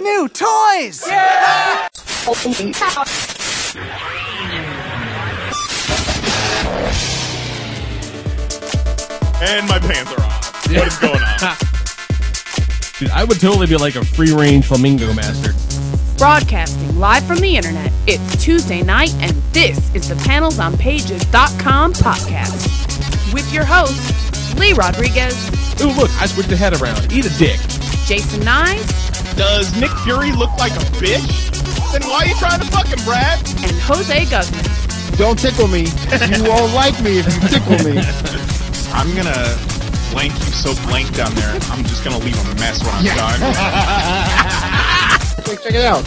New toys! Yeah! And my pants are off. What is going on? Dude, I would totally be like a free range flamingo master. Broadcasting live from the internet, it's Tuesday night, and this is the panelsonpages.com podcast. With your hosts, Lee Rodriguez, Ooh, look, I switched the head around. Eat a dick. Jason Nyes, Does Nick Fury look like a bitch? Then why are you trying to fuck him, Brad? and Jose Guzman. Don't tickle me. You won't like me if you tickle me. I'm gonna blank you so blank down there. I'm just gonna leave a mess when I'm done. Check, check it out.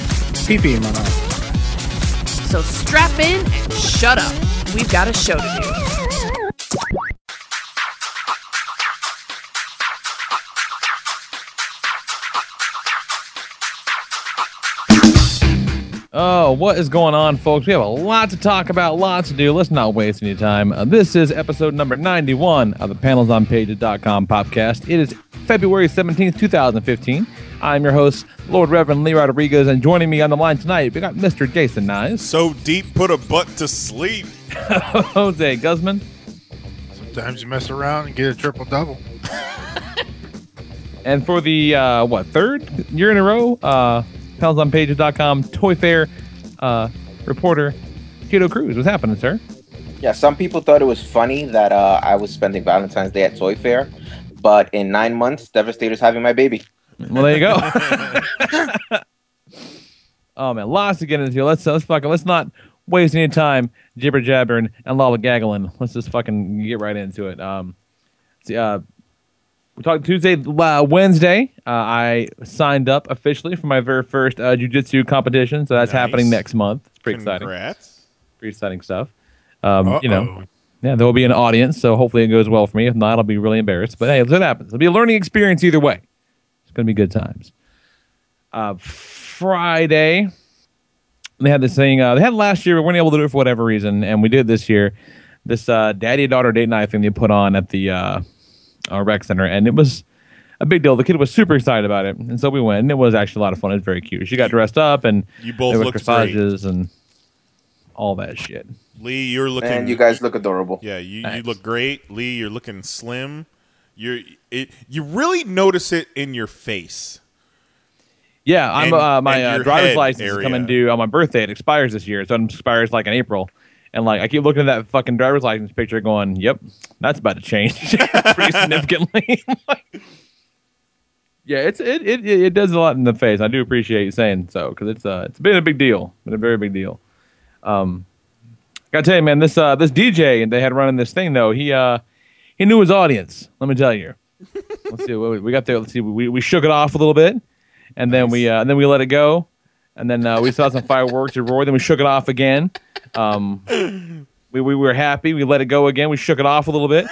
Pee pee in my mouth. So strap in and shut up. We've got a show to do. Oh, what is going on, folks? We have a lot to talk about, lots to do. Let's not waste any time. Uh, this is episode number 91 of the panelsonpages.com podcast. It is February 17th, 2015. I'm your host, Lord Reverend Lee Rodriguez, and joining me on the line tonight, we got Mr. Jason Nyes, so deep, put a butt to sleep. Jose Guzman, Sometimes you mess around and get a triple double. and for the, uh, what, third year in a row, uh, panelsonpages.com Toy Fair uh, reporter, Tito Cruz. What's happening, sir? Yeah, some people thought it was funny that uh, I was spending Valentine's Day at Toy Fair, but in nine months, Devastator's having my baby. Well, there you go. oh man, lots to get into. Let's let's fucking let's not waste any time jibber jabbering and lollygaggling. Let's just fucking get right into it. Um, see, uh, we talked Tuesday, uh, Wednesday. Uh, I signed up officially for my very first uh, jujitsu competition, so that's Nice. happening next month. It's pretty exciting. Congrats. Pretty exciting stuff. Um, you know, yeah, there will be an audience, so hopefully it goes well for me. If not, I'll be really embarrassed. But hey, what happens. It'll be a learning experience either way. It's going to be good times. Uh, Friday, they had this thing. Uh, they had last year. We weren't able to do it for whatever reason, and we did this year. This uh, daddy daughter date night thing they put on at the uh, uh, rec center, and it was a big deal. The kid was super excited about it, and so we went. And it was actually a lot of fun. It was very cute. She got dressed up, and You both there were looked great. and all that shit. Lee, you're looking. And you guys look adorable. Yeah, you, you look great. Lee, you're looking slim. You're it. You really notice it in your face. Yeah, I'm And- uh, my uh, driver's head license is area. coming due on my birthday. It expires this year, so it expires like in April. And like I keep looking at that fucking driver's license picture, going, "Yep, that's about to change pretty significantly." yeah, it's it, it it does a lot in the face. I do appreciate you saying so because it's uh it's been a big deal, been a very big deal. Um, gotta tell you, man, this uh this DJ they had running this thing though, he uh he knew his audience. Let me tell you. Let's see, what we got there. Let's see, we we shook it off a little bit and then we uh, and then we let it go, and then uh, we saw some fireworks and. Then we shook it off again. Um, we we were happy. We let it go again. We shook it off a little bit.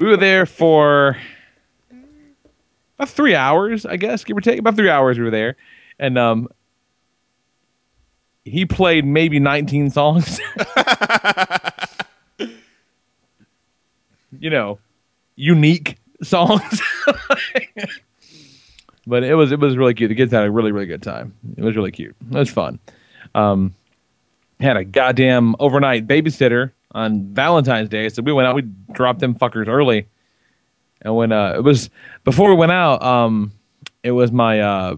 we were there for about three hours, I guess, give or take. About three hours we were there, and um, he played maybe nineteen songs. you know, unique songs. but it was it was really cute. The kids had a really really good time. It was really cute. It was fun. Um, had a goddamn overnight babysitter on Valentine's Day, so we went out. We dropped them fuckers early, and when uh, it was before we went out, um, it was my uh,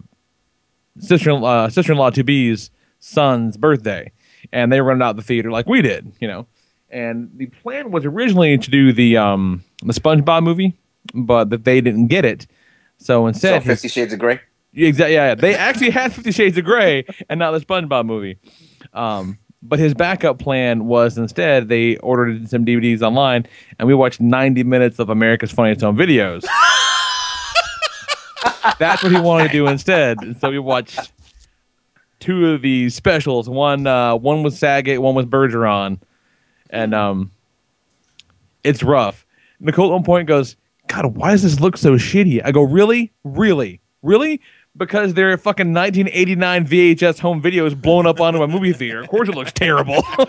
sister uh, sister in law to be's son's birthday, and they rented out the theater like we did, you know. And the plan was originally to do the um, the SpongeBob movie, but that they didn't get it. So So instead, his- Fifty Shades of Grey. Exactly. Yeah, yeah. They actually had Fifty Shades of Grey and not the SpongeBob movie. Um, but his backup plan was instead they ordered some DVDs online and we watched 90 minutes of America's Funniest Home Videos. that's what he wanted to do instead. And so we watched two of the specials. One uh, one was Saget, one was Bergeron, and um, it's rough. Nicole at one point goes, "God, why does this look so shitty?" I go, "Really, really, really." Because their fucking 1989 VHS home video is blown up onto a movie theater. Of course, it looks terrible.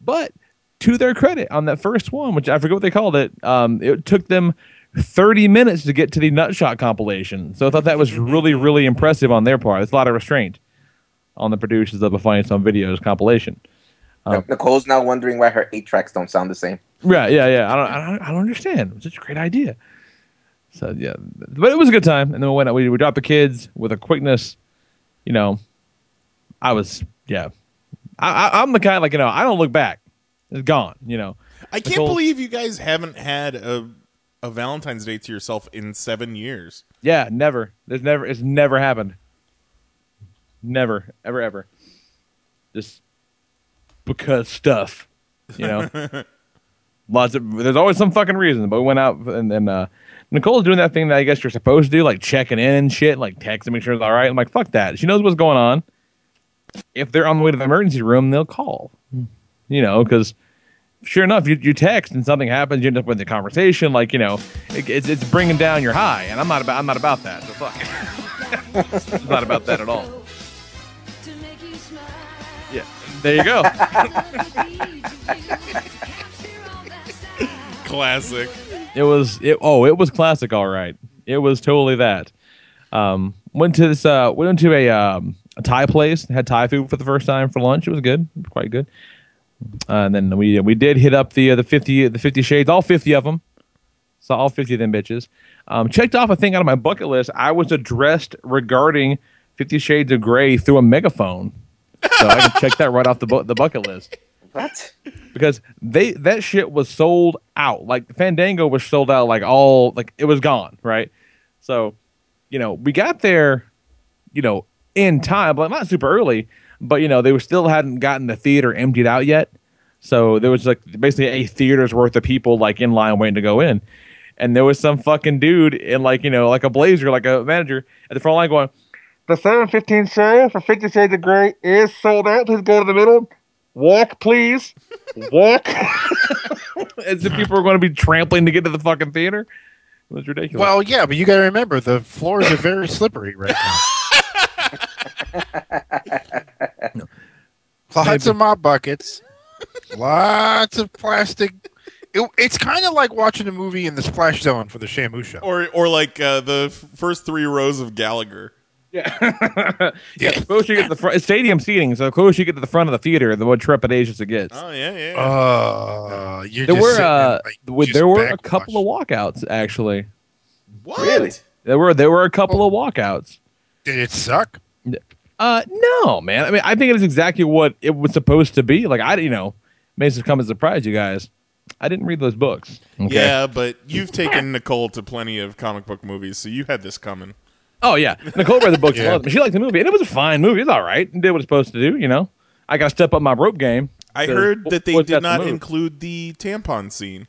but to their credit, on that first one, which I forget what they called it, um, it took them 30 minutes to get to the Nutshot compilation. So I thought that was really, really impressive on their part. It's a lot of restraint on the producers of a Funny Some Videos compilation. Um, Nicole's now wondering why her eight tracks don't sound the same. Right? Yeah, yeah. I don't, I don't, I don't understand. It was such a great idea. So yeah, but it was a good time. And then we went, we, we dropped the kids with a quickness. You know, I was, yeah. I, I, I'm the kind like you know I don't look back. It's gone. You know. I can't believe you guys haven't had a a Valentine's Day to yourself in seven years. Yeah, never. There's never. It's never happened. Never, ever, ever. Just because stuff, you know. Lots of. There's always some fucking reason, but we went out and then uh, Nicole's doing that thing that I guess you're supposed to do, like checking in and shit, like texting, to make sure it's all right. I'm like, fuck that. She knows what's going on. If they're on the way to the emergency room, they'll call. You know, because sure enough, you, you text and something happens, you end up with the conversation. Like you know, it, it's it's bringing down your high, and I'm not about I'm not about that. So fuck it. it's not about that at all. Yeah, there you go. Classic. It was it. Oh, it was classic. All right, it was totally that. Um, went to this. Uh, went into a um a Thai place. Had Thai food for the first time for lunch. It was good, quite good. Uh, and then we we did hit up the uh, the fifty the fifty shades, all fifty of them. Saw all fifty of them bitches. Um, checked off a thing out of my bucket list. I was addressed regarding Fifty Shades of Grey through a megaphone, so I can check that right off the bu- the bucket list What? because they that shit was sold out. Like Fandango was sold out. Like all like it was gone. Right. So, you know, we got there, you know, in time, but not super early. But you know, they were still hadn't gotten the theater emptied out yet. So there was like basically a theater's worth of people like in line waiting to go in. And there was some fucking dude in like, you know, like a blazer, like a manager at the front line going, The 715 show for 50 Shades of Grey is sold out. Please go to the middle. Walk, please. Walk. As if people were going to be trampling to get to the fucking theater. It was ridiculous. Well, yeah, but you got to remember the floors are very slippery right now. Lots of mop buckets, lots of plastic. It, it's kind of like watching a movie in the splash zone for the Shamu show. Or or like uh, the f- first three rows of Gallagher. yeah. yeah. The closer you get to the front, it's stadium seating, so the closer you get to the front of the theater, the more trepidatious it gets. Oh yeah, yeah. Uh, you're there just were sitting uh, like, just there were a backwash. couple of walkouts actually. what? Really? There were there were a couple of walkouts. Did it suck? Uh, no, man. I mean, I think it is exactly what it was supposed to be. Like I, you know, may have come as a surprise, you guys. I didn't read those books. Okay? Yeah, but you've taken Nicole to plenty of comic book movies, so you had this coming. Oh yeah, Nicole read the books. Yeah. yeah. She liked the movie, and it was a fine movie. It's all right. It did what it's supposed to do. You know, I got to step up my rope game. I heard that they did not move? include the tampon scene.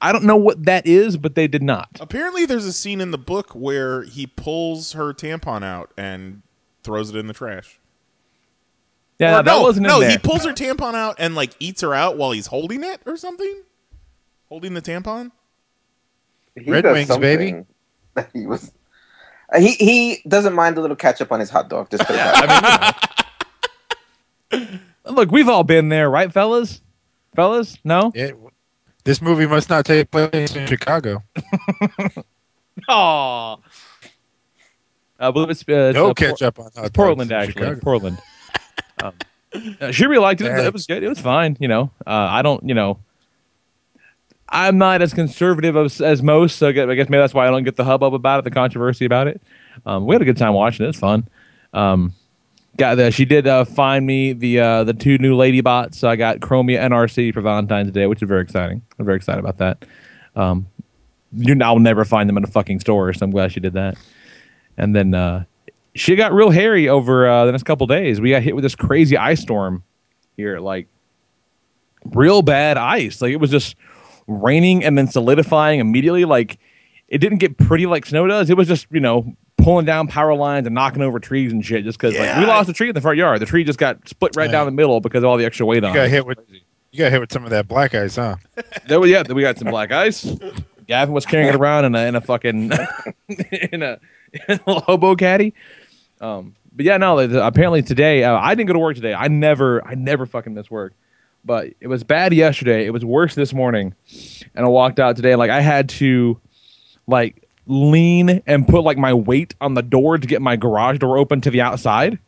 I don't know what that is, but they did not. Apparently, there's a scene in the book where he pulls her tampon out and throws it in the trash. Yeah, Or that no, wasn't no. in there. He pulls her tampon out and like eats her out while he's holding it or something. Holding the tampon. He Red Wings, baby. something that He was. Uh, He he doesn't mind a little ketchup on his hot dog. Just put it Yeah, that I mean, you know. look, we've all been there, right, fellas? Fellas, no. It, this movie must not take place in Chicago. Aw. I believe it's uh, No it's, uh, Por- ketchup on hot Portland, dogs actually. Chicago. Portland. Um, uh, she really liked it. Yeah. It was good. It was fine. You know, uh, I don't. You know, I'm not as conservative as, as most, so I guess maybe that's why I don't get the hubbub about it, the controversy about it. Um, we had a good time watching it. It's fun. Um, got the, she did uh, find me the uh, the two new lady bots. So I got Chromia and Arcee for Valentine's Day, which is very exciting. I'm very excited about that. Um, you I'll never find them in a fucking store, so I'm glad she did that. And then uh, she got real hairy over uh, the next couple days. We got hit with this crazy ice storm here, like real bad ice. Like it was just raining and then solidifying immediately. Like it didn't get pretty like snow does. It was just you know pulling down power lines and knocking over trees and shit just because like we Yeah. lost a tree in the front yard. The tree just got split right down the middle because of all the extra weight on You got it. hit with you got hit with some of that black ice, huh? There was yeah, we got some black ice. Gavin was carrying it around in a in a fucking in a, in a hobo caddy. Um, but yeah, no. Apparently today, uh, I didn't go to work today. I never, I never fucking miss work. But it was bad yesterday. It was worse this morning, and I walked out today. Like I had to, like lean and put like my weight on the door to get my garage door open to the outside.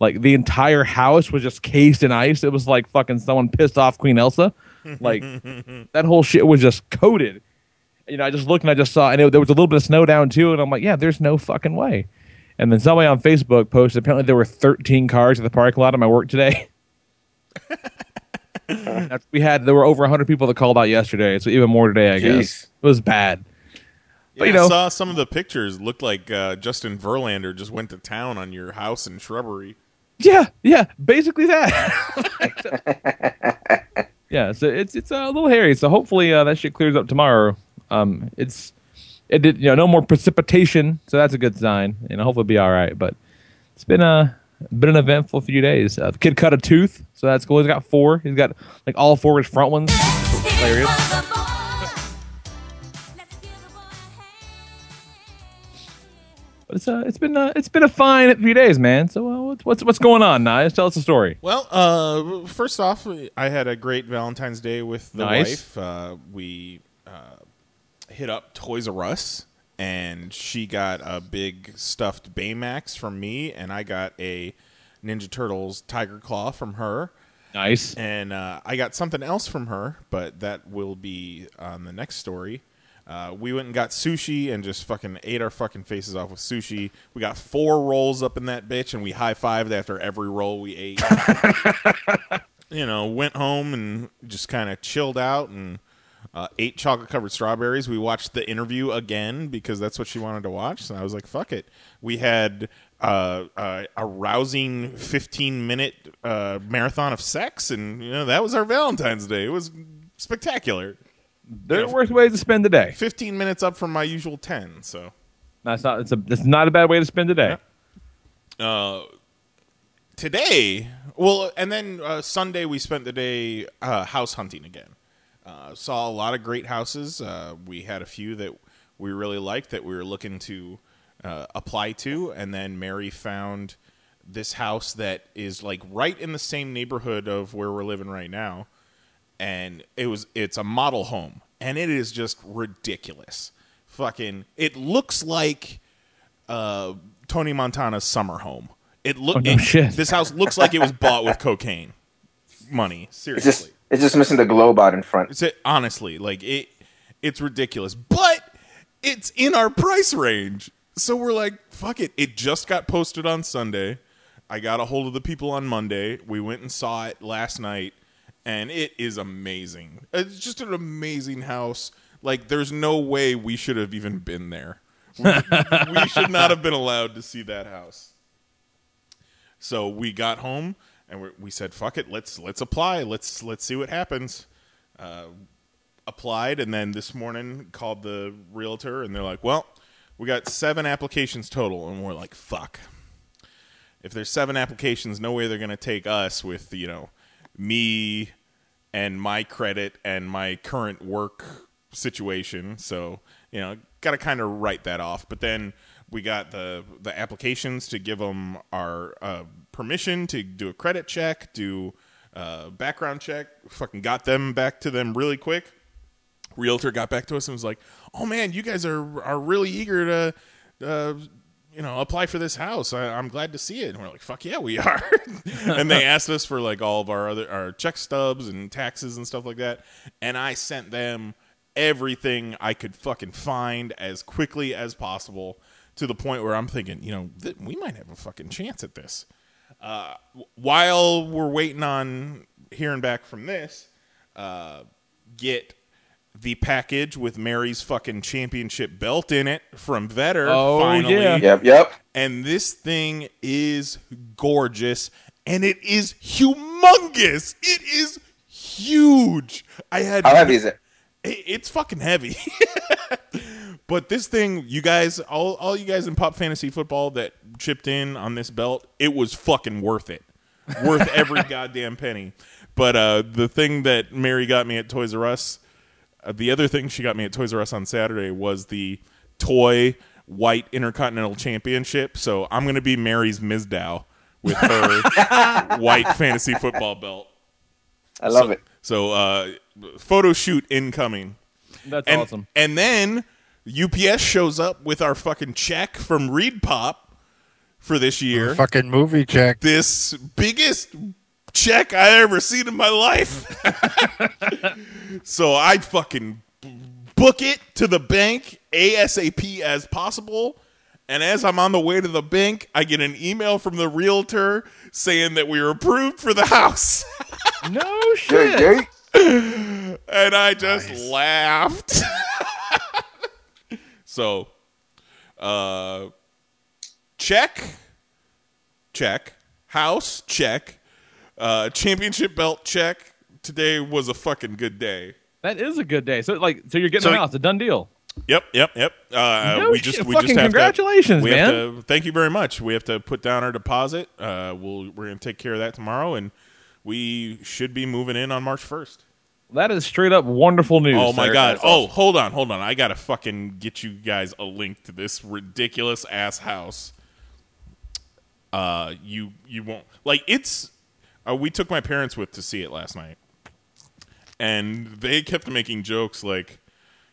Like the entire house was just cased in ice. It was like fucking someone pissed off Queen Elsa. Like that whole shit was just coated. You know, I just looked and I just saw, and it, there was a little bit of snow down too. And I'm like, yeah, there's no fucking way. And then somebody on Facebook posted apparently there were 13 cars at the parking lot of my work today. That's- we had there were over 100 people that called out yesterday, so even more today, I guess. It was bad. Yeah, you know- I saw some of the pictures. Looked like uh, Justin Verlander just went to town on your house and shrubbery. Yeah, yeah, basically that. yeah, so it's it's a little hairy. So hopefully uh, that shit clears up tomorrow. Um, it's it did you know no more precipitation, so that's a good sign. and know, hopefully it'll be all right. But it's been a been an eventful few days. Uh, the kid cut a tooth, so that's cool. He's got four. He's got like all four of his front ones. Hilarious. But it's uh, it's been uh, it's been a fine few days, man. So uh, what's what's what's going on, Nice? Tell us a story. Well, uh, first off, I had a great Valentine's Day with the Nice. wife. Uh, we uh, hit up Toys R Us, and she got a big stuffed Baymax from me, and I got a Ninja Turtles Tiger Claw from her. Nice. And uh, I got something else from her, but that will be on the next story. Uh, we went and got sushi and just fucking ate our fucking faces off with sushi. We got four rolls up in that bitch, and we high fived after every roll we ate. you know, went home and just kind of chilled out and uh, ate chocolate covered strawberries. We watched the interview again because that's what she wanted to watch. And I was like, fuck it. We had uh, uh, a rousing 15 minute uh, marathon of sex, and, you know, that was our Valentine's Day. It was spectacular. There are worse ways to spend the day. 15 minutes up from my usual 10, so. That's not. It's a. It's not a bad way to spend the day. uh, today, well, and then uh, Sunday we spent the day uh, house hunting again. Uh, saw a lot of great houses. Uh, we had a few that we really liked that we were looking to uh, apply to, and then Mary found this house that is like right in the same neighborhood of where we're living right now, and it was it's a model home, and it is just ridiculous. Fucking, it looks like uh, Tony Montana's summer home. It look Oh, no shit. This house looks like it was bought with cocaine money. Seriously, just it's just missing the globe out in front. it, honestly like it. It's ridiculous, but it's in our price range. So we're like, fuck it. It just got posted on Sunday. I got a hold of the people on Monday. We went and saw it last night, and it is amazing. It's just an amazing house. Like, there's no way we should have even been there. We, we should not have been allowed to see that house. So we got home and we said, "Fuck it, let's let's apply. Let's let's see what happens." Uh, applied, and then this morning called the realtor, and they're like, "Well, we got seven applications total," and we're like, "Fuck." If there's seven applications, no way they're gonna take us with you know me and my credit and my current work situation. So you know, got to kind of write that off. But then we got the the applications to give them our uh, permission to do a credit check, do uh, background check. Fucking got them back to them really quick. Realtor got back to us and was like, "Oh man, you guys are are really eager to." Uh, you know, apply for this house. I, I'm glad to see it. And we're like, fuck yeah, we are. and they asked us for like all of our other our check stubs and taxes and stuff like that. And I sent them everything I could fucking find as quickly as possible to the point where I'm thinking, you know, th- we might have a fucking chance at this. Uh, while we're waiting on hearing back from this, uh, get the package with Mary's fucking championship belt in it from Vetter. Oh, finally. yeah. Yep, yep. And this thing is gorgeous and it is humongous. It is huge. I had How heavy is it? it- it's fucking heavy. But this thing, you guys, all all you guys in pop fantasy football that chipped in on this belt, it was fucking worth it, worth every goddamn penny. But uh, the thing that Mary got me at Toys R Us, uh, the other thing she got me at Toys R Us on Saturday was the toy white Intercontinental Championship. So I'm gonna be Mary's Mizdow with her white fantasy football belt. I love so, it. So uh, photo shoot incoming. That's and, awesome. And then UPS shows up with our fucking check from Reed Pop for this year. Fucking movie check. This biggest check I ever seen in my life. so I fucking book it to the bank ASAP as possible. And as I'm on the way to the bank, I get an email from the realtor saying that we were approved for the house. no shit. and I just laughed. so, uh, check, check, house, check, uh, championship belt, check. Today was a fucking good day. That is a good day. So like, so you're getting So- the house, It's a done deal. Yep, yep, yep. Uh, No we shit. just, we Fucking just have congratulations, to, we man. Have to, thank you very much. We have to put down our deposit. Uh, we'll we're gonna take care of that tomorrow, and we should be moving in on March first. That is straight up wonderful news. Oh my sir. god! That's Oh, awesome. hold on, hold on. I gotta fucking get you guys a link to this ridiculous ass house. Uh, you you won't like it's. Uh, we took my parents with to see it last night, and they kept making jokes like,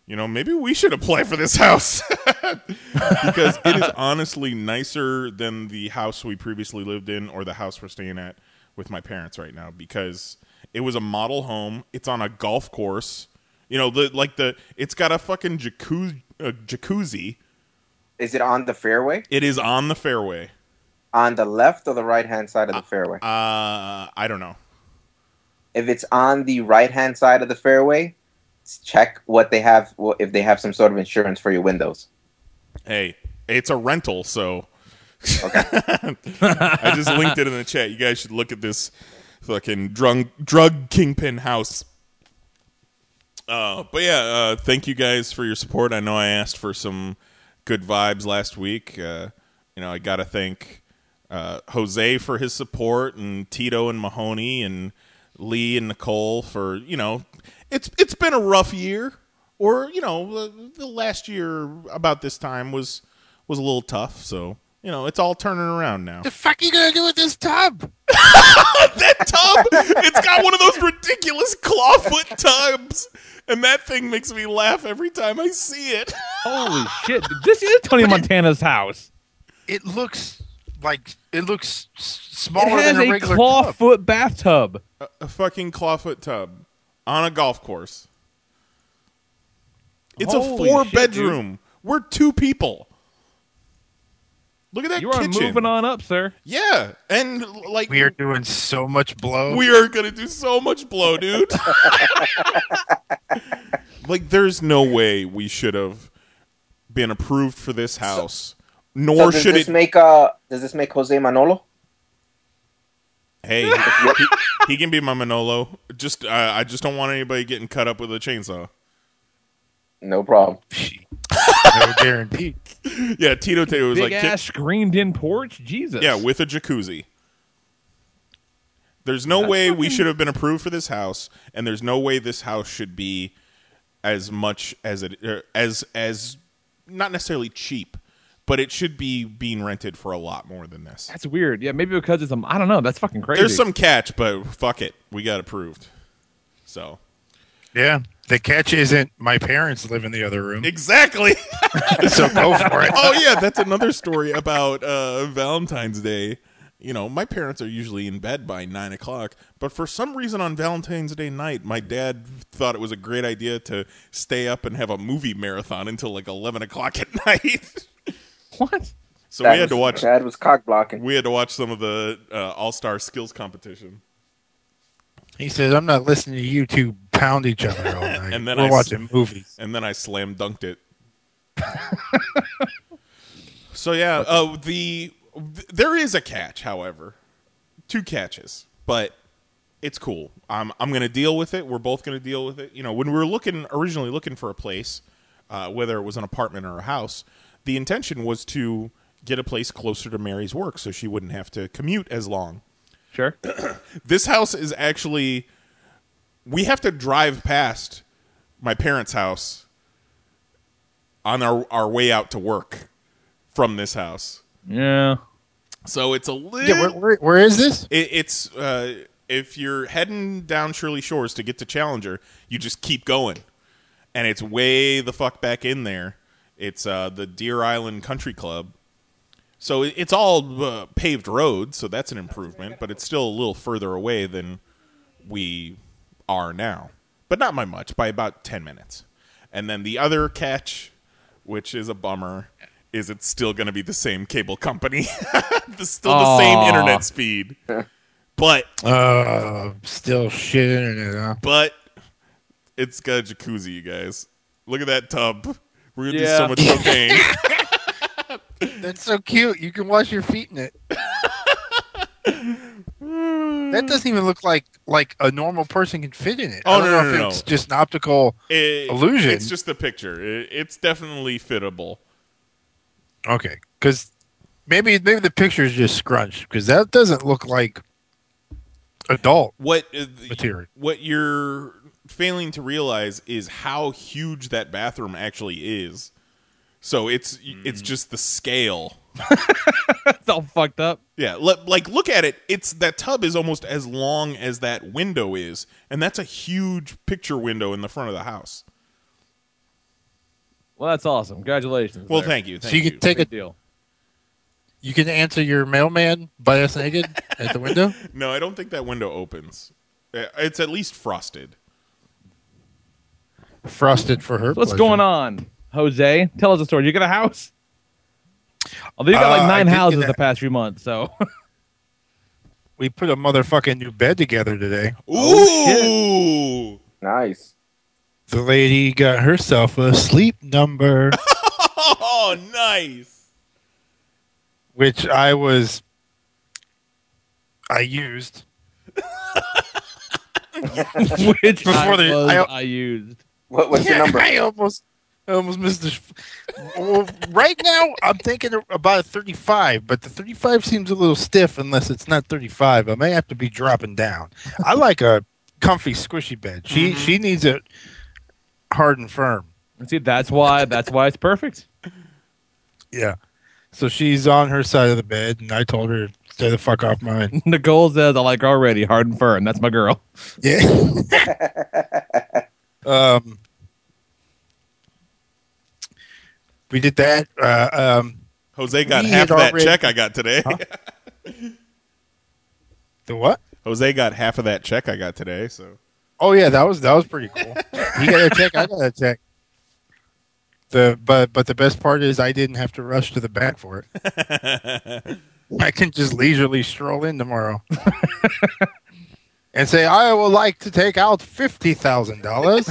you know, maybe we should apply for this house because it is honestly nicer than the house we previously lived in or the house we're staying at with my parents right now because it was a model home. It's on a golf course. You know, the like the it's got a fucking jacuzzi. Uh, jacuzzi. Is it on the fairway? It is on the fairway. On the left or the right hand side of the fairway? Uh, I don't know. if it's on the right hand side of the fairway, check what they have. If they have some sort of insurance for your windows. Hey, it's a rental, so Okay. I just linked it in the chat. You guys should look at this fucking drug drug kingpin house. Uh, but yeah, uh, thank you guys for your support. I know I asked for some good vibes last week. Uh, you know, I got to thank uh, Jose for his support, and Tito and Mahoney, and Lee and Nicole for you know, it's it's been a rough year, or you know, the, the last year about this time was was a little tough. So you know, it's all turning around now. The fuck you gonna do with this tub? that tub, it's got one of those ridiculous clawfoot tubs, and that thing makes me laugh every time I see it. Holy shit! This is Tony Montana's house. It looks like it looks s- It smaller has than a a regular claw tub. foot bathtub. A, a fucking clawfoot tub on a golf course. It's Holy a four shit, bedroom. We're two people. Look at that You are kitchen. moving on up, sir. Yeah, and like We are doing so much blow. We are gonna do so much blow, dude. like, there's no way we should have been approved for this house, So nor does should this it. make uh does this make Jose Manolo? hey, he, he can be my Manolo. Just, uh, I just don't want anybody getting cut up with a chainsaw. No problem. no guarantee. Yeah, Tito Teo was Big like, ass screened-in porch. Jesus. yeah, with a jacuzzi. There's no way we should have been approved for this house, and there's no way this house should be as much as it er, as as not necessarily cheap, but it should be being rented for a lot more than this. That's weird. Yeah, maybe because it's a. I don't know. That's fucking crazy. There's some catch, but fuck it, we got approved. So Yeah. The catch isn't my parents live in the other room, exactly. so go for it. oh yeah, that's another story about uh, Valentine's Day. You know, my parents are usually in bed by nine o'clock, but for some reason on Valentine's Day night, my dad thought it was a great idea to stay up and have a movie marathon until like eleven o'clock at night. what? so Dad we had was, to watch. Dad was cock blocking. We had to watch some of the uh, All Star Skills competition, He says, "I'm not listening to you two pound each other all night. And then We're I watching movies." and then I slam dunked it. so yeah, uh, the th- there is a catch, however, two catches, but it's cool. I'm I'm gonna deal with it. We're both gonna deal with it. You know, when we were looking originally looking for a place, uh, whether it was an apartment or a house. The intention was to get a place closer to Mary's work so she wouldn't have to commute as long. Sure. This house is actually we have to drive past my parents' house on our our way out to work from this house. Yeah. So it's a little Yeah, where, where, where is this? it, it's uh, if you're heading down Shirley Shores to get to Challenger, you just keep going, and it's way the fuck back in there. It's uh, the Deer Island Country Club, so it's all uh, paved roads, so that's an improvement, but it's still a little further away than we are now, but not by much, by about ten minutes. And then the other catch, which is a bummer, is it's still going to be the same cable company, the, still the same internet speed, but Uh, still shit internet, huh? but it's got a jacuzzi, you guys. Look at that tub. We're gonna Yeah. do so much cocaine. That's so cute. You can wash your feet in it. that doesn't even look like like a normal person can fit in it. Oh, no, no, if no, it's no. just an optical It- illusion. It's just the picture. It, it's definitely fittable. Okay, because maybe maybe the picture is just scrunched because that doesn't look like adult What uh, material. what you're failing to realize is how huge that bathroom actually is. So it's it's just the scale. It's all fucked up. Yeah, le- like look at it. It's that tub is almost as long as that window is, and that's a huge picture window in the front of the house. Well, that's awesome. Congratulations. Well, there. thank you. Thank So you you. can take Big a deal. you can answer your mailman by ass naked at the window. No, I don't think that window opens. Uh, It's at least frosted. Frosted for her. What's pleasure. going on, Jose? Tell us a story. You got a house? Although you got Uh, like I nine did houses a- the past few months, so We put a motherfucking new bed together today. Ooh! Nice. The lady got herself a sleep number, Oh, nice. which I was I used. which Before I, the- was, I- I used. What, what's your number? I almost, I almost missed this. well, right now, I'm thinking about a 35, but the 35 seems a little stiff unless it's not 35. I may have to be dropping down. I like a comfy, squishy bed. She she needs it hard and firm. See, that's why that's why it's perfect. Yeah. So she's on her side of the bed, and I told her stay the fuck off mine. Nicole says I like her already hard and firm. That's my girl. Yeah. um. We did that. Uh, um, Jose got half of that already- check I got today. the what? Jose got half of that check I got today. So Oh yeah, that was that was pretty cool. he got a check, I got a check. The but but the best part is I didn't have to rush to the bank for it. I can just leisurely stroll in tomorrow and say I would like to take out fifty thousand dollars.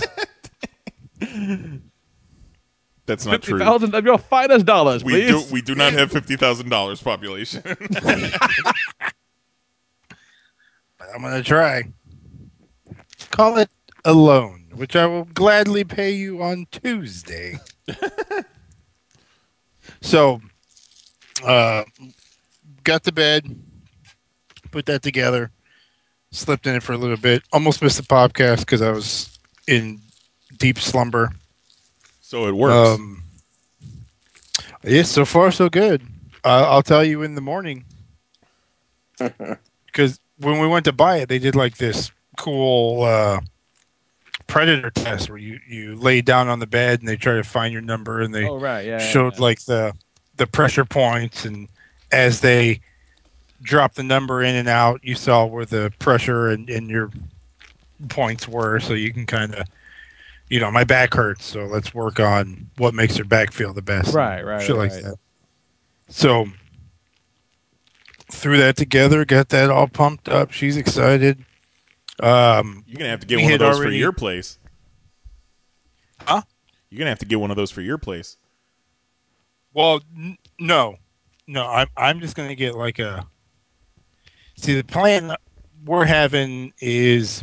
That's not Fifty true. thousand of your finest dollars, We please. do we do not have fifty thousand dollars population. I'm gonna try. Call it a loan, which I will gladly pay you on Tuesday. so, uh, got to bed, put that together, slept in it for a little bit. Almost missed the podcast because I was in deep slumber. So it works. Um, yes, so far so good. Uh, I'll tell you in the morning because when we went to buy it, they did like this cool uh, predator test where you you lay down on the bed and they try to find your number and they oh right, yeah. yeah, showed yeah. like the the pressure points and as they dropped the number in and out, you saw where the pressure and, and your points were, so you can kind of. You know, my back hurts, so let's work on what makes your back feel the best. Right, right, Shit like right. that. So threw that together, got that all pumped up. She's excited. Um, You're gonna have to get one of had those for your place. Huh? You're gonna have to get one of those for your place. well, n- no, no, I'm I'm just gonna get like a. See, the plan we're having is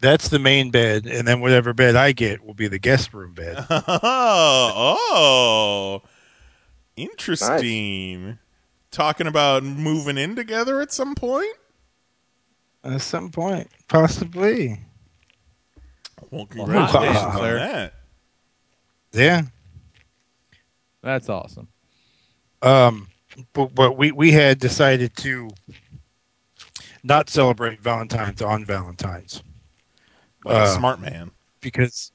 That's the main bed, and then whatever bed I get will be the guest room bed. Oh, oh, interesting. Talking about moving in together at some point. At some point, possibly. Well, congratulations Wow. on that. Yeah. That's awesome. Um, but, but we, we had decided to not celebrate Valentine's on Valentine's Like a Uh, smart man. because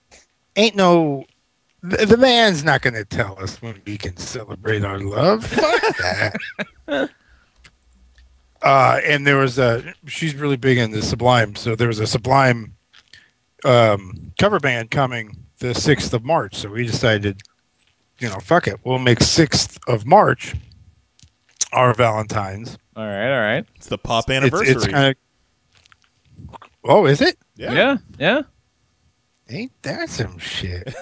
ain't no the, the man's not going to tell us when we can celebrate our love. Fuck that. Uh, and there was a she's really big into Sublime, so there was a Sublime um, cover band coming the sixth of March. So we decided, you know, fuck it, we'll make sixth of March our Valentine's. All right, all right. It's the pop It's, anniversary. it's kind of. Oh, is it? yeah. Yeah, yeah. Ain't that some shit?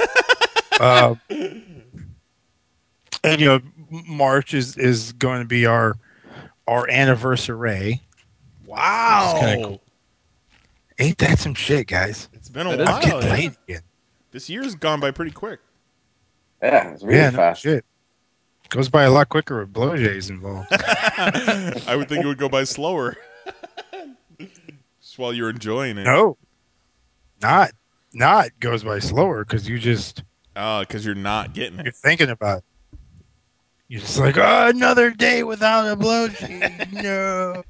uh, and you know, March is is going to be our our anniversary. Wow. Kinda cool. Ain't that some shit, guys? It's been a That is while. I'm yeah. laid again. This year's gone by pretty quick. Yeah, it's really yeah, no fast. shit. Goes by a lot quicker with blowjays involved. I would think it would go by slower. Just while you're enjoying it. no, not not goes by slower because you just Oh, because you're not getting it. you're thinking about. It. You're just like, oh, another day without a blowjay. no.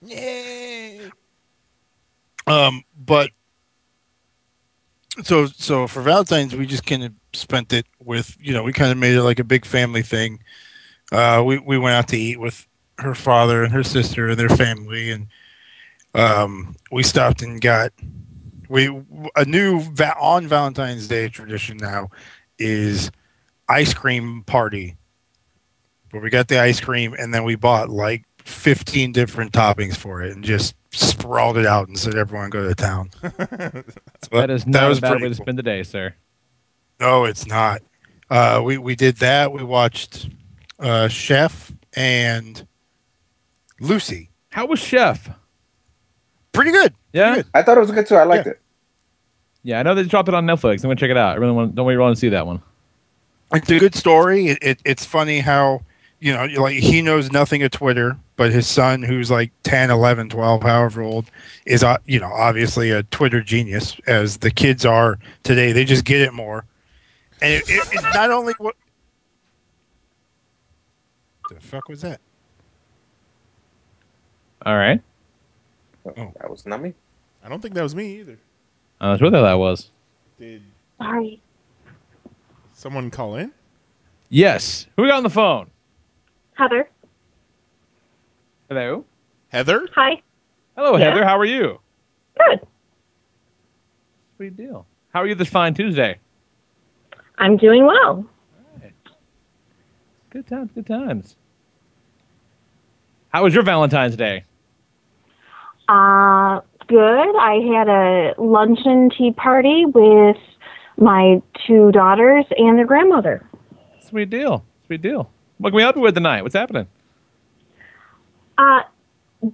Yay. Um, but so so for Valentine's, we just kind of spent it with you know we kind of made it like a big family thing. Uh, we we went out to eat with her father and her sister and their family, and um, we stopped and got we a new va- on Valentine's Day tradition now is ice cream party. Where we got the ice cream and then we bought like 15 different toppings for it and just sprawled it out and said everyone go to town. So That is not was a bad way to cool. spend the day, sir. No, it's not. Uh, we we did that. We watched uh, Chef and Lucy. How was Chef? Pretty good. Yeah, good. I thought it was good too. I liked Yeah. it. yeah. I know they dropped it on Netflix. I'm gonna check it out. I really want. Don't really want to see that one. It's a good story. It, it, it's funny how you know like he knows nothing of Twitter, but his son, who's like 10, 11, 12, however old, is uh, you know obviously a Twitter genius, as the kids are today. They just get it more, and it, it, it's not only what. The fuck was that? All right. Oh. That was not me. I don't think that was me either. I'm not sure what that was. Did Sorry. someone call in? Yes. Who we got on the phone? Heather. Hello. Heather? Hi. Hello, Yeah. Heather. How are you? Good. Sweet deal. How are you this fine Tuesday? I'm doing well. Good times. Good times. How was your Valentine's Day? Uh, good. I had a luncheon tea party with my two daughters and their grandmother. Sweet deal. Sweet deal. What can we help you with tonight? What's happening? Uh,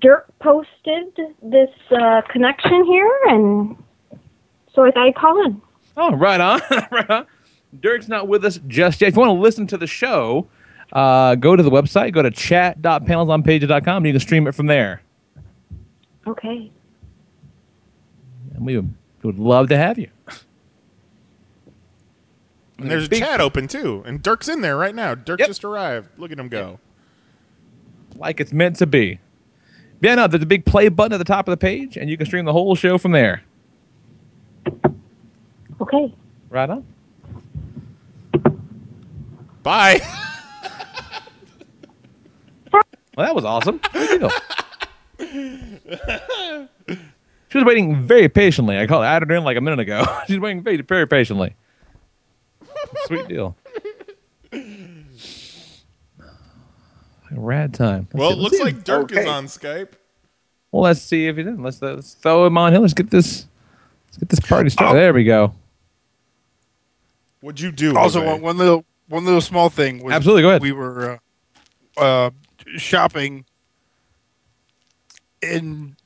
Dirk posted this uh, connection here, and so I thought I'd call in. Oh, right on. right on. Dirk's not with us just yet. If you want to listen to the show, uh, go to the website, go to chat.panelsonpages.com, and you can stream it from there. Okay. And we would, would love to have you. And there's a Big- chat open too. And Dirk's in there right now. Dirk Yep. just arrived. Look at him go. like it's meant to be. Yeah, no, there's a big play button at the top of the page, and you can stream the whole show from there. Okay. Right on. Bye. Well, that was awesome. Good deal. She was waiting very patiently. I called added her in like a minute ago. She's waiting very, very patiently. Sweet deal. Rad time. Let's well, see- it looks see. like Dirk is on Skype. Well, let's see if he's in. Let's, let's throw him on here. Let's get this. Let's get this party started. Oh. There we go. What'd you do? Also, Jose? one, one little one little small thing. Was Absolutely, go ahead. We were uh, uh, shopping in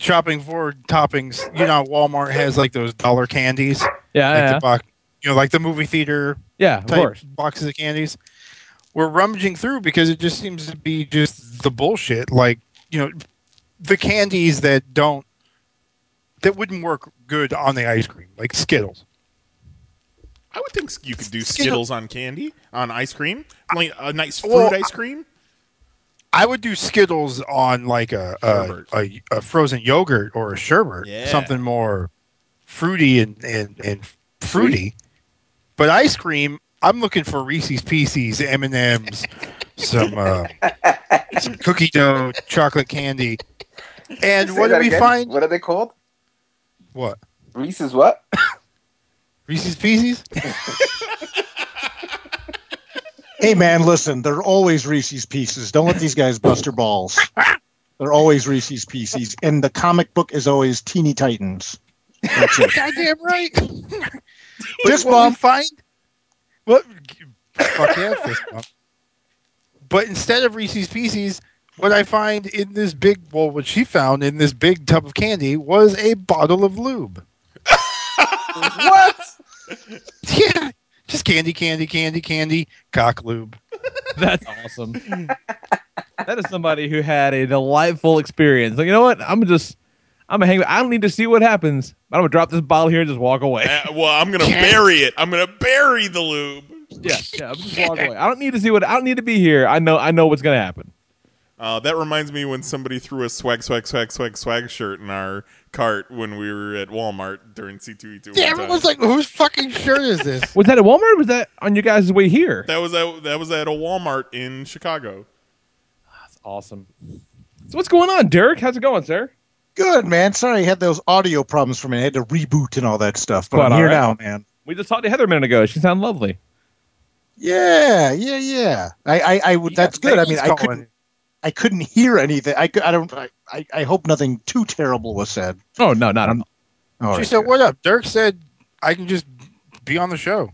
shopping for toppings, you know, Walmart has like those dollar candies, Yeah, like yeah, the box, you know, like the movie theater yeah. Of type course. boxes of candies. We're rummaging through because it just seems to be just the bullshit. Like you know, the candies that don't that wouldn't work good on the ice cream, like Skittles. I would think you could do Skittle- Skittles on candy, on ice cream, like a nice fruit Well, ice cream. I would do Skittles on like a a, a, a frozen yogurt or a sherbet, Yeah. something more fruity and, and, and fruity. But ice cream, I'm looking for Reese's Pieces, M and M's, some uh, some cookie dough, chocolate candy. And what do we again? find? What are they called? What Reese's what? Reese's Pieces? Hey man, listen, they're always Reese's Pieces. Don't let these guys bust your balls. They're always Reese's Pieces, and the comic book is always Teeny Titans. That's it. Goddamn right. Fist what bump. find? What? Fuck yeah, fist bump. But instead of Reese's Pieces, what I find in this big, well, what she found in this big tub of candy was a bottle of lube. what? Yeah, just candy, candy, candy, candy, cock lube. That's awesome. that is somebody who had a delightful experience. Like, you know what? I'm gonna just, I'm gonna hang. I don't need to see what happens. I'm gonna drop this bottle here and just walk away. Uh, well, I'm gonna bury it. I'm gonna bury the lube. yeah, yeah. I'm just walk away. I don't need to see what. I don't need to be here. I know. I know what's gonna happen. Uh, that reminds me when somebody threw a swag, swag, swag, swag, swag shirt in our cart when we were at Walmart during C2E2. Yeah, one everyone's time. like, whose fucking shirt is this? Was that at Walmart? or Was that on you guys' way here? that was at, that was at a Walmart in Chicago. That's awesome. So what's going on, Derek? How's it going, sir? Good man. Sorry, I had those audio problems for me. I had to reboot and all that stuff, but Quite I'm all here right. now, man. We just talked to Heather a minute ago. She sounded lovely. Yeah, yeah, yeah. I, I, I would. That's good. I mean, I couldn't, I couldn't hear anything. I, I don't. I, I, I hope nothing too terrible was said. Oh no, not at Um, all. All She right, said, good. "What up?" Dirk said, "I can just be on the show."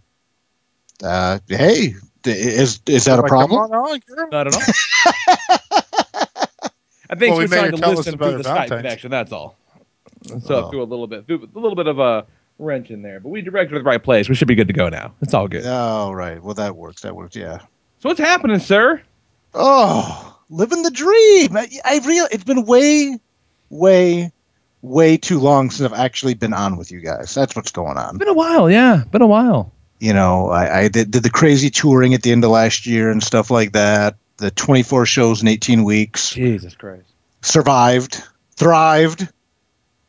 Uh, hey, is is that a Like, problem? Come on, on, girl. Not at all. I think Well, we she's made trying to listen about through her the Skype connection. That's all. So Oh. through a little bit, through a little bit of a wrench in there, but we directed to the right place. We should be good to go now. It's all good. All right. Well, that works. That works. Yeah. So what's happening, sir? Oh, living the dream. I, I real. It's been way, way, way too long since I've actually been on with you guys. That's what's going on. Been a while, yeah. Been a while. You know, I, I did, did the crazy touring at the end of last year and stuff like that. The 24 shows in 18 weeks. Jesus Christ. Survived, thrived,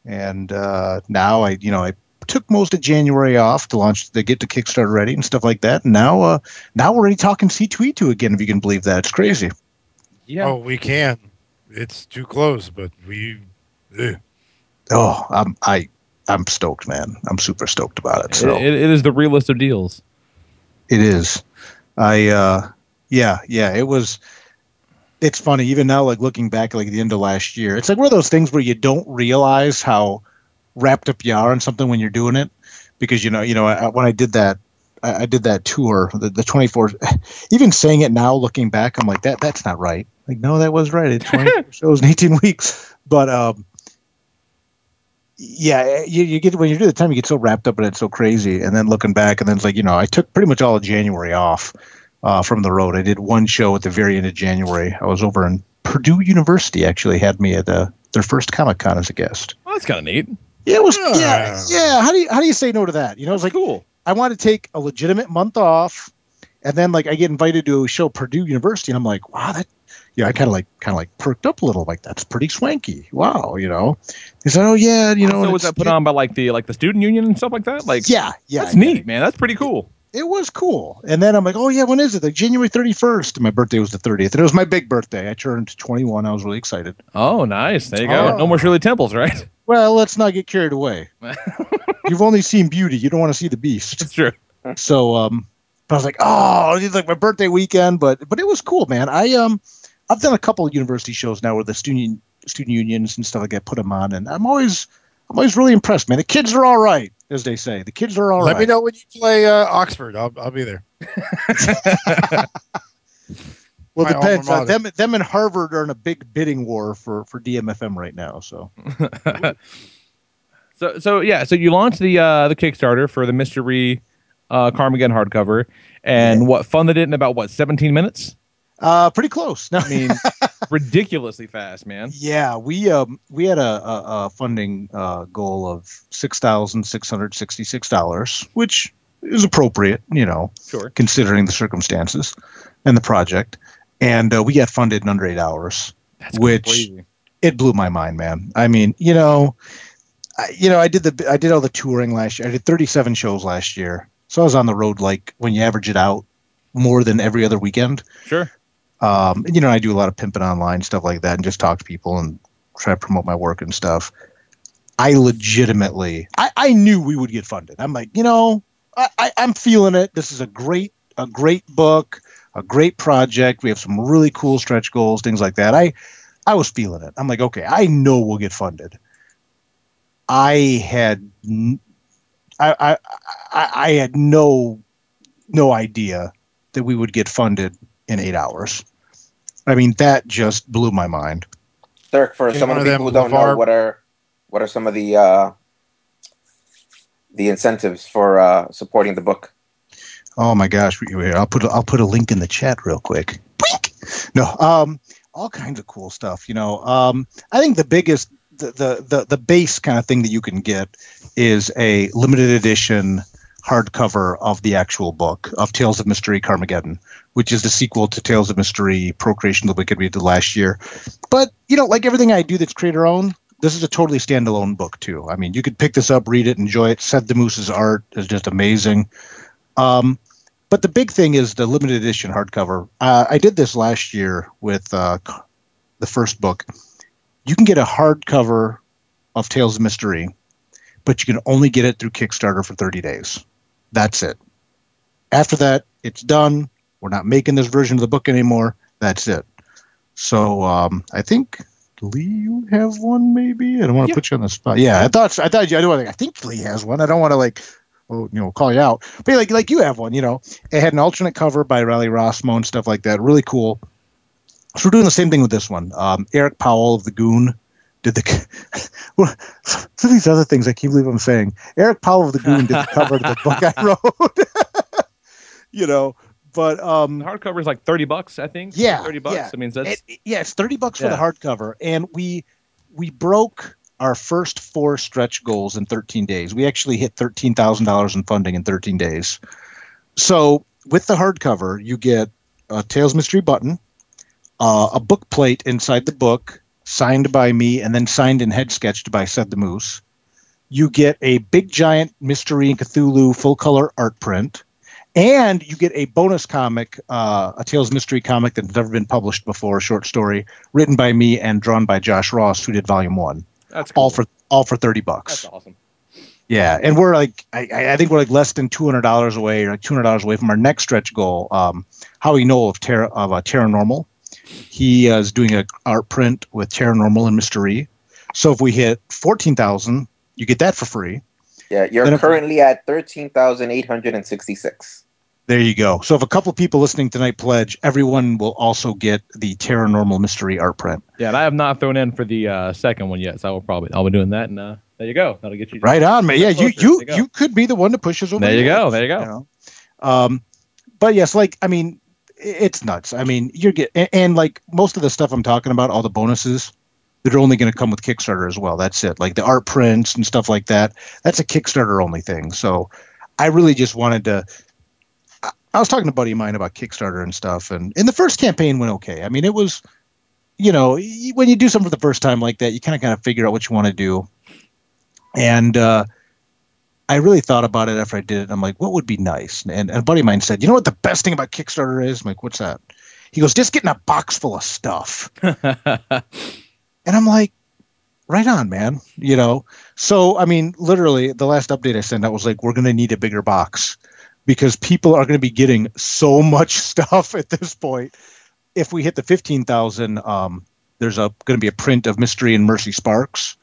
and uh, now I, you know, I took most of January off to launch to get the Kickstarter ready and stuff like that. And now, uh, now we're already talking C2E2 again. If you can believe that, it's crazy. Yeah. Oh, we can. It's too close, but we. eh. Oh, I'm I I'm stoked, man. I'm super stoked about it. So It- it- it is the realest of deals. it is. I uh yeah, yeah, it was it's funny, even now, like looking back like at the end of last year, it's like one of those things where you don't realize how wrapped up you are in something when you're doing it. Because you know, you know, I, when I did that I, I did that tour, the, the 24 even saying it now looking back, I'm like, that that's not right. Like, no, that was right. It's 24 shows in 18 weeks. But um yeah, you, you get when you do the time, you get so wrapped up in it, so crazy, and then looking back, and then it's like you know, I took pretty much all of January off uh, from the road. I did one show at the very end of January. I was over in Purdue University. Actually, had me at uh, their first Comic Con as a guest. Well, that's kind of neat. Yeah, it was. Yeah. Yeah, yeah. How do you how do you say no to that? You know, it's like Cool. I want to take a legitimate month off, and then like I get invited to a show Purdue University, and I'm like, wow, that. Yeah, I kind of like kind of like perked up a little. Like that's pretty swanky. Wow, you know. He said, "Oh yeah, you know." so was that put on by like the like the student union and stuff like that? Like, Yeah, yeah. that's yeah. neat, man. That's pretty cool. it was cool. And then I'm like, oh yeah, when is it? Like January 31st. And my birthday was the 30th, and it was my big birthday. I turned 21. I was really excited. Oh, nice. There you go. Oh. No more Shirley Temples, right? Well, let's not get carried away. You've only seen beauty. You don't want to see the beast. That's true. So, um, but I was like, oh, it's like my birthday weekend. But but it was cool, man. I um, I've done a couple of university shows now where the student student unions and stuff like that put them on, and I'm always I'm always really impressed, man. The kids are all right, as they say. The kids are all Let right. me know when you play uh, Oxford. I'll, I'll be there. Well, My it depends. Uh, them, them and Harvard are in a big bidding war for for DMFM right now. So So so yeah, so you launched the uh the Kickstarter for the Mr. Rhee uh Karmageddon hardcover, and what funded it in about what seventeen minutes? Uh, pretty close. No, I mean, ridiculously fast, man. Yeah, we um we had a, a, a funding uh, goal of six thousand six hundred sixty six dollars, which is appropriate, you know, Sure. considering the circumstances and the project. And uh, we got funded in under eight hours, That's which crazy. it blew my mind, man. I mean, you know, I, you know, I did the I did all the touring last year. I did thirty seven shows last year, so I was on the road like when you average it out more than every other weekend. Sure. Um, you know, I do a lot of pimping online stuff like that, and just talk to people and try to promote my work and stuff. I legitimately, I, I knew we would get funded. I'm like, you know, I, I, I'm feeling it. This is a great, a great book, a great project. We have some really cool stretch goals, things like that. I, I was feeling it. I'm like, okay, I know we'll get funded. I had, i, i, i had no, no idea that we would get funded in eight hours. I mean, that just blew my mind. Dirk, for Okay, some of the people who don't know, what are what are some of the uh, the incentives for uh, supporting the book? Oh my gosh! Wait, wait, I'll put I'll put a link in the chat real quick. Boink! No, um, all kinds of cool stuff. You know, um, I think the biggest, the, the the the base kind of thing that you can get is a limited edition hardcover of the actual book of Tales of Mystery Karmageddon, which is the sequel to Tales of Mr. Rhee Procreation of the Wicked we did last year. But you know, like everything I do that's creator owned, this is a totally standalone book too. I mean, you could pick this up, read it, enjoy it. Seth Damoose's art is just amazing. Um, but the big thing is the limited edition hardcover. Uh, I did this last year with uh, the first book. You can get a hardcover of Tales of Mr. Rhee, but you can only get it through Kickstarter for 30 days. That's it. After that, it's done. We're not making this version of the book anymore. That's it. So um, I think Lee, you have one maybe. I don't want to put you on the spot. Yeah, I thought I thought you. I. I think Lee has one. I don't want to like, oh, you know, call you out. But like like you have one. You know, it had an alternate cover by Riley Rossmo and stuff like that. Really cool. So we're doing the same thing with this one. Um, Eric Powell of the Goon did the. Well, some of these other things I can't believe I'm saying. Eric Powell of the Goon did the cover of the book I wrote. you know, but um, The hardcover is like thirty bucks, I think. Yeah, thirty bucks. yeah. I mean, that's it, yeah, it's thirty bucks for the hardcover, and we we broke our first four stretch goals in thirteen days. We actually hit thirteen thousand dollars in funding in thirteen days. So with the hardcover, you get a Tales Mr. Rhee button, uh, a book plate inside the book, signed by me, and then signed and head sketched by Seth Damoose. You get a big giant Mr. Rhee and Cthulhu full color art print and you get a bonus comic, uh, a Tales Mr. Rhee comic that's never been published before, a short story written by me and drawn by Josh Ross, who did Volume One, that's cool. all for all for thirty bucks. that's awesome. Yeah, and we're like, I, I think we're like less than two hundred dollars away, or like two hundred dollars away from our next stretch goal. Um, Howie Knoll of Terra of uh, Terra Normal, he uh, is doing a art print with Terra Normal and Mr. Rhee. So if we hit fourteen thousand, you get that for free. Yeah, you're Then if- currently at thirteen thousand eight hundred and sixty-six. There you go. So if a couple people listening tonight pledge, everyone will also get the Terra Normal Mr. Rhee art print. Yeah, and I have not thrown in for the uh, second one yet, so I will probably I'll be doing that, and uh, there you go. That'll get you Right on, man. Yeah, you you you you could be the one to push us over. There you go. There you go. know? Um, but yes, like I mean, i- it's nuts. I mean, you're get and, and like most of the stuff I'm talking about, all the bonuses, they're only going to come with Kickstarter as well. That's it. Like the art prints and stuff like that. That's a Kickstarter only thing. So I really just wanted to. I- I was talking to a buddy of mine about Kickstarter and stuff, and and the first campaign went okay. I mean, it was, you know, when you do something for the first time like that, you kind of kind of figure out what you want to do, and uh, I really thought about it after I did it. I'm like, what would be nice? And, and a buddy of mine said, you know what the best thing about Kickstarter is? I'm like, what's that? He goes, just getting a box full of stuff. And I'm like, right on, man. You know, so I mean, literally, the last update I sent out was like, we're going to need a bigger box because people are going to be getting so much stuff at this point. If we hit the fifteen thousand, um, there's a going to be a print of Mr. Rhee and Mercy Sparks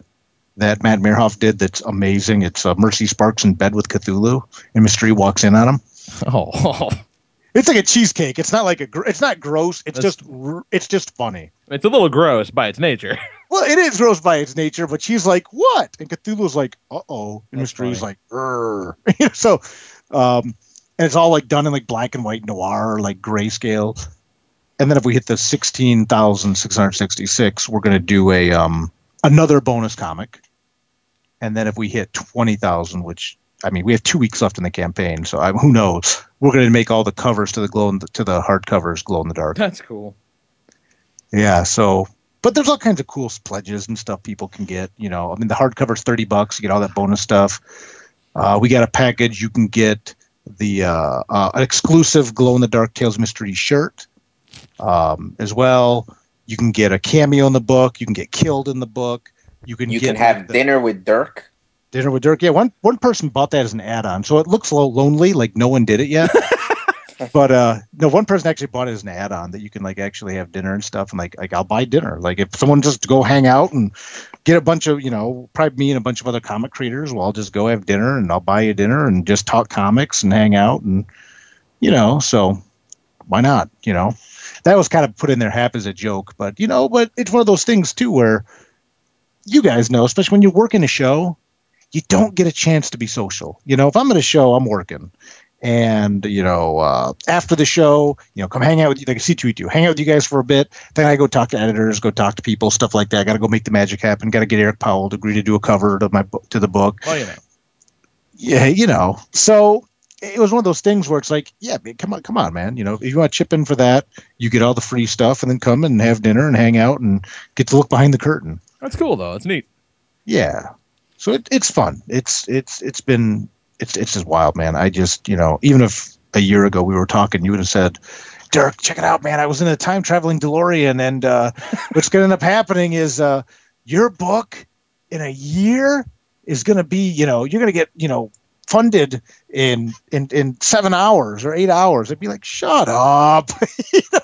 that Matt Meerhoff did. That's amazing. It's uh, Mercy Sparks in bed with Cthulhu, and Mr. Rhee walks in on him. Oh, It's like a cheesecake. It's not like a. Gr- it's not gross. It's That's- just. r- It's just funny. It's a little gross by its nature. Well, it is gross by its nature, but she's like, "What?" And Cthulhu's like, "Uh oh," and That's Mr. Rhee's funny. like, "Grr." So, um, and it's all like done in like black and white noir, like grayscale. And then if we hit the sixteen thousand six hundred sixty-six, we're gonna do a um another bonus comic. And then if we hit twenty thousand, which I mean, we have two weeks left in the campaign, so I, who knows? We're gonna make all the covers to the glow in the, to the hard covers glow in the dark. That's cool. Yeah, so but there's all kinds of cool pledges and stuff people can get. You know, I mean the hardcover's thirty bucks, you get all that bonus stuff. Uh, we got a package you can get the uh, uh, an exclusive glow in the dark tales Mr. Rhee shirt um, as well. You can get a cameo in the book. You can get killed in the book. You can You can have the- dinner with Dirk. dinner with Dirk. Yeah, one one person bought that as an add-on, so it looks a little lonely, like no one did it yet. but uh no, one person actually bought it as an add-on that you can like actually have dinner and stuff. And like like I'll buy dinner. Like if someone just go hang out and get a bunch of you know probably me and a bunch of other comic creators, well I'll just go have dinner and I'll buy you dinner and just talk comics and hang out and you know so why not you know that was kind of put in there half as a joke but you know but it's one of those things too where you guys know especially when you work in a show you don't get a chance to be social. You know, if I'm at a show, I'm working. And, you know, uh, after the show, you know, come hang out with you, like a C2E2, hang out with you guys for a bit. Then I go talk to editors, go talk to people, stuff like that. I got to go make the magic happen. Got to get Eric Powell to agree to do a cover to my book, to the book. Oh, you know. Yeah, you know. So it was one of those things where it's like, yeah, come on, come on, man. You know, if you want to chip in for that, you get all the free stuff and then come and have dinner and hang out and get to look behind the curtain That's cool though. It's neat. yeah so it, it's fun it's it's it's been it's it's just wild man i just you know even if a year ago we were talking you would have said dirk check it out man i was in a time traveling delorean and uh what's going to end up happening is uh your book in a year is going to be you know you're going to get you know funded in in in seven hours or eight hours i'd be like shut up You know?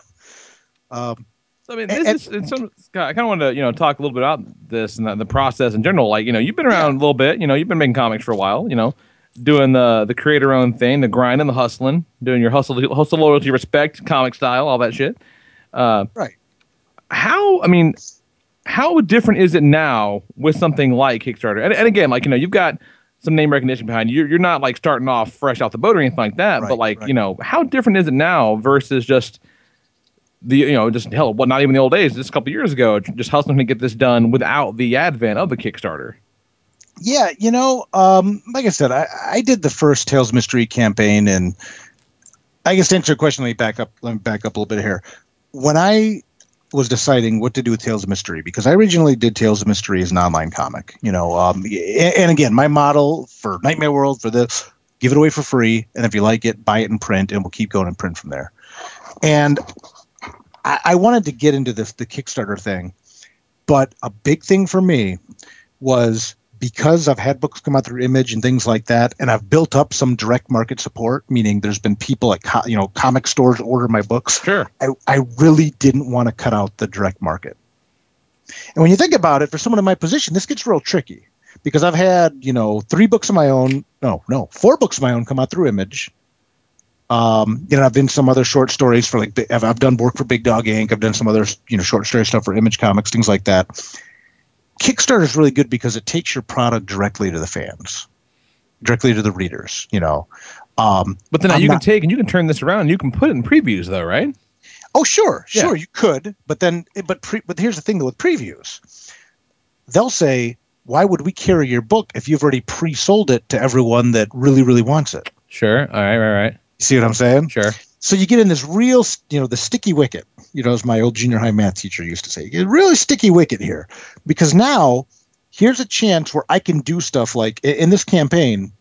um I mean, And- this is it's some, Scott, I kind of wanted to you know talk a little bit about this and the, the process in general. Like, you know, you've been around a little bit. You know, you've been making comics for a while. You know, doing the the creator own thing, the grind and the hustling, doing your hustle, hustle, loyalty, respect, comic style, all that shit. Uh, right how? I mean, how different is it now with something like Kickstarter? And, and again, like you know, you've got some name recognition behind you. You're, you're not like starting off fresh out the boat or anything like that. but like right. you know, how different is it now versus just the you know just hell, well, not even the old days, just a couple years ago, just hustling to get this done without the advent of the Kickstarter. Yeah, you know, um, like I said, I, I did the first Tales Mr. Rhee campaign, and I guess to answer your question, let me back up. Let me back up a little bit here. When I was deciding what to do with Tales of Mr. Rhee, because I originally did Tales of Mr. Rhee as an online comic, you know, um, and, and again, my model for Nightmare World for this, give it away for free, and if you like it, buy it in print, and we'll keep going in print from there. And I, I wanted to get into this the Kickstarter thing, but a big thing for me was because I've had books come out through Image and things like that, and I've built up some direct market support, meaning there's been people at co- you know comic stores order my books. Sure. I, I really didn't want to cut out the direct market. And when you think about it, for someone in my position, this gets real tricky because I've had you know three books of my own, no, no, four books of my own come out through Image. Um, you know, I've done some other short stories for like I've, I've done work for Big Dog Ink. I've done some other you know short story stuff for Image Comics, things like that. Kickstarter is really good because it takes your product directly to the fans, directly to the readers. You know, um, But then I'm you not- can take and you can turn this around. You can put it in previews, though, right? Oh, sure, Yeah. sure, you could, but then, but pre, but here's the thing though with previews, they'll say, "Why would we carry your book if you've already pre-sold it to everyone that really, really wants it?" Sure. All right. Right. Right. See what I'm saying? Sure. So you get in this real, you know, the sticky wicket. You know, as my old junior high math teacher used to say, you get a really sticky wicket here, because now here's a chance where I can do stuff like in this campaign,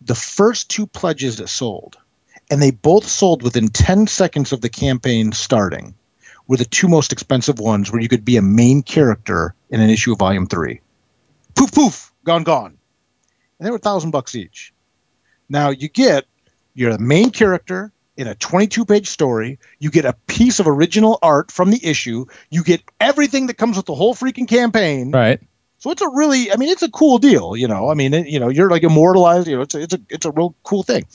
the first two pledges that sold, and they both sold within 10 seconds of the campaign starting, were the two most expensive ones where you could be a main character in an issue of volume three. Poof, poof, gone, gone. And they were a thousand bucks each. Now you get you're the main character in a 22 page story. You get a piece of original art from the issue. You get everything that comes with the whole freaking campaign. Right. So it's a really, I mean, it's a cool deal. You know, I mean, it, you know, you're like immortalized. You know, it's a, it's a, it's a real cool thing.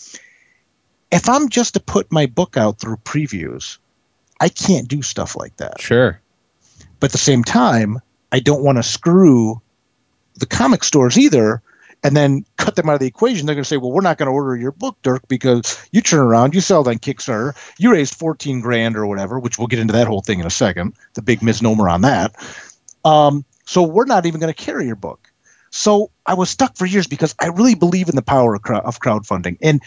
If I'm just to put my book out through previews, I can't do stuff like that. Sure. But at the same time, I don't want to screw the comic stores either and then cut them out of the equation. They're going to say, well, we're not going to order your book, Dirk, because you turn around, you sell it on Kickstarter, you raised 14 grand or whatever, which we'll get into that whole thing in a second, the big misnomer on that. Um, so we're not even going to carry your book. So I was stuck for years because I really believe in the power of, crowd, of crowdfunding. And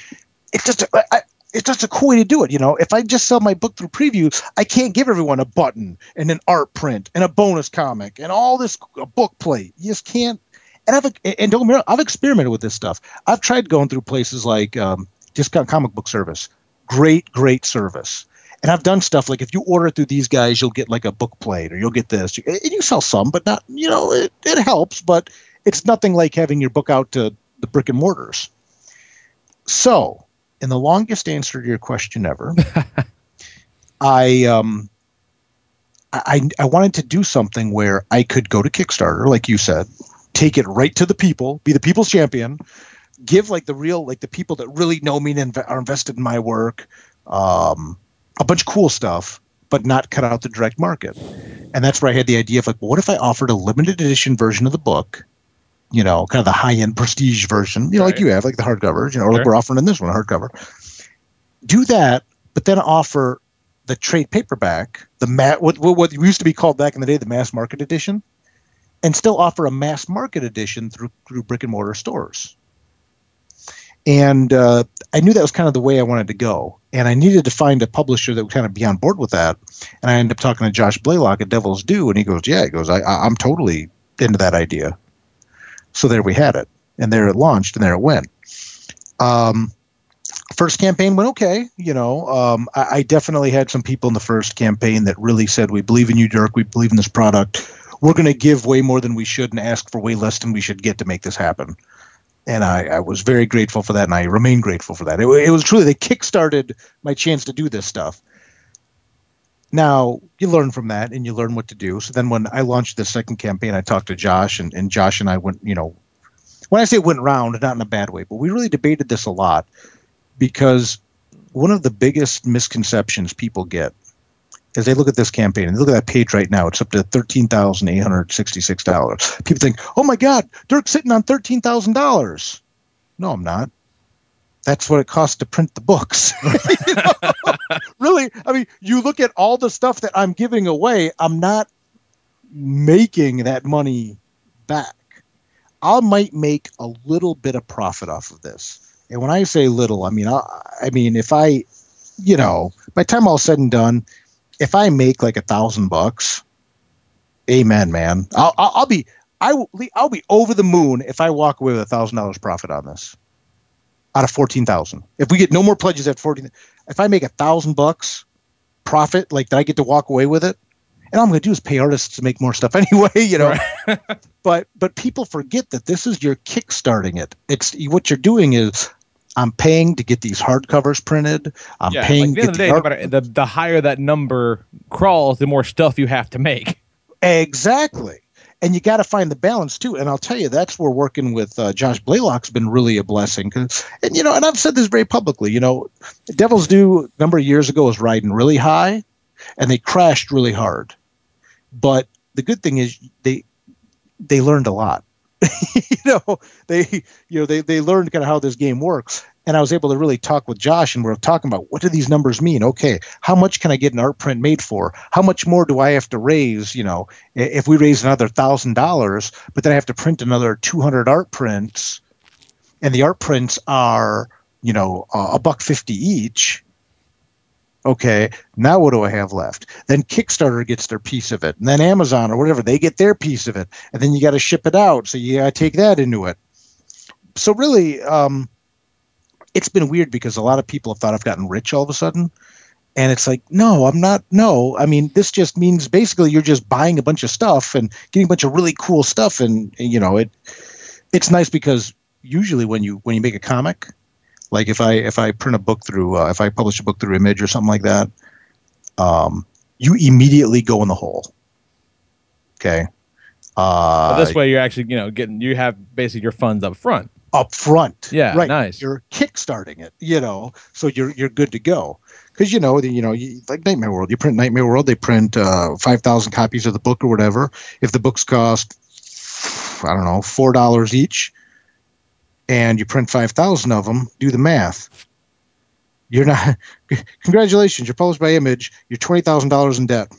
it's just, I, it's just a cool way to do it. You know, if I just sell my book through preview, I can't give everyone a button and an art print and a bonus comic and all this a book plate. You just can't. And I've and don't get me—I've experimented with this stuff. I've tried going through places like um, Discount Comic Book Service. Great, great service. And I've done stuff like if you order through these guys, you'll get like a book plate or you'll get this. And you sell some, but not, you know, it, it helps, but it's nothing like having your book out to the brick and mortars. So in the longest answer to your question ever, I um, I I wanted to do something where I could go to Kickstarter, like you said, take it right to the people, be the people's champion, give like the real like the people that really know me and are invested in my work, um, a bunch of cool stuff, but not cut out the direct market. And that's where I had the idea of like, what if I offered a limited edition version of the book? you know, kind of the high end prestige version, you know, right. like you have, like the hardcovers, you know, or like we're offering in this one, a hardcover. Do that, but then offer the trade paperback, the ma- what, what used to be called back in the day the mass market edition, and still offer a mass market edition through through brick and mortar stores. And uh, I knew that was kind of the way I wanted to go, and I needed to find a publisher that would kind of be on board with that. And I ended up talking to Josh Blaylock at Devil's Due, and he goes, "Yeah," he goes, I, "I'm totally into that idea." So there we had it, and there it launched, and there it went. Um, first campaign went okay. You know, um, I, I, definitely had some people in the first campaign that really said, "We believe in you, Dirk. We believe in this product. We're going to give way more than we should and ask for way less than we should get to make this happen." And I, I was very grateful for that, and I remain grateful for that. It, it was truly they kickstarted my chance to do this stuff. Now you learn from that and you learn what to do. So then when I launched the second campaign, I talked to Josh and, and Josh and I went, you know, when I say went round, not in a bad way, but we really debated this a lot because one of the biggest misconceptions people get is they look at this campaign and look at that page right now. It's up to thirteen thousand eight hundred sixty-six dollars. People think, "Oh my God, Dirk's sitting on thirteen thousand dollars." No, I'm not that's what it costs to print the books. really, I mean, you look at all the stuff that I'm giving away, I'm not making that money back. I might make a little bit of profit off of this. And when I say little, I mean, I, I mean, if I, you know, by the time all said and done, if I make like a thousand bucks, amen, man. I'll, I'll, I'll be, I will, I'll be over the moon if I walk away with a thousand dollars profit on this out of 14,000. If we get no more pledges at 14, if I make a thousand bucks profit, like that I get to walk away with it, and all I'm going to do is pay artists to make more stuff anyway, you know. Right. but but people forget that this is your kickstarting it. It's what you're doing is I'm paying to get these hardcovers printed. I'm yeah, paying. Like the, the, the, day, the, the higher that number crawls, the more stuff you have to make. Exactly and you got to find the balance too. And I'll tell you, that's where working with uh, Josh Blaylock's been really a blessing. Cause, and you know, and I've said this very publicly. You know, Devil's Due a number of years ago was riding really high, and they crashed really hard. But the good thing is they they learned a lot. you know, they you know they they learned kind of how this game works, and I was able to really talk with Josh, and we are talking about what do these numbers mean? Okay, how much can I get an art print made for? How much more do I have to raise? You know, if we raise another thousand dollars, but then I have to print another two hundred art prints, and the art prints are you know a buck fifty each. Okay, now what do I have left? Then Kickstarter gets their piece of it, and then Amazon or whatever they get their piece of it, and then you got to ship it out, so you got to take that into it. So really. Um, it's been weird because a lot of people have thought I've gotten rich all of a sudden. And it's like, no, I'm not. No, I mean, this just means basically you're just buying a bunch of stuff and getting a bunch of really cool stuff. And, and you know, it, it's nice because usually when you, when you make a comic, like if I, if I print a book through, uh, if I publish a book through image or something like that, um, you immediately go in the hole. Okay. Uh, this way you're actually, you know, getting, you have basically your funds up front up front. Yeah, right. nice. You're kickstarting it, you know, so you're you're good to go. Because you know, the, you know, you, like Nightmare World, you print Nightmare World, they print uh, five thousand copies of the book or whatever. If the books cost, I don't know, four dollars each, and you print five thousand of them, do the math. You're not. Congratulations, you're published by Image. You're twenty thousand dollars in debt.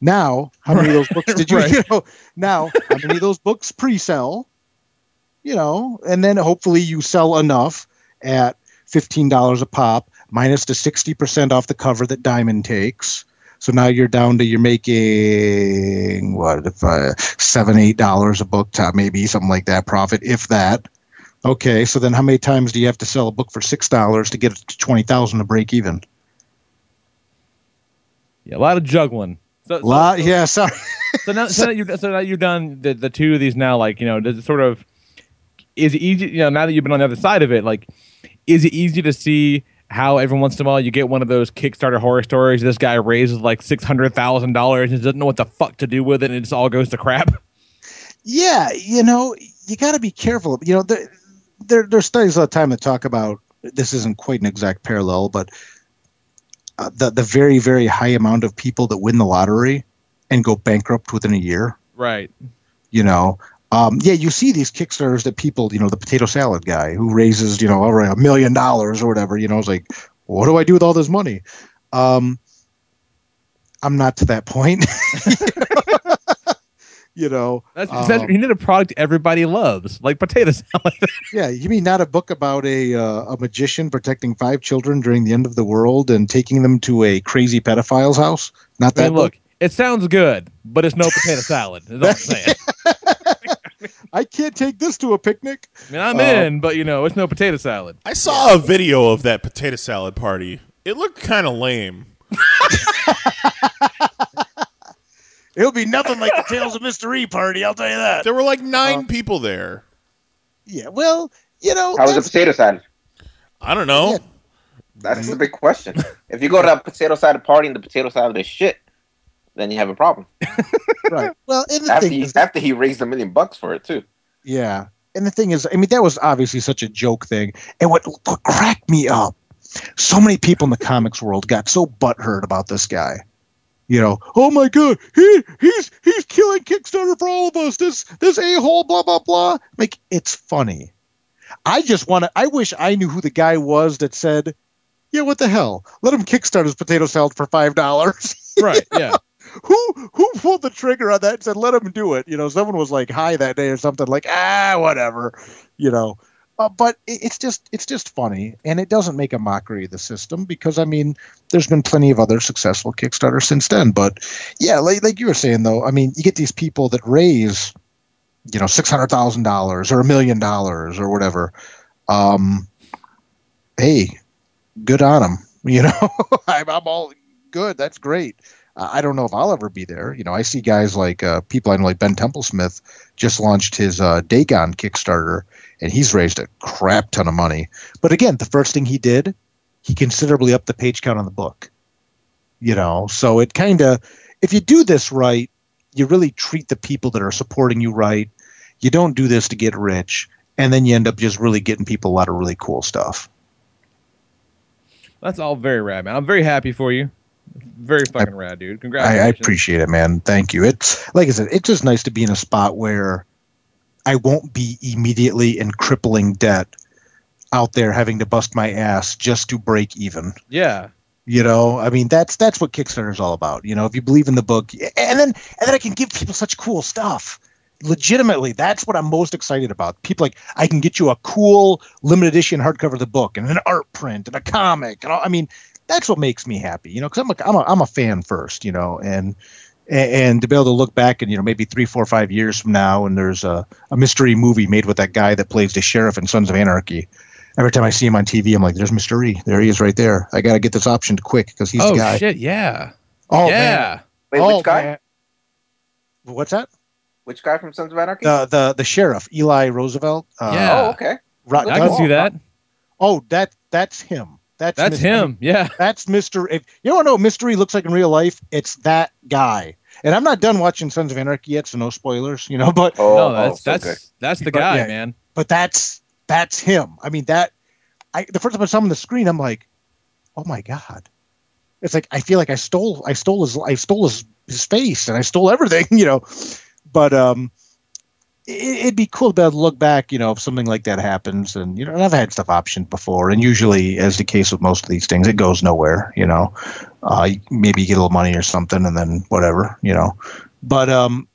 Now, how many of those books did you? Right. You know, now how many of those books pre-sell? You know, and then hopefully you sell enough at fifteen dollars a pop, minus the sixty percent off the cover that Diamond takes. So now you're down to you're making what if uh, seven eight dollars a book, top maybe something like that profit, if that. Okay, so then how many times do you have to sell a book for six dollars to get it to twenty thousand to break even? Yeah, a lot of juggling. So, so- Lot, so- yeah, sorry. so now, so now you so now you've done the, the two of these now. Like you know, does it sort of is it easy? You know, now that you've been on the other side of it, like, is it easy to see how every once in a while you get one of those Kickstarter horror stories? This guy raises like six hundred thousand dollars and doesn't know what the fuck to do with it, and it just all goes to crap. Yeah, you know, you got to be careful. You know, there, there there's studies all the time that talk about this isn't quite an exact parallel, but uh, the the very very high amount of people that win the lottery and go bankrupt within a year. Right. You know, um, yeah, you see these Kickstarters that people, you know, the potato salad guy who raises, you know, over a million dollars or whatever. You know, it's like, what do I do with all this money? Um, I'm not to that point. you know, That's, um, that's you need a product everybody loves, like potato salad. Yeah, you mean not a book about a uh, a magician protecting five children during the end of the world and taking them to a crazy pedophile's house? Not I that mean, look, book. it sounds good, but it's no potato salad. Is all I'm saying. I can't take this to a picnic. I mean, I'm Uh, in, but you know, it's no potato salad. I saw a video of that potato salad party. It looked kind of lame. It'll be nothing like the Tales of Mr. Rhee party. I'll tell you that. There were like nine um, people there. Yeah, well, you know, How was the potato salad? I don't know. Yeah. That's the big question. if you go to a potato salad party and the potato salad is shit, then you have a problem. right. Well, and the After thing he, is, after he raised a million bucks for it too. Yeah. And the thing is, I mean, that was obviously such a joke thing. And what, what cracked me up, so many people in the comics world got so butthurt about this guy. You know, oh my god, he he's he's killing Kickstarter for all of us. This this a hole, blah blah blah. Like it's funny. I just want to. I wish I knew who the guy was that said, "Yeah, what the hell? Let him kickstart his potato salad for five dollars." Right. Yeah. who who pulled the trigger on that and said let him do it you know someone was like high that day or something like ah whatever you know uh, but it's just it's just funny and it doesn't make a mockery of the system because i mean there's been plenty of other successful kickstarters since then. But yeah like, like you were saying though i mean you get these people that raise you know $600000 or a million dollars or whatever. Um hey good on them you know? I'm, I'm all good. That's great I don't know if I'll ever be there. You know, I see guys like uh, people I know, like Ben Templesmith, just launched his uh, Dagon Kickstarter, and he's raised a crap ton of money. But again, the first thing he did, he considerably upped the page count on the book. You know, so it kind of, if you do this right, you really treat the people that are supporting you right. You don't do this to get rich, and then you end up just really getting people a lot of really cool stuff. That's all very rad, man. I'm very happy for you. Very fucking rad, dude. I, Congratulations. I appreciate it, man. Thank you. It's like I said, it's just nice to be in a spot where I won't be immediately in crippling debt out there having to bust my ass just to break even. Yeah. You know, I mean that's that's what Kickstarter is all about. You know, if you believe in the book, and then and then I can give people such cool stuff. Legitimately, that's what I'm most excited about. People like I can get you a cool limited edition hardcover of the book and an art print and a comic and all, I mean that's what makes me happy. You know, because I'm a I'm a I'm a fan first. You know, and and, and to be able to look back and you know maybe three, four, five years from now, and there's a, a Mr. Rhee movie made with that guy that plays the sheriff in Sons of Anarchy. Every time I see him on TV, I'm like, "There's Mr. E. There he is, right there. I got to get this optioned quick because he's oh the guy." shit! Yeah. Oh yeah. man. Wait, oh, which guy? man. What's that? Which guy from Sons of Anarchy? The the the sheriff, Eli Roosevelt. Uh, Yeah. oh, okay. Ro- I can see that. Oh, that that's him. That's That's Mr. him. Yeah. That's Mr. If you don't know what Mr. Rhee looks like in real life, it's that guy. And I'm not done watching Sons of Anarchy yet, so no spoilers, you know. But Oh, no, oh, that's so that's good. that's the But, guy, yeah. man. but that's that's him. I mean that. I the first time I saw him on the screen, I'm like, oh my god. It's like I feel like I stole I stole his I stole his his face and I stole everything, you know. But um, it, it'd be cool to be able to look back, you know, if something like that happens. And you know, I've had stuff optioned before, and usually, as the case with most of these things, it goes nowhere. You know, uh, maybe you get a little money or something, and then whatever, you know. But um,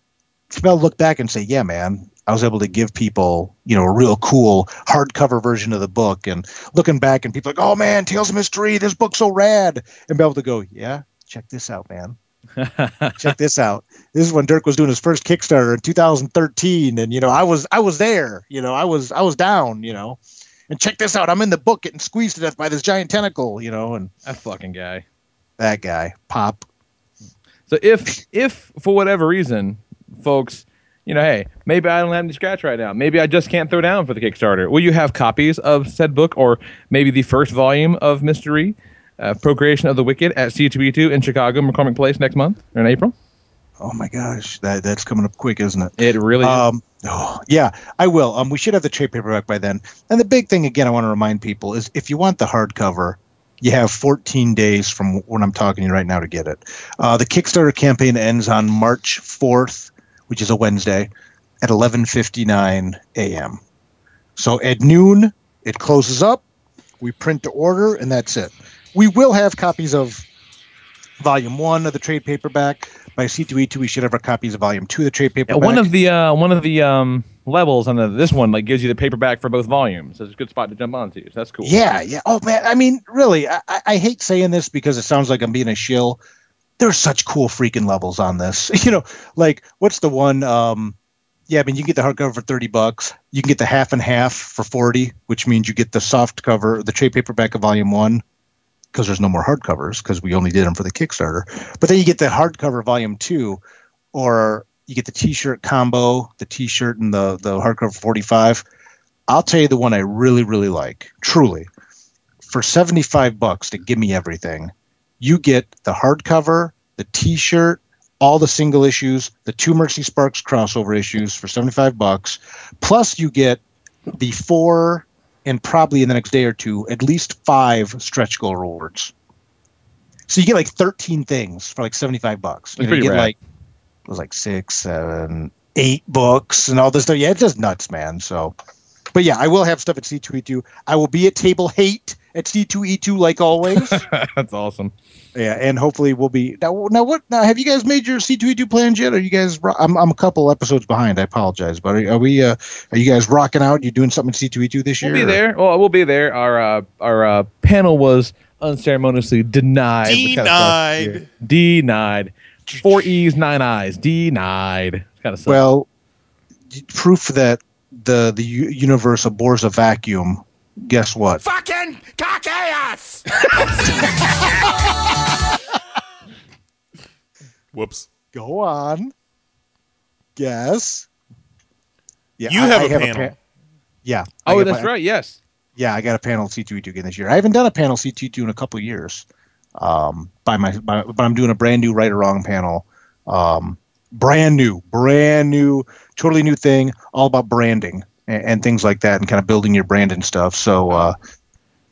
to be able to look back and say, yeah, man, I was able to give people, you know, a real cool hardcover version of the book, and looking back, and people like, oh man, Tales of Mr. Rhee, this book's so rad, and be able to go, yeah, check this out, man. check this out. This is when Dirk was doing his first Kickstarter in 2013, and you know, I was I was there. You know, I was I was down. You know, and check this out. I'm in the book getting squeezed to death by this giant tentacle. You know, and That fucking guy. that guy pop. So if if for whatever reason, folks, you know, hey, maybe I don't have any scratch right now. Maybe I just can't throw down for the Kickstarter. Will you have copies of said book or maybe the first volume of Mr. Rhee, uh, Procreation of the Wicked at C2E2 in Chicago, McCormick Place next month or in April? Oh my gosh, that that's coming up quick, isn't it? It really is. Um, oh, yeah, I will. Um, we should have the trade paperback by then. And the big thing, again, I want to remind people is if you want the hardcover, you have 14 days from when I'm talking to you right now to get it. Uh, the Kickstarter campaign ends on March 4th, which is a Wednesday, at 11:59 a.m. So at noon, it closes up. We print the order, and that's it. We will have copies of Volume One of the trade paperback by C2E2. We should have our copies of Volume Two of the trade Yeah, paperback. one of the uh, one of the um, levels on the, this one like gives you the paperback for both volumes. So it's a good spot to jump onto. So that's cool. Yeah, yeah. Oh man, I mean, really, I, I- hate saying this because it sounds like I'm being a shill. There's such cool freaking levels on this. You know, like what's the one? Um, yeah, I mean, you can get the hardcover for thirty bucks. You can get the half and half for forty, which means you get the soft cover, the trade paperback of volume one, because there's no more hardcovers because we only did them for the Kickstarter. But then you get the hardcover volume two, or you get the T-shirt combo, the T-shirt and the the hardcover forty five. I'll tell you the one I really really like, truly. For seventy five bucks to give me everything, you get the hardcover, the T-shirt, all the single issues, the two Mercy Sparks crossover issues for seventy five bucks, plus you get the four and probably in the next day or two, at least five stretch goal rewards. So you get like 13 things for like 75 bucks. You, know, you get rad. like it was like six, seven, eight books and all this stuff. Yeah, it's just nuts, man. So, but yeah, I will have stuff at C2E2. I will be at Table Hate at C2E2 like always. that's awesome. Yeah, and hopefully we'll be now. Now, what? Now, have you guys made your C2E2 plans yet? Are you guys? I'm I'm a couple episodes behind. I apologize, but are, are we? Uh, are you guys rocking out? You doing something C2E2 this year? We'll be or- there. Well, we'll be there. Our uh, our uh, panel was unceremoniously denied. which kinda sucks. Denied. Denied. Four E's, nine I's. Denied. Kind of sucks. Well, proof that the the universe abhors a vacuum. Guess what? Fucking chaos! Whoops. Go on. Guess. Yeah, You I- have I a panel. pa- yeah. Oh, that's my- right. Yes. Yeah, I got a panel C2E2 again this year. I haven't done a panel C2E2 in a couple of years. Um, by my, by, but I'm doing a brand new right or wrong panel. Um, brand new, brand new, totally new thing, all about branding and, and things like that, and kind of building your brand and stuff. So, uh,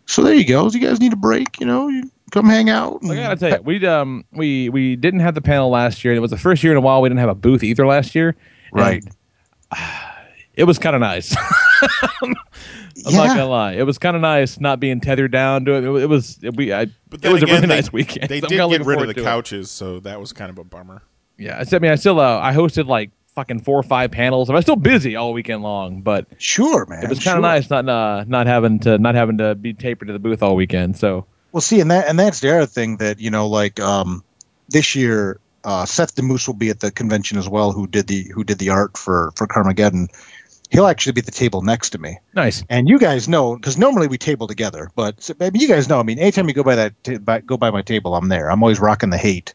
so there you go. If you guys need a break, you know, you come hang out. I gotta tell you, we um we we didn't have the panel last year. and It was the first year in a while we didn't have a booth either last year. And right. It was kind of nice. I'm not gonna lie. It was kind of nice not being tethered down to it. It was, it was it, we. I, But it was again, a really they, nice weekend. They I'm did get rid of the to it. couches, so that was kind of a bummer. Yeah, I mean, I still uh, I hosted like fucking four or five panels. I was still busy all weekend long, but Sure, man. it was kind sure. of nice not uh, not having to not having to be tapered to the booth all weekend. So Well, see, and that and that's the other thing that you know, like um, this year, uh, Seth Damoose will be at the convention as well. Who did the who did the art for for Karmageddon? He'll actually be at the table next to me. nice. And you guys know because normally we table together, but so, I mean, you guys know. I mean, anytime you go by that ta- by, go by my table, I'm there. I'm always rocking the hate,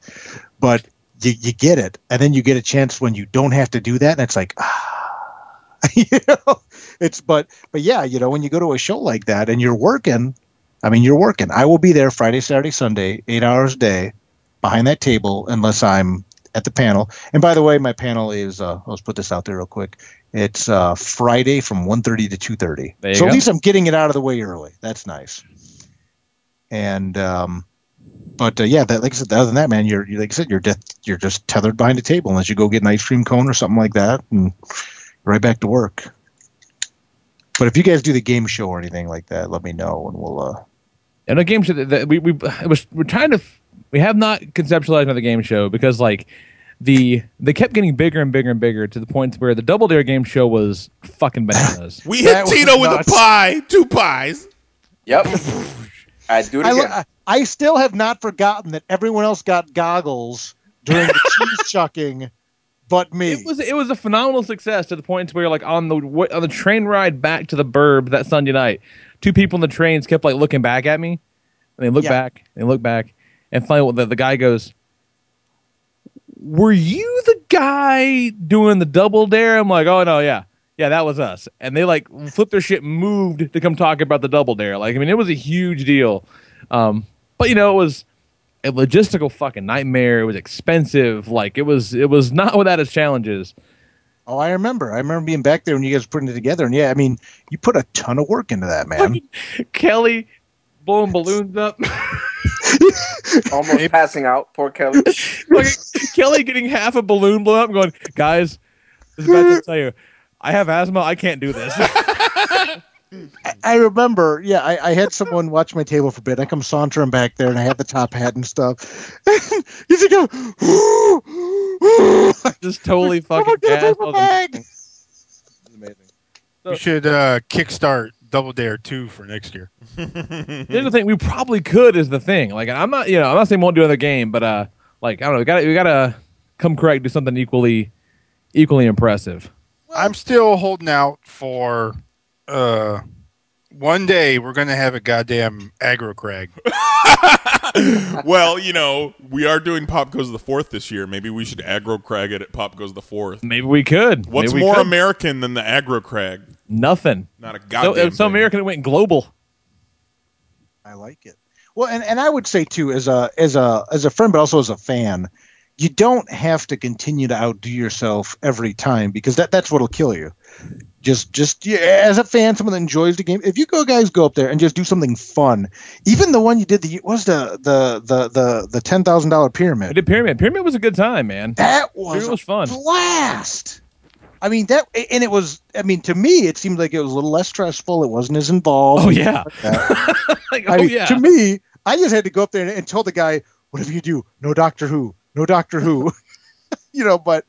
but you, you get it, and then you get a chance when you don't have to do that, and it's like ah, you know, it's but but yeah, you know, when you go to a show like that and you're working, I mean, you're working. I will be there Friday, Saturday, Sunday, eight hours a day, behind that table, unless I'm at the panel. And by the way, my panel is uh, let's put this out there real quick. It's uh, Friday from 1.30 to two thirty. So go. at least I'm getting it out of the way early. That's nice. And um, but uh, yeah, that like I said, other than that, man, you're, you like I said, you're just you're just tethered behind a table unless you go get an ice cream cone or something like that, and right back to work. But if you guys do the game show or anything like that, let me know and we'll. uh And a game show that, that we we it was we're trying to we have not conceptualized another game show because like the they kept getting bigger and bigger and bigger to the point where the Double Dare game show was fucking bananas. We That hit was Tito with nuts. a pie, two pies. Yep. I do it I, again. I- I still have not forgotten that everyone else got goggles during the cheese chucking, but me. It was it was a phenomenal success to the point where like on the wa- on the train ride back to the burb that Sunday night, two people in the trains kept like looking back at me, and they look Yeah. back, they look back, and finally the, the guy goes, "Were you the guy doing the double dare?" I'm like, "Oh no, yeah." Yeah, that was us. And they like flipped their shit, moved to come talk about the double dare. Like, I mean, it was a huge deal. Um, but you know, it was a logistical fucking nightmare. It was expensive. Like, it was it was not without its challenges. Oh, I remember. I remember being back there when you guys were putting it together, and yeah, I mean, you put a ton of work into that, man. Kelly blowing balloons up. Almost passing out. Poor Kelly. Fucking Kelly getting half a balloon blown up and going, guys, this is about to tell you, I have asthma. I can't do this. I remember, yeah, I, I had someone watch my table for a bit. I come sauntering back there, and I had the top hat and stuff. you think I'm, Just totally I'm fucking gonna get a gas. paper bag. We should uh, kickstart Double Dare two for next year. Here's the thing: we probably could. Is the thing? Like, I'm not, you know, I'm not saying we won't do another game, but uh, like, I don't know, we got to we got to come correct, do something equally, equally impressive. I'm still holding out for uh, one day we're gonna have a goddamn aggro crag. well, you know, we are doing Pop Goes the Fourth this year. Maybe we should aggro crag it at Pop Goes the Fourth. Maybe we could. What's Maybe we more could. American than the aggro crag? Nothing. Not a So, goddamn. it's so thing. American it went global. I like it. Well, and, and I would say too, as a as a as a friend, but also as a fan, you don't have to continue to outdo yourself every time because that that's what'll kill you. Just just yeah, as a fan, someone that enjoys the game. If you go guys go up there and just do something fun, even the one you did the what was the the the the the ten thousand dollar pyramid. did pyramid. Pyramid was a good time, man. That was, Pyramid was fun. blast. I mean that, and it was. I mean, to me, it seemed like it was a little less stressful. It wasn't as involved. Oh yeah. Like, oh, I oh mean, yeah. to me, I just had to go up there and, and tell the guy, whatever you do, no Doctor Who, no Doctor Who, you know. But,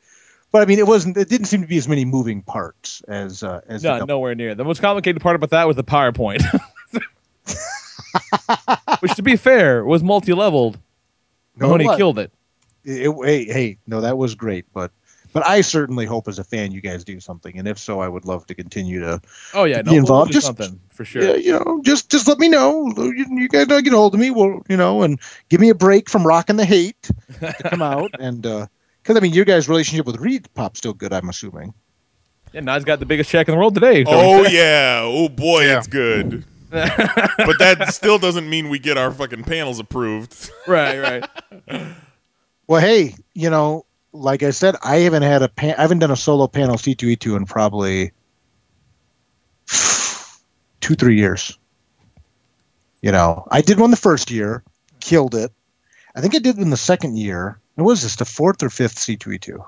but I mean, it wasn't. It didn't seem to be as many moving parts as uh, as. No, nowhere near. The most complicated part about that was the PowerPoint, which, to be fair, was multi-leveled. No, Mahoney killed it. It- it- hey, hey, no, that was great, but. But I certainly hope, as a fan, you guys do something, and if so, I would love to continue to. Oh yeah, Be no, we'll involved. do Just- something for sure. Yeah, you know, just just let me know. You, you guys know get a hold of me. Well, you know, and give me a break from rocking the hate to come out, and because I mean, your guys' relationship with ReedPop's still good. I'm assuming. Yeah, Nas got the biggest check in the world today. Oh yeah. Oh boy, Yeah. it's good. but that still doesn't mean we get our fucking panels approved. right, right. Well, hey, you know, like I said, I haven't had a pan- I haven't done a solo panel C2E2 in probably two, three years. You know, I did one the first year, killed it. I think I did one the second year. What was this, the fourth or fifth C2E2?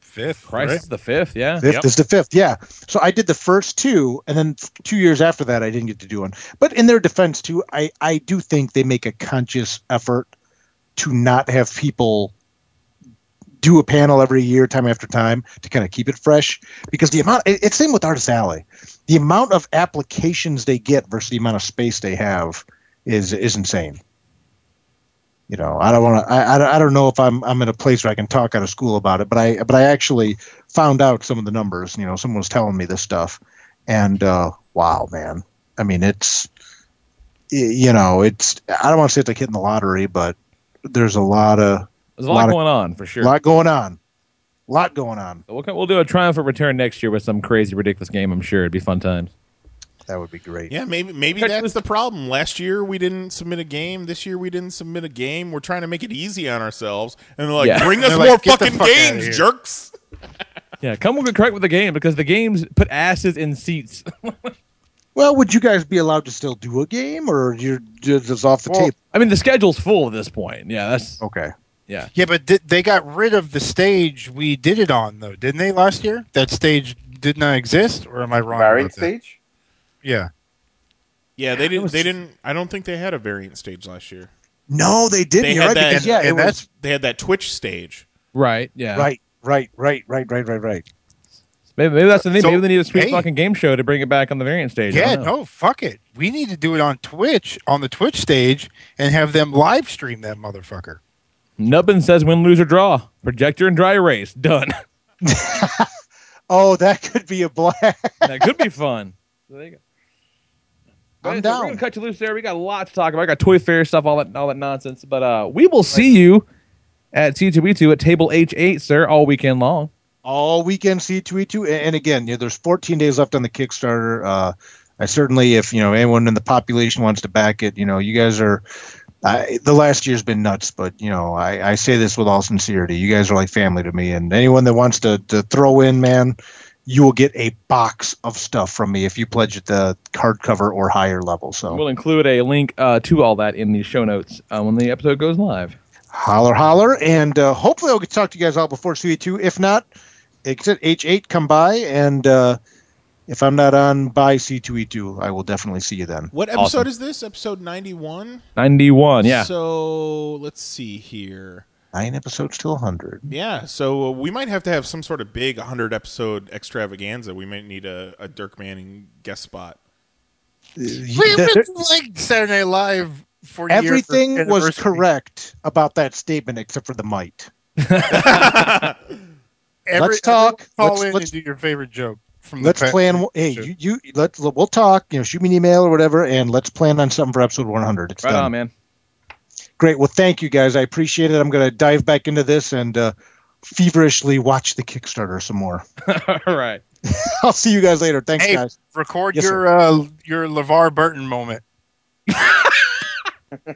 Fifth, Christ right? is the fifth. Yeah. Fifth Yep. is the fifth, yeah. So I did the first two, and then two years after that, I didn't get to do one. But in their defense, too, I I do think they make a conscious effort to not have people do a panel every year, time after time, to kind of keep it fresh. Because the amount, it- it's same with Artist Alley, the amount of applications they get versus the amount of space they have is is insane. You know, I don't want to. I, I, don't- I don't know if I'm I'm in a place where I can talk out of school about it, but I but I actually found out some of the numbers. You know, someone was telling me this stuff, and uh, wow, man. I mean, it's you know, it's I don't want to say it's like hitting the lottery, but there's a lot of There's a lot, lot of- going on for sure. A lot going on, A lot going on. We'll, we'll do a triumphant return next year with some crazy, ridiculous game. I'm sure it'd be fun times. That would be great. Yeah, maybe maybe Catch that's the problem. Last year we didn't submit a game. This year we didn't submit a game. We're trying to make it easy on ourselves, and they're like, Yeah. "Bring us They're like, more fucking fuck games, jerks." Yeah, come with correct with the game because the games put asses in seats. Well, would you guys be allowed to still do a game, or you're just off the Well, table? I mean, the schedule's full at this point. Yeah, that's Okay. yeah. Yeah, but did, they got rid of the stage we did it on, though, didn't they? Last year, that stage did not exist, or am I wrong? Variant stage. Yeah. Yeah, they didn't. was- They didn't. I don't think they had a variant stage last year. No, they didn't. They You're had right, that. because, yeah, and it was that's- They had that Twitch stage. Right. Yeah. right, right, right, right, right, right, right. Maybe, maybe that's the thing. So, maybe they need a sweet hey. fucking game show to bring it back on the variant stage. Yeah, no, fuck it. We need to do it on Twitch, on the Twitch stage, and have them live stream that motherfucker. Nubbin says win, lose, or draw. Projector and dry erase. Done. Oh, that could be a blast. that could be fun. So there you go. I'm But so. We're gonna cut you loose there. We got a lot to talk about. I got Toy Fair stuff, all that, all that nonsense. But uh, we will see you at C2E2 at table H8, sir, all weekend long. all weekend C2E2. And and again, you know, there's 14 days left on the Kickstarter. Uh, I certainly, if you know anyone in the population wants to back it, you know, you guys are. I, the last year's been nuts, but you know, I, I say this with all sincerity. You guys are like family to me, and anyone that wants to to throw in, man, you will get a box of stuff from me if you pledge at the hardcover or higher level. So We'll include a link uh, to all that in the show notes uh, when the episode goes live. holler, holler, and uh, hopefully I'll get to talk to you guys all before CE2. If not, exit H8, come by, and uh, if I'm not on by C2E2, I will definitely see you then. What episode Awesome. is this? Episode ninety-one. 91, yeah. So let's see here. Nine episodes till 100. Yeah, so uh, we might have to have some sort of big 100 episode extravaganza. We might need a, a Dirk Manning guest spot. We've been like Saturday Night Live for years. Everything for was correct about that statement except for the might. Every- Let's talk. Call Let's- in let's- and do your favorite joke. From Let's the plan. Hey, you, you let's we'll talk. You know, shoot me an email or whatever, and let's plan on something for episode 100. It's Right done. on, man. Great. Well, thank you guys. I appreciate it. I'm going to dive back into this and uh, feverishly watch the Kickstarter some more. all right. I'll see you guys later. Thanks, Hey, guys. record Yes, your uh, your LeVar Burton moment.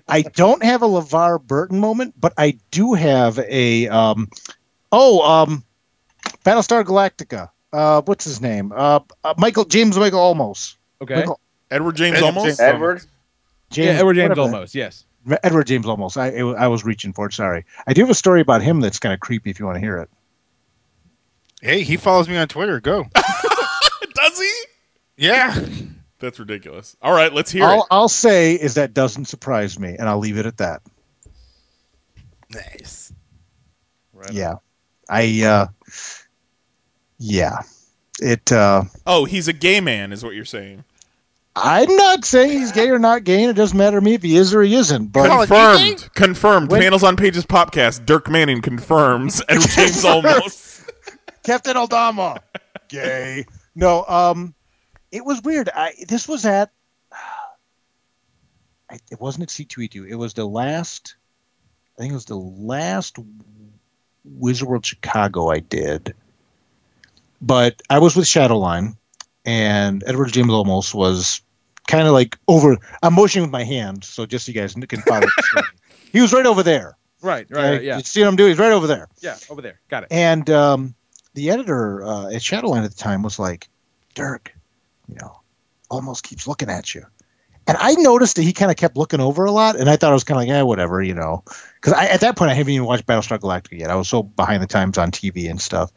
I don't have a LeVar Burton moment, but I do have a um oh um Battlestar Galactica. Uh what's his name? Uh, uh Michael James Michael Olmos. Okay. Michael, Edward James Edward Olmos. James- Edward. James, yeah, Edward James whatever. Olmos, yes. Edward James Olmos. I I was reaching for it, sorry. I do have a story about him that's kind of creepy if you want to hear it. Hey, he follows me on Twitter. Go. Does he? yeah. That's ridiculous. All right, let's hear All it. I'll say is that doesn't surprise me, and I'll leave it at that. Nice. Right Yeah. I uh yeah. It uh Oh, he's a gay man, is what you're saying. I'm not saying he's gay or not gay, and it doesn't matter to me if he is or he isn't. But Come on, Confirmed. Confirmed. When- Panels on Pages podcast. Dirk Manning confirms. Edward James Olmos. Captain Adama, gay. No, um, it was weird. I this was at. I, it wasn't at C two E two. It was the last. I think it was the last Wizard World Chicago I did. But I was with Shadowline, and Edward James Olmos was kind of like over. I'm motioning with my hand, so just so you guys can follow. he was right over there. Right, right, right, yeah. You see what I'm doing? He's right over there. Yeah, over there. Got it. And um, the editor uh, at Shadowline at the time was like, Dirk, you know, Olmos keeps looking at you. And I noticed that he kind of kept looking over a lot, and I thought I was kind of like, eh, whatever, you know. Because at that point, I haven't even watched Battlestar Galactica yet. I was so behind the times on TV and stuff.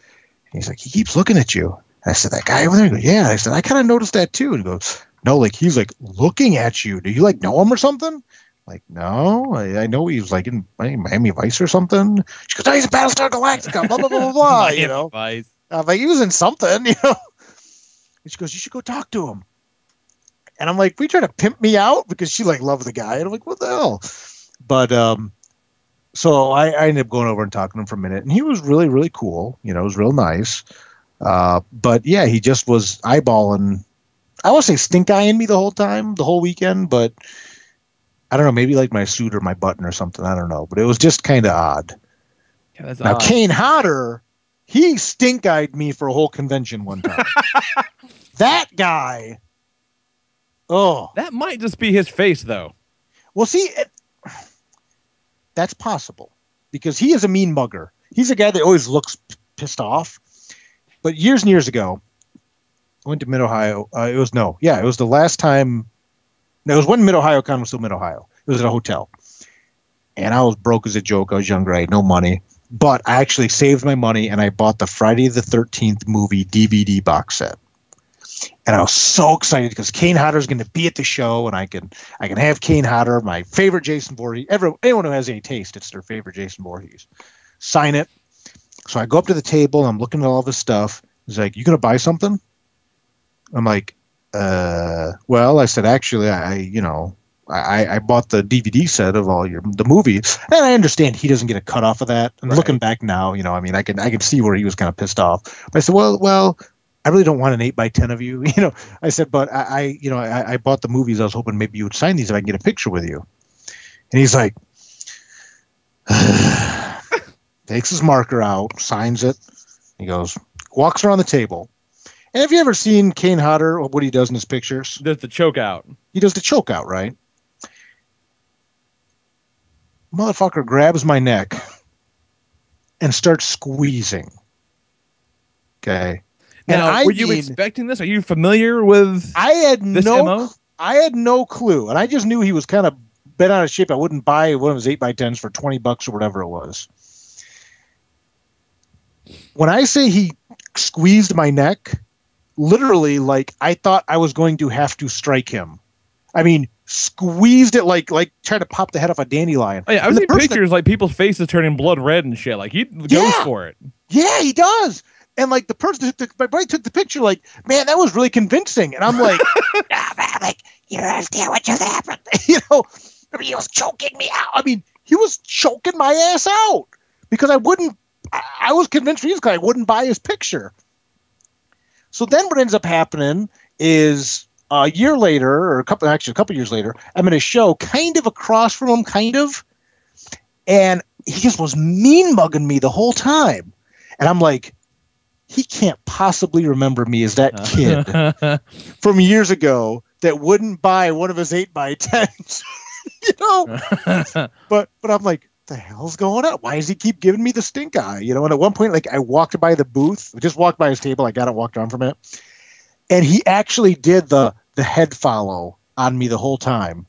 And he's like, he keeps looking at you. I said, that guy over there? He goes, yeah. I said, I kind of noticed that too. And he goes, no, like he's like looking at you. Do you like know him or something? Like, no, I, I know he was like in Miami Vice or something. She goes, oh, he's a Battlestar Galactica, blah, blah, blah, blah, blah, you know. Advice. I'm like, he was in something, you know. And she goes, you should go talk to him. And I'm like, we trying to pimp me out because she like loved the guy. And I'm like, what the hell? But um, so I, I ended up going over and talking to him for a minute, and he was really, really cool. You know, it was real nice. Uh, but yeah, he just was eyeballing. I won't say stink eyeing me the whole time, the whole weekend, but I don't know, maybe like my suit or my button or something. I don't know, but it was just kind of odd. Yeah, Now, odd. Kane Hodder, he stink eyed me for a whole convention one time. that guy Oh, That might just be his face, though. well, see, it, that's possible because he is a mean mugger. He's a guy that always looks p- pissed off. But years and years ago, I went to Mid Ohio. Uh, it was no, yeah, it was the last time. No, it was when Mid Ohio Con was still Mid Ohio. It was at a hotel, and I was broke as a joke. I was younger. I had no money, but I actually saved my money and I bought the Friday the Thirteenth movie DVD box set. And I was so excited because Kane Hodder is going to be at the show, and I can I can have Kane Hodder, my favorite Jason Voorhees. Everyone, anyone who has any taste, it's their favorite Jason Voorhees. Sign it. So I go up to the table. I'm looking at all this stuff. He's like, "You gonna buy something?" I'm like, "Uh, well," I said, "Actually, I, you know, I, I bought the DVD set of all your the movies, and I understand he doesn't get a cut off of that. And looking back now, you know, I mean, I can I can see where he was kind of pissed off. But I said, "Well, well." I really don't want an eight by ten of you, you know. I said, but I, I you know, I, I bought the movies. I was hoping maybe you would sign these if I can get a picture with you. And he's like, takes his marker out, signs it. He goes, walks around the table. And have you ever seen Kane Hodder, what he does in his pictures? There's the choke out. He does the choke out, right? Motherfucker grabs my neck and starts squeezing. Okay. And Now, I were you mean- expecting this? Are you familiar with? I had no, MO? I had no clue, and I just knew he was kind of bent out of shape. I wouldn't buy one of his eight by tens for twenty bucks or whatever it was. When I say he squeezed my neck, literally, like I thought I was going to have to strike him. I mean, squeezed it like like trying to pop the head off a dandelion. Oh, yeah, I've the seen person that- pictures like people's faces turning blood red and shit. Like he goes Yeah. for it. Yeah, he does. And like the person that took the, my buddy took the picture, like, man, that was really convincing. And I'm like, ah, man, like, you don't understand what just happened. you know, I mean, he was choking me out. I mean, he was choking my ass out because I wouldn't. I, I was convinced this guy wouldn't buy his picture. So then, what ends up happening is a year later, or a couple, actually a couple years later, I'm in a show, kind of across from him, kind of, and he just was mean mugging me the whole time. And I'm like, he can't possibly remember me as that uh. kid from years ago that wouldn't buy one of his eight by tens. you know? but but I'm like, the hell's going on? Why does he keep giving me the stink eye? You know, and at one point, like I walked by the booth, just walked by his table, I got it, walked on from it. And he actually did the the head follow on me the whole time.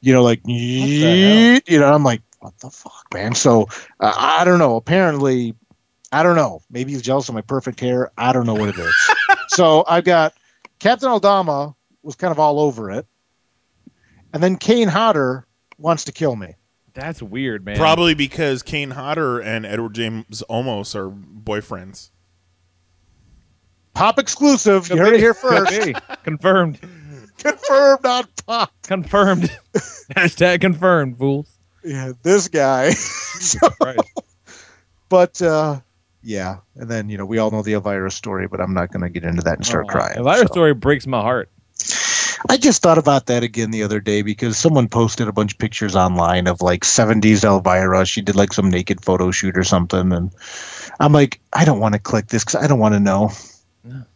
You know, like you know, I'm like, what the fuck, man? So uh, I don't know. Apparently, I don't know. Maybe he's jealous of my perfect hair. I don't know what it is. so I've got Captain Adama was kind of all over it, and then Kane Hodder wants to kill me. That's weird, man. Probably because Kane Hodder and Edward James Olmos are boyfriends. Pop exclusive. You heard it here first. Confirmed. Confirmed on Pop. Confirmed. Hashtag confirmed, fools. Yeah, this guy. So- but uh, yeah, and then you know we all know the Elvira story, but I'm not going to get into that and start crying. Elvira so. story breaks my heart. I just thought about that again the other day because someone posted a bunch of pictures online of like 70s Elvira. She did like some naked photo shoot or something, and I'm like, I don't want to click this because I don't want to know.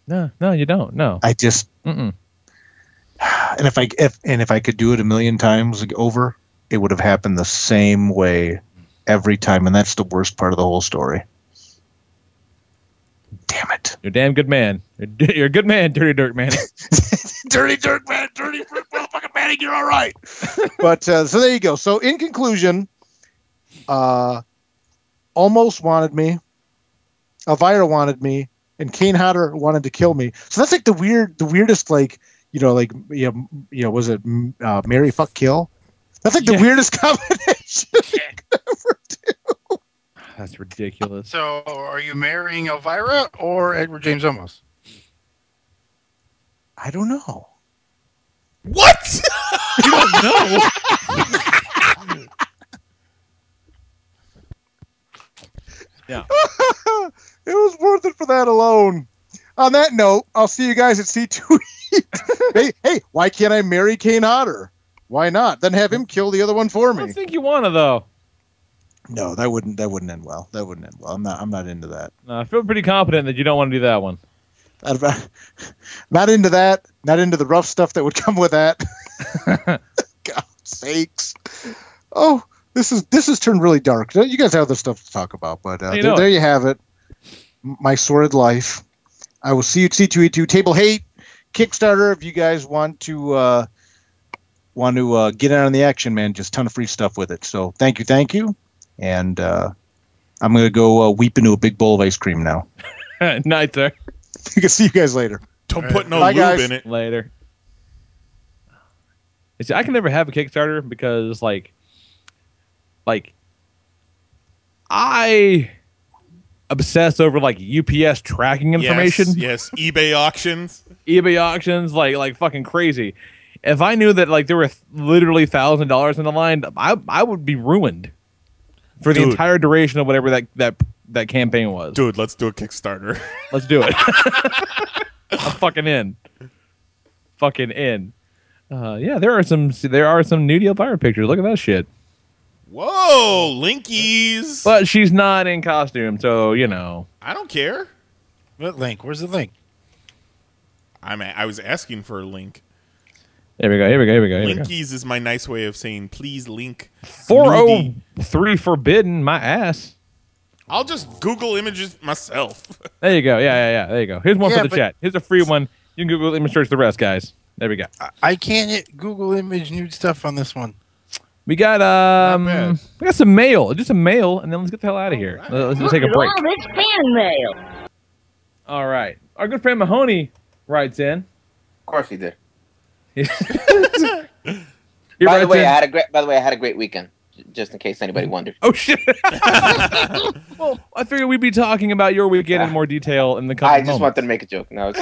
No, no, you don't. No. I just Mm-mm. and if I if and if I could do it a million times over, it would have happened the same way every time, and that's the worst part of the whole story. Damn it! You're a damn good man. You're, you're a good man, Dirty Dirt Man. dirty dirt man, dirty motherfucking Manning, you're all right. but uh, so there you go. So in conclusion, uh, Olmos wanted me, Elvira wanted me, and Kane Hodder wanted to kill me. So that's like the weird, the weirdest, like you know, like you know, you know was it uh, Mary fuck kill? That's like the weirdest combination. That's ridiculous. So, are you marrying Elvira or Edward James Olmos? I don't know. What? you don't know. yeah. it was worth it for that alone. On that note, I'll see you guys at C2 hey, hey, why can't I marry Kane Hodder? Why not? Then have him kill the other one for me. I don't think you want to though. No, that wouldn't that wouldn't end well. That wouldn't end well. I'm not I'm not into that. No, I feel pretty confident that you don't want to do that one. I'm not- into that. Not into the rough stuff that would come with that. God sakes! Oh, this is this has turned really dark. You guys have other stuff to talk about, but uh, You there, there you have it. My sordid life. I will see you at C2E2 Table Hate Kickstarter if you guys want to uh, want to uh, get in on the action, man. Just ton of free stuff with it. So thank you, thank you, and uh, I'm gonna go uh, weep into a big bowl of ice cream now. Night there. see you guys later. Don't put no Bye, lube guys. in it. Later. See, I can never have a Kickstarter because, like, like, I obsess over like UPS tracking information, Yes, yes. eBay auctions. eBay auctions, like like fucking crazy. If I knew that like there were th- literally thousand dollars in the line, I I would be ruined for the entire duration of whatever that that that campaign was. Dude, let's do a Kickstarter. Let's do it. I'm fucking in. Fucking in. Uh, yeah, there are some there are some nudie Elvira pictures. Look at that shit. Whoa, Linkies. But she's not in costume, so you know. I don't care. What link? Where's the link? I'm a- I was asking for a link. Here we go. Here we go. Here we go. Here we go. Linkies is my nice way of saying please link. Four oh three forbidden. My ass. I'll just Google images myself. There you go. Yeah, yeah, yeah. There you go. Here's one Yeah, for the chat. Here's a free one. You can Google image search the rest, guys. There we go. I, I can't hit Google image nude stuff on this one. We got um, we got some mail. Just some mail, and then let's get the hell out of here. Let's, let's take a break. this fan mail. All right. Our good friend Mahoney writes in. Of course he did. He by the way, in- I had a great. By the way, I had a great weekend. Just in case anybody wondered. Oh shit! well, I figured we'd be talking about your weekend in more detail in the coming I just moments. wanted to make a joke. No,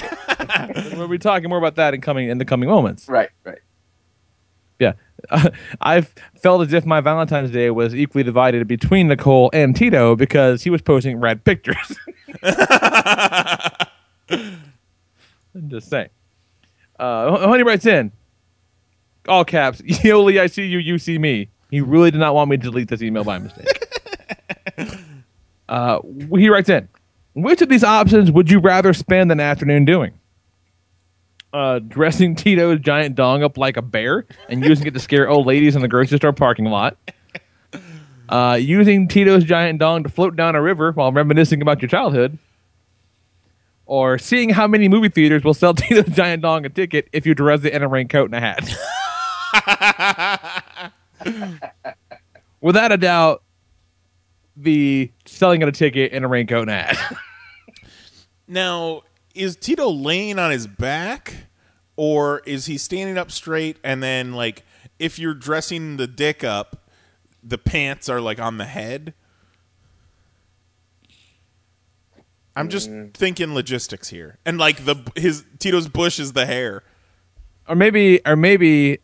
We'll be talking more about that in coming in the coming moments. right, right. Yeah, I've felt as if my Valentine's Day was equally divided between Nicole and Tito because he was posting rad pictures. I'm just saying. Uh, Honey writes in, all caps, Yoli, I see you, you see me. He really did not want me to delete this email by mistake. uh, he writes in, which of these options would you rather spend an afternoon doing? Uh, dressing Tito's giant dong up like a bear and using it to scare old ladies in the grocery store parking lot. Uh, using Tito's giant dong to float down a river while reminiscing about your childhood. Or seeing how many movie theaters will sell Tito's giant dong a ticket if you dress it in a raincoat and a hat. Without a doubt, the selling of a ticket in a raincoat and a. Now, is Tito laying on his back or is he standing up straight and then like if you're dressing the dick up, the pants are like on the head? I'm just mm. thinking logistics here. And like the his Tito's bush is the hair. or maybe or maybe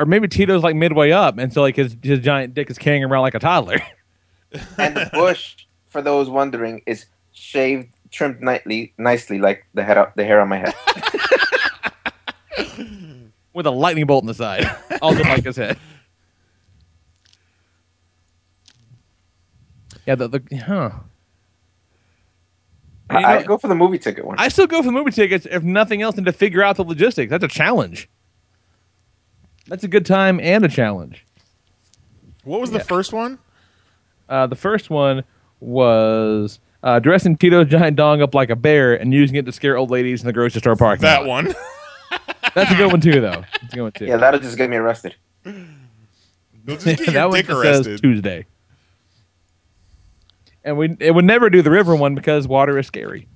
or maybe Tito's like midway up and so like his his giant dick is carrying around like a toddler. And the bush, for those wondering, is shaved, trimmed nicely, nicely like the head, up, the hair on my head. with a lightning bolt in the side. Also like his head. Yeah, the, the huh. I, I'd go for the movie ticket one. I still go for the movie tickets if nothing else than to figure out the logistics. That's a challenge. That's a good time and a challenge. What was the first one? Uh, the first one was uh, dressing Tito's giant dong up like a bear and using it to scare old ladies in the grocery store parking That lot. one. That's a good one too, though. That's a good one too. yeah, that'll just get me arrested. They'll just get your that one dick says. Tuesday. And we it would never do the river one because water is scary.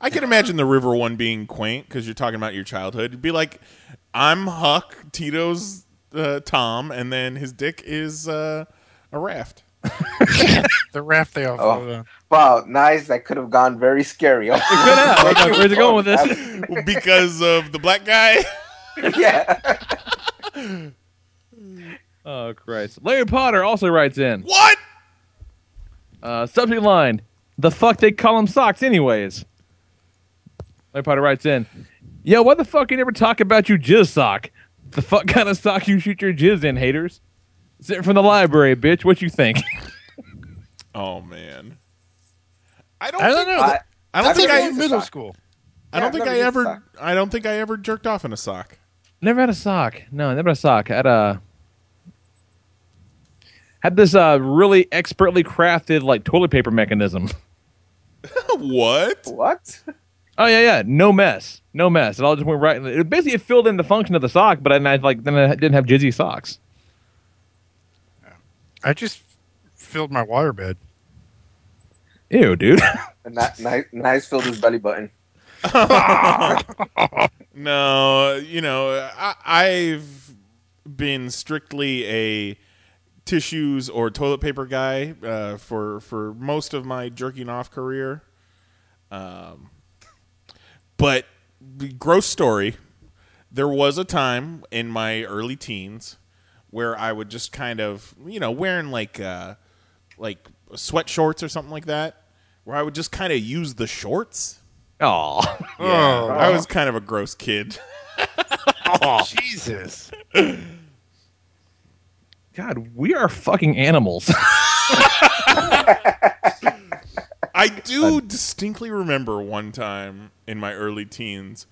I can imagine the river one being quaint because you're talking about your childhood. It'd be like, I'm Huck, Tito's uh, Tom, and then his dick is uh, a raft. The raft they all Oh. on. Wow, nice. That could have gone very scary. Good have. Like, where's it going with this? because of the black guy. yeah. Oh Christ! Larry Potter also writes in. What? Uh, subject line: The fuck they call them socks, anyways. Larry Potter writes in. Yo, what the fuck you never talk about you jizz sock? The fuck kind of sock you shoot your jizz in, haters? Sent from the library, bitch. What you think? Oh man, I don't. I don't know. I, I don't That's think I in middle school. I don't think I've I ever. I don't think I ever jerked off in a sock. Never had a sock. No, never had a sock. I had a had this uh, really expertly crafted like toilet paper mechanism. what? What? Oh yeah, yeah. No mess. No mess. It all just went right. in the- It basically it filled in the function of the sock, but then I like then I didn't have jizzy socks. I just filled my waterbed. Ew, dude. And that nice, nice filled his belly button. No, you know, I, I've been strictly a tissues or toilet paper guy uh, for for most of my jerking off career. Um, but gross story. There was a time in my early teens where I would just kind of, you know, wearing like uh, like sweat shorts or something like that, where I would just kind of use the shorts. Aw. Yeah, I was kind of a gross kid. oh, Jesus. God, we are fucking animals. I do distinctly remember one time in my early teens,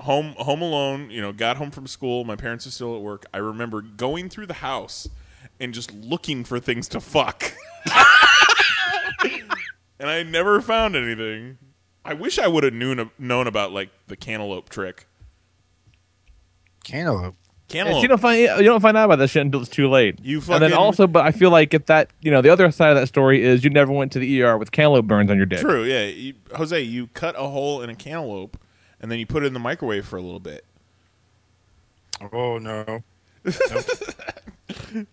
home home alone. You know, got home from school. My parents are still at work. I remember going through the house and just looking for things to fuck, and I never found anything. I wish I would have known known about like the cantaloupe trick. Cantaloupe. Cantaloupe. you don't find you don't find out about that shit until it's too late. You fucking. and then also, but I feel like if that you know the other side of that story is you never went to the ER with cantaloupe burns on your dick. True, yeah. You, Jose, you cut a hole in a cantaloupe and then you put it in the microwave for a little bit. Oh no. Nope.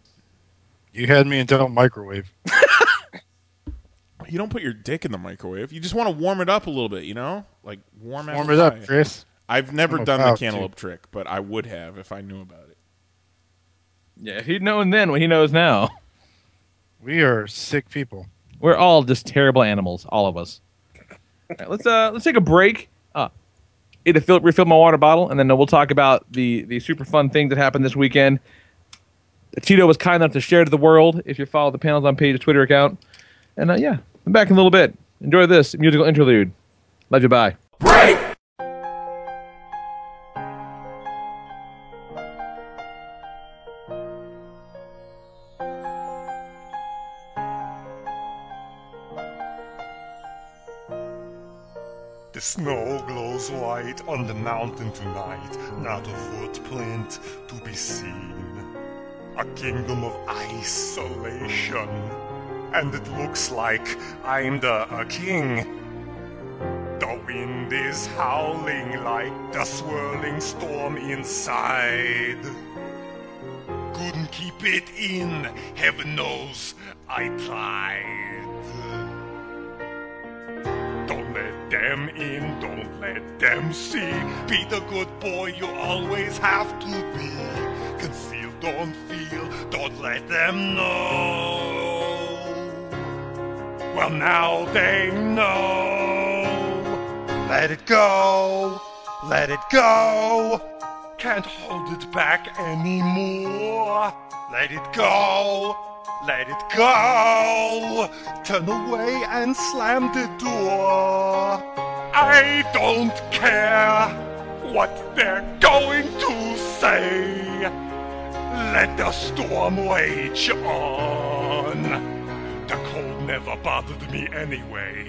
you had me until microwave. You don't put your dick in the microwave. You just want to warm it up a little bit, you know? Like warm Warm it up, pie. Chris. I've never I'm done the about cantaloupe trick, but I would have if I knew about it. Yeah, if he'd known then what he knows now. We are sick people. We're all just terrible animals, all of us. All right, let's uh let's take a break. Uh, eat a fill, refill my water bottle, and then we'll talk about the the super fun thing that happened this weekend. Tito was kind enough to share to the world. If you follow the panels on page Twitter account, and uh, yeah, I'm back in a little bit. Enjoy this musical interlude. Love you. Bye. The snow glows white on the mountain tonight, not a footprint to be seen. A kingdom of isolation, and it looks like I'm the king. The wind is howling like the swirling storm inside. Couldn't keep it in, heaven knows I tried. Them in, don't let them see. Be the good boy you always have to be. Conceal, don't feel, don't let them know. Well, now they know. Let it go, let it go. Can't hold it back anymore. Let it go, let it go. Turn away and slam the door. I don't care what they're going to say. Let the storm rage on. The cold never bothered me anyway.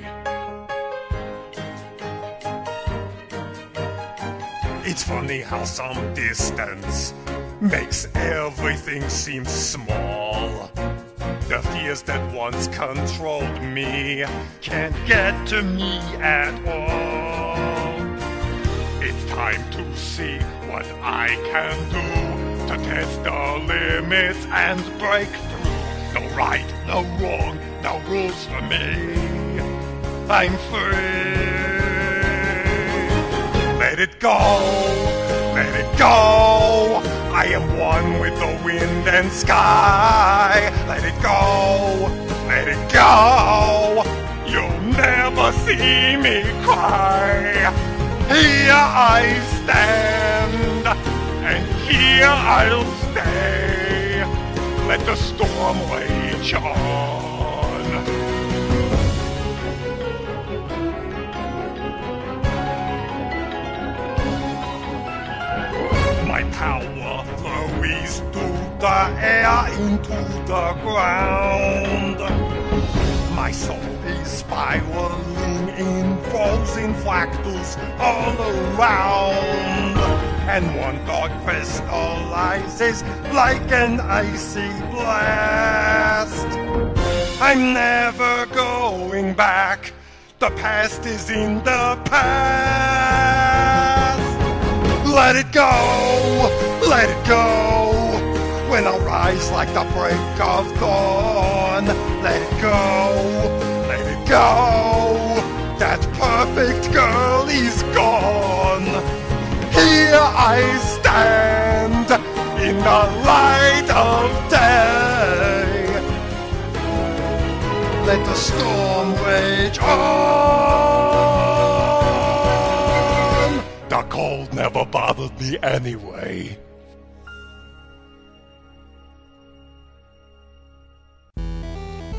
It's funny how some distance makes everything seem small. The fears that once controlled me can't get to me at all. It's time to see what I can do to test the limits and break through. No right, no wrong, no rules for me. I'm free. Let it go, let it go. I am one with the wind and sky. Let it go, let it go. You'll never see me cry. Here I stand, and here I'll stay. Let the storm rage on. my power fire into the ground. My soul is spiraling in frozen fractals all around. And one dog crystallizes like an icy blast. I'm never going back. The past is in the past. Let it go, let it go. When I rise like the break of dawn, let it go, let it go. That perfect girl is gone. Here I stand in the light of day. Let the storm rage on. The cold never bothered me anyway.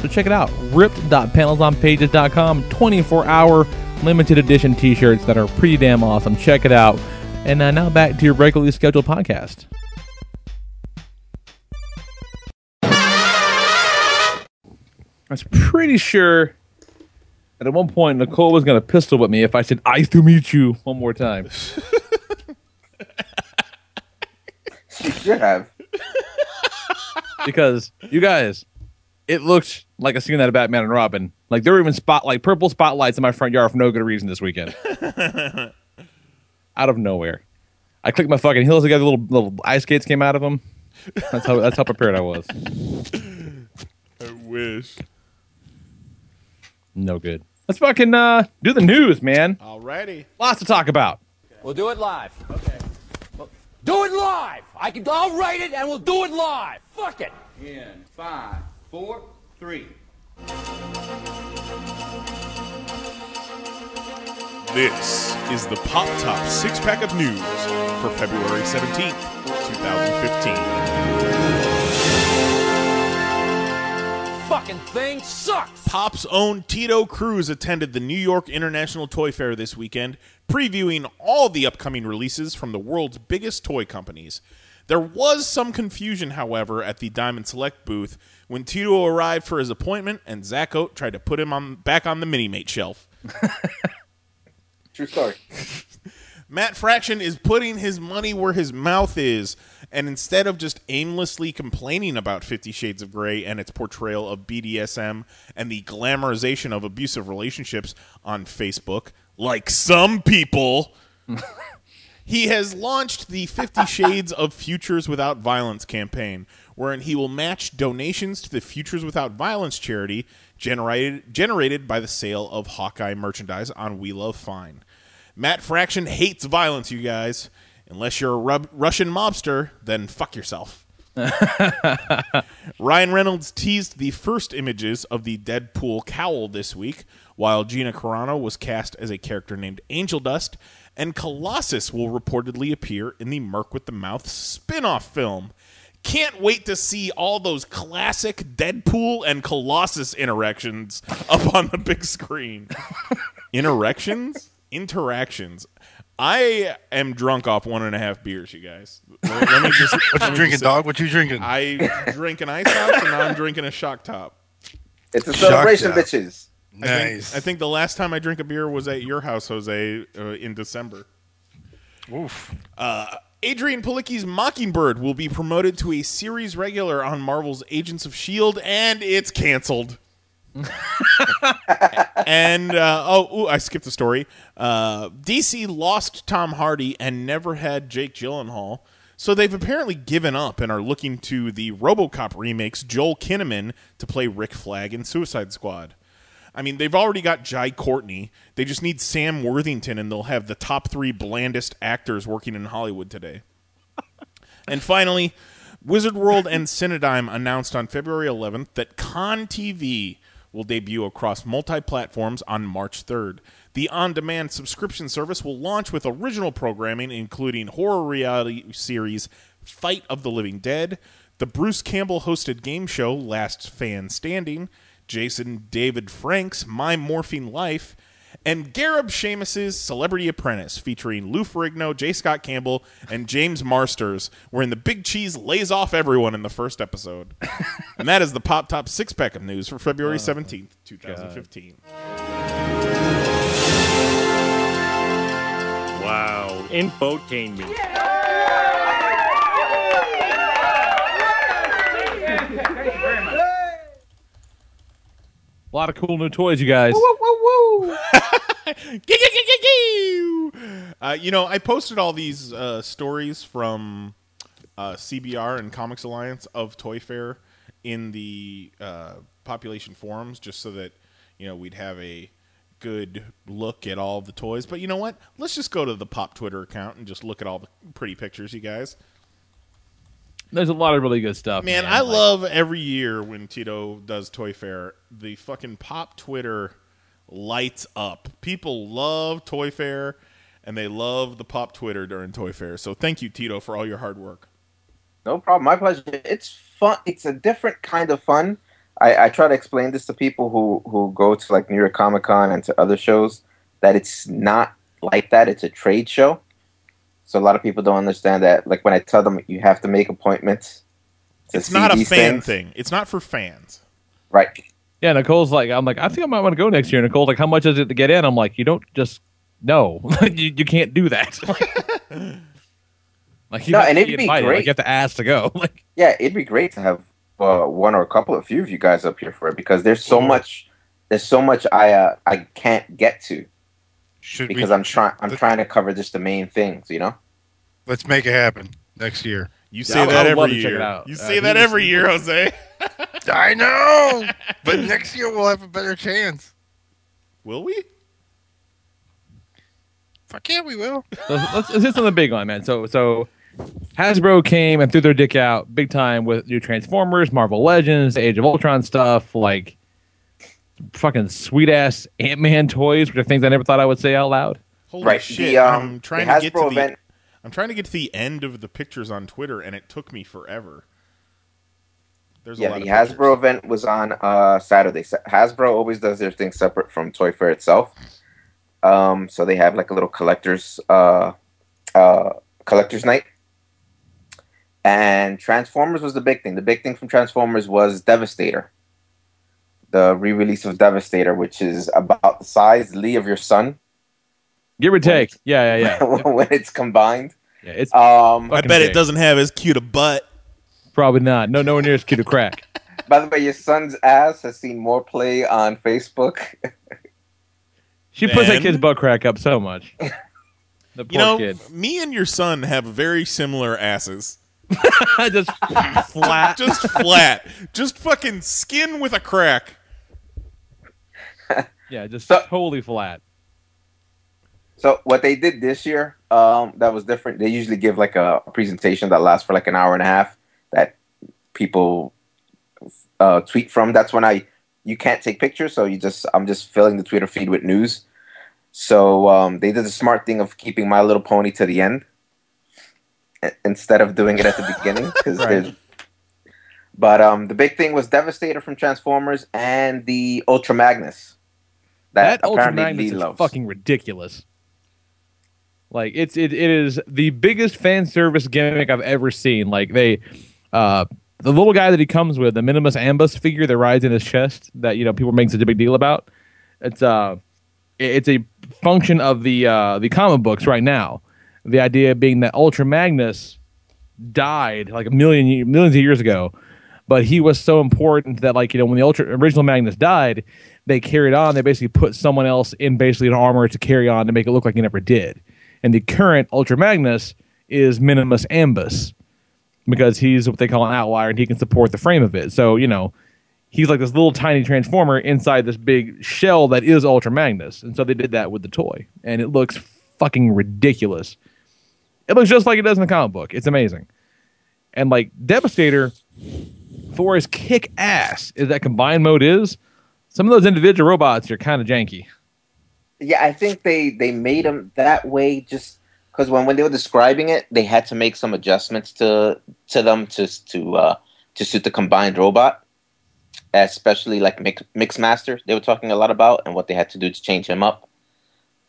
So check it out. Ripped.panelsonpages.com. 24 hour limited edition t shirts that are pretty damn awesome. Check it out. And uh, now back to your regularly scheduled podcast. I was pretty sure that at one point Nicole was going to pistol whip me if I said, I to meet you one more time. She should have. because you guys, it looked like a scene out of Batman and Robin. Like there were even spot like purple spotlights in my front yard for no good reason this weekend. out of nowhere, I clicked my fucking heels together. Little little ice skates came out of them. That's how that's how prepared I was. I wish. No good. Let's fucking uh, do the news, man. Alrighty. Lots to talk about. We'll do it live. Okay. Do it live. I can. I'll write it, and we'll do it live. Fuck it. In five, four, three. This is the Pop Top Six Pack of News for February 17th, 2015. Fucking thing sucks. Pop's own Tito Cruz attended the New York International Toy Fair this weekend, previewing all the upcoming releases from the world's biggest toy companies. There was some confusion, however, at the Diamond Select booth when Tito arrived for his appointment and Zach Oat tried to put him on back on the Mini Mate shelf. True story. Matt Fraction is putting his money where his mouth is, and instead of just aimlessly complaining about Fifty Shades of Grey and its portrayal of BDSM and the glamorization of abusive relationships on Facebook, like some people, he has launched the Fifty Shades of Futures Without Violence campaign, wherein he will match donations to the Futures Without Violence charity generated generated by the sale of Hawkeye merchandise on We Love Fine. Matt Fraction hates violence, you guys. Unless you're a Rub- Russian mobster, then fuck yourself. Ryan Reynolds teased the first images of the Deadpool cowl this week, while Gina Carano was cast as a character named Angel Dust, and Colossus will reportedly appear in the Merc with the Mouth spin off film. Can't wait to see all those classic Deadpool and Colossus interactions up on the big screen. interactions? Interactions. I am drunk off one and a half beers, you guys. Let let me just. What you me drinking, just dog? What you drinking? I drink an ice house, and I'm drinking a shock top. It's a celebration, Shock bitches. I think, I think the last time I drank a beer was at your house, Jose, uh, in December. Oof. Uh, Adrianne Palicki's Mockingbird will be promoted to a series regular on Marvel's Agents of S.H.I.E.L.D., and it's canceled. and uh, oh, ooh, I skipped the story. Uh, DC lost Tom Hardy and never had Jake Gyllenhaal, so they've apparently given up and are looking to the RoboCop remakes Joel Kinnaman to play Rick Flag in Suicide Squad. I mean, they've already got Jai Courtney. They just need Sam Worthington, and they'll have the top three blandest actors working in Hollywood today. and finally, Wizard World and Cinedigm announced on February 11th that Con TV will debut across multi platforms on March 3rd. The on demand subscription service will launch with original programming, including horror reality series Fight of the Living Dead, the Bruce Campbell hosted game show Last Fan Standing, Jason David Frank's My Morphin Life, and Gareb Shamus's Celebrity Apprentice, featuring Lou Ferrigno, J. Scott Campbell, and James Marsters, wherein the Big Cheese lays off everyone in the first episode. and that is the Pop Top six pack of news for February 17th, 2015. Wow. Infotainment. A lot of cool new toys, you guys. Uh, you know, I posted all these uh, stories from uh, CBR and Comics Alliance of Toy Fair in the uh, population forums, just so that you know we'd have a good look at all the toys. But you know what? Let's just go to the Pop Twitter account and just look at all the pretty pictures, you guys. There's a lot of really good stuff. Man, I love every year when Tito does Toy Fair. The fucking Pop Twitter lights up. People love Toy Fair, and they love the Pop Twitter during Toy Fair. So thank you, Tito, for all your hard work. No problem. My pleasure. It's fun. It's a different kind of fun. I, I try to explain this to people who, who go to like New York Comic Con and to other shows that it's not like that. It's a trade show. So a lot of people don't understand that. Like when I tell them you have to make appointments. To It's see not a these fan things. thing. It's not for fans. Right. Yeah, Nicole's like, I'm like, I think I might want to go next year. Nicole's like, how much is it to get in? I'm like, you don't just no, you, you can't do that. like you No, and to it'd be invited. great. Like, you have to ask to go. Like, Yeah, it'd be great to have uh, one or a couple, a few of you guys up here for it because there's so much. There's so much I uh, I can't get to Should because we, I'm trying. I'm trying to cover just the main things. You know. Let's make it happen next year. You say that every year. You uh, say that every year, Jose. I know, but next year we'll have a better chance. Will we? Fuck yeah, we will. So let's, let's hit on the big one, man. So so Hasbro came and threw their dick out big time with new Transformers, Marvel Legends, Age of Ultron stuff, like fucking sweet ass Ant Man toys, which are things I never thought I would say out loud. Holy Right, shit! the, um, I'm trying to get to Hasbro the. event- I'm trying to get to the end of the pictures on Twitter, and it took me forever. There's a yeah, lot the of pictures. Hasbro event was on uh, Saturday. Hasbro always does their thing separate from Toy Fair itself. Um, so they have like a little collectors uh, uh, collectors night. And Transformers was the big thing. The big thing from Transformers was Devastator. The re-release of Devastator, which is about the size, Lee, of your son. Give or take. Yeah, yeah, yeah. when it's combined. Yeah, it's Um, I bet it doesn't have as cute a butt. Probably not. No, nowhere near as cute a crack. By the way, your son's ass has seen more play on Facebook. She puts that kid's butt crack up so much. The poor You know, kid. me and your son have very similar asses. just flat. Just flat. Just fucking skin with a crack. Yeah, just totally flat. So what they did this year, um, that was different. They usually give like a presentation that lasts for like an hour and a half that people uh, tweet from. That's when I you can't take pictures, so you just I'm just filling the Twitter feed with news. So um, they did the smart thing of keeping My Little Pony to the end instead of doing it at the beginning because Right. there's. But um, the big thing was Devastator from Transformers and the Ultra Magnus. That, Ultra Magnus is fucking ridiculous. Like it's it, it is the biggest fan service gimmick I've ever seen. Like they uh the little guy that he comes with, the Minimus Ambus figure that rides in his chest that you know people make such a big deal about. It's uh it's a function of the uh the comic books right now. The idea being that Ultra Magnus died like a million millions of years ago, but he was so important that like you know when the ultra original Magnus died, they carried on. They basically put someone else in basically an armor to carry on to make it look like he never did. And the current Ultra Magnus is Minimus Ambus because he's what they call an outlier and he can support the frame of it. So you know he's like this little tiny transformer inside this big shell that is Ultra Magnus. And so they did that with the toy, and it looks fucking ridiculous. It looks just like it does in the comic book. It's amazing. And like Devastator, for as kick ass is that combined mode is, some of those individual robots are kind of janky. Yeah, I think they they made them that way just because when, when they were describing it, they had to make some adjustments to to them to to uh, to suit the combined robot, especially like Mix, Mixmaster. They were talking a lot about and what they had to do to change him up.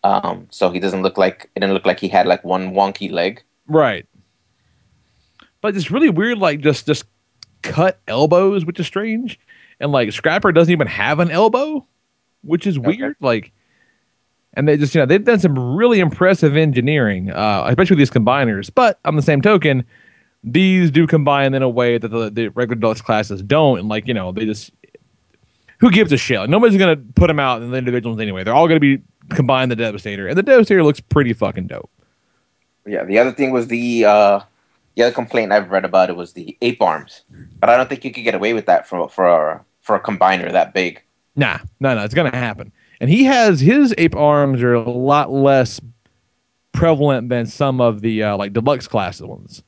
Um, so he doesn't look like it didn't look like he had like one wonky leg. Right. But it's really weird, like just just cut elbows, which is strange. And like Scrapper doesn't even have an elbow, which is weird. Like and they just you know they've done some really impressive engineering, uh, especially with these combiners. But on the same token, these do combine in a way that the, the regular deluxe classes don't, and like you know they just who gives a shit? Nobody's gonna put them out in the individuals anyway. They're all gonna be combined the Devastator, and the Devastator looks pretty fucking dope. Yeah. The other thing was the uh, the other complaint I've read about it was the ape arms, but I don't think you could get away with that for for for a combiner that big. Nah, no, no, it's gonna happen. And he has his ape arms are a lot less prevalent than some of the uh, like deluxe class ones.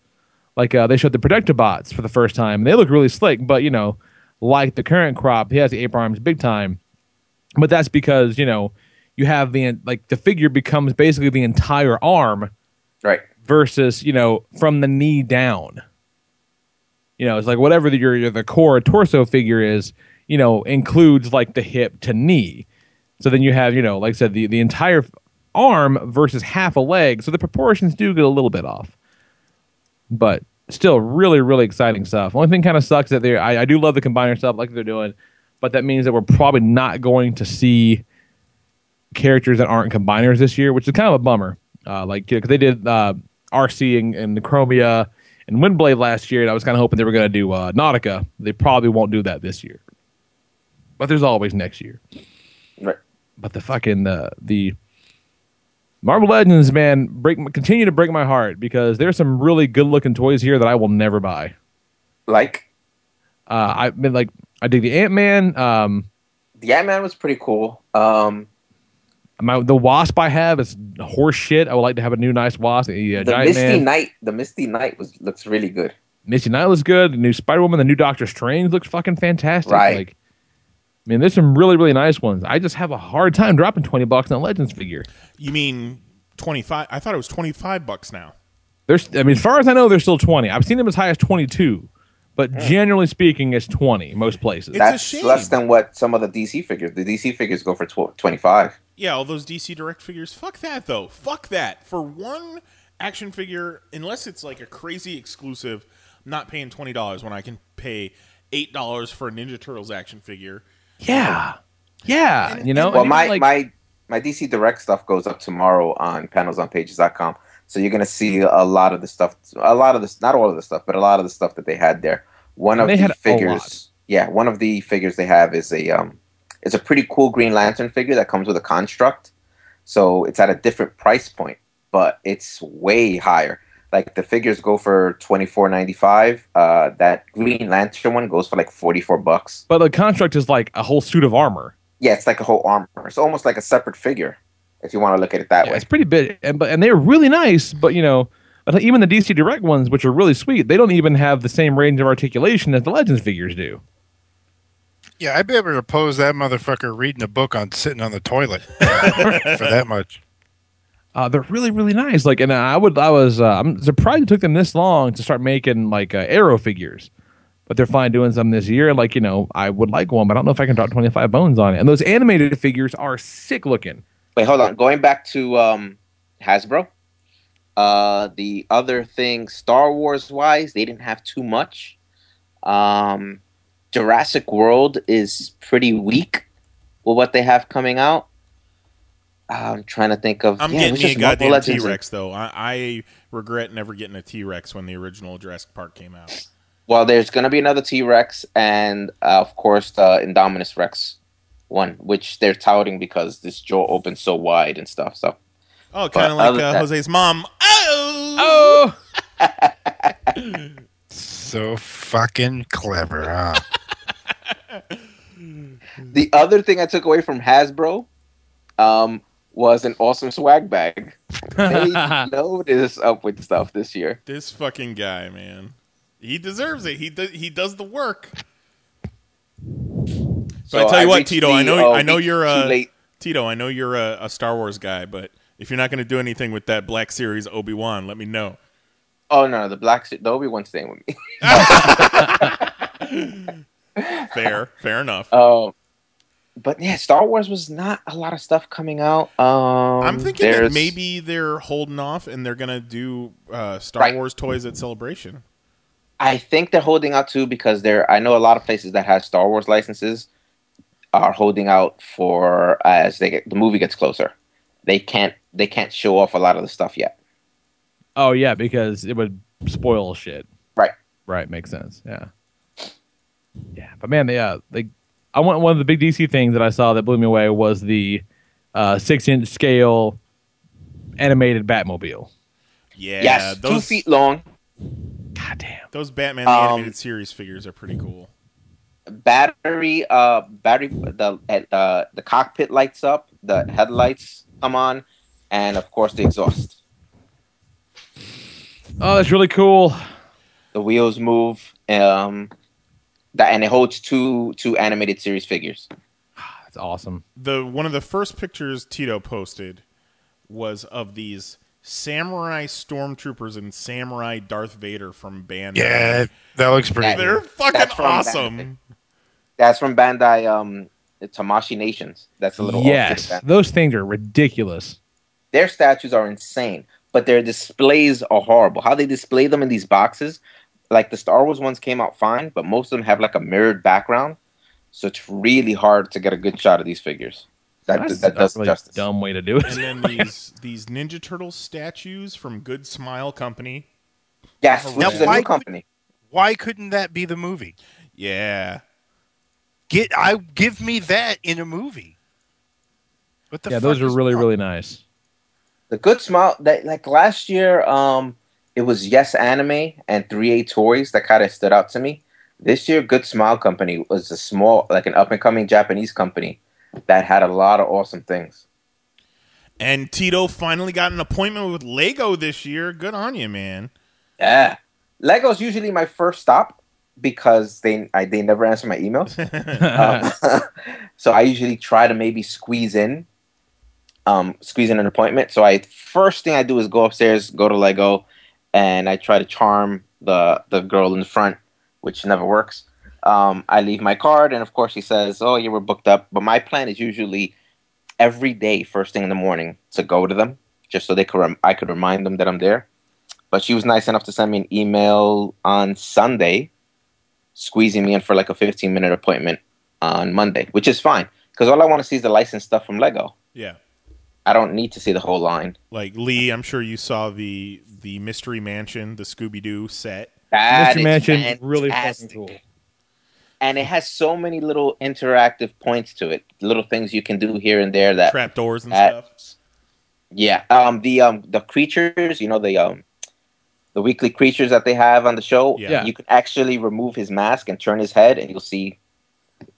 Like uh, they showed the protector bots for the first time. And they look really slick, but you know, like the current crop, he has the ape arms big time. But that's because you know you have the like the figure becomes basically the entire arm, right? Versus you know from the knee down. You know, it's like whatever the, your, the core torso figure is, you know, includes like the hip to knee. So then you have, you know, like I said, the, the entire arm versus half a leg. So the proportions do get a little bit off. But still, really, really exciting stuff. Only thing kind of sucks that they I, I do love the combiner stuff like they're doing, but that means that we're probably not going to see characters that aren't combiners this year, which is kind of a bummer. Uh, like, because they did uh, Arcee and, and Chromia and Windblade last year, and I was kind of hoping they were going to do uh, Nautica. They probably won't do that this year. But there's always next year. Right. But the fucking uh, the Marvel Legends, man, break continue to break my heart because there's some really good looking toys here that I will never buy. Like, uh, I've been like, I dig the Ant Man. Um, the Ant Man was pretty cool. Um, my, the Wasp I have is horse shit. I would like to have a new nice Wasp. Yeah, the Giant Misty Man. Knight, the Misty Knight was looks really good. Misty Knight looks good. The new Spider Woman, the new Doctor Strange looks fucking fantastic. Right. Like, I mean, there's some really, really nice ones. I just have a hard time dropping twenty bucks on a Legends figure. You mean twenty five? I thought it was twenty five bucks now. There's, I mean, as far as I know, they're still twenty. I've seen them as high as twenty two, but hmm. generally speaking, it's twenty most places. That's less than what some of the DC figures. The DC figures go for tw- twenty five. Yeah, all those DC Direct figures. Fuck that though. Fuck that. For one action figure, unless it's like a crazy exclusive, I'm not paying twenty dollars when I can pay eight dollars for a Ninja Turtles action figure. Yeah, yeah. You know, well, my like, my my DC Direct stuff goes up tomorrow on panelsonpages.com. So you're gonna see a lot of the stuff, a lot of this, not all of the stuff, but a lot of the stuff that they had there. One of They had the a figures, yeah, one of the figures they have is a um, it's a pretty cool Green Lantern figure that comes with a construct. So it's at a different price point, but it's way higher. Like the figures go for twenty four ninety five. Uh, that Green Lantern one goes for like forty four bucks. but the construct is like a whole suit of armor. Yeah, it's like a whole armor. It's almost like a separate figure, if you want to look at it that way. It's pretty big, and but and they're really nice. But you know, even the DC Direct ones, which are really sweet, they don't even have the same range of articulation as the Legends figures do. Yeah, I'd be able to pose that motherfucker reading a book on sitting on the toilet for that much. Uh, they're really, really nice. Like, and I would, I was, uh, I'm surprised it took them this long to start making like uh, Arrow figures, but they're fine doing some this year. Like, you know, I would like one, but I don't know if I can drop 25 bones on it. And those animated figures are sick looking. Wait, hold on. Going back to um, Hasbro, uh, the other thing, Star Wars wise, they didn't have too much. Um, Jurassic World is pretty weak with what they have coming out. I'm trying to think of. I'm yeah, it getting was me a goddamn T Rex though. I, I regret never getting a T Rex when the original Jurassic Park came out. Well, there's going to be another T Rex, and uh, of course the Indominus Rex one, which they're touting because this jaw opens so wide and stuff. So, Oh, kind of like uh, than- Jose's mom. Oh, So fucking clever, huh? the other thing I took away from Hasbro um, was an awesome swag bag. They know this up with stuff this year. this fucking guy, man. He deserves it. He does. He does the work. So, I tell you what, Tito. the, I know. uh, I know you're a late. Tito. I know you're a, a Star Wars guy, but if you're not going to do anything with that Black Series Obi Wan, let me know. Oh no, the black the Obi Wan staying with me. Fair, fair enough. Um, but yeah, Star Wars was not a lot of stuff coming out. Um, I'm thinking that maybe they're holding off and they're going to do uh, Star Right. Wars toys at Celebration. I think they're holding out too because they're. I know a lot of places that have Star Wars licenses are holding out for as they get the movie gets closer. They can't. They can't show off a lot of the stuff yet. Oh yeah, because it would spoil shit. Right. Right. Makes sense. Yeah. Yeah, but man, they, uh, they, I want one of the big DC things that I saw that blew me away was the uh, six-inch scale animated Batmobile. Yeah, yes, two those feet long. those Batman Um, animated series figures are pretty cool. battery uh battery the uh, the cockpit lights up the headlights come on and of course the exhaust Oh, that's really cool. the wheels move um that and it holds two two animated series figures That's awesome. The one of the first pictures Tito posted was of these samurai stormtroopers and samurai Darth Vader from Bandai. Yeah, that looks pretty. That- They're fucking That's from awesome. that's from bandai um tamashii nations that's a little Yes, those things are ridiculous. their statues are insane but their displays are horrible how they display them in these boxes like the star wars ones came out fine but most of them have like a mirrored background so it's really hard to get a good shot of these figures that, That's that a does really justice dumb way to do it. And then these these Ninja Turtle statues from Good Smile Company. yes Now, which is a why new could- company Why couldn't that be the movie? Yeah. Get I give me that in a movie. What the yeah, fuck those are really wrong? really nice. The good smile that like last year um it was yes anime and 3a toys that kind of stood out to me this year good smile company was a small like an up and coming japanese company that had a lot of awesome things And Tito finally got an appointment with Lego this year. Good on you, man. yeah lego's usually my first stop because they I, they never answer my emails um, so i usually try to maybe squeeze in um squeeze in an appointment so i first thing i do is go upstairs go to lego and i try to charm the the girl in the front which never works um i leave my card and of course she says oh you were booked up but my plan is usually every day first thing in the morning to go to them just so they could rem- i could remind them that i'm there but she was nice enough to send me an email on sunday squeezing me in for like a 15 minute appointment on Monday, which is fine because all I want to see is the licensed stuff from Lego. Yeah. I don't need to see the whole line. Like Lee, I'm sure you saw the the Mystery Mansion, the Scooby Doo set. That Mr. is Mansion, really fucking cool. And it has so many little interactive points to it, little things you can do here and there that trap doors and that- stuff. Yeah, um, the um, the creatures, you know, the um, the weekly creatures that they have on the show. Yeah. you can actually remove his mask and turn his head, and you'll see,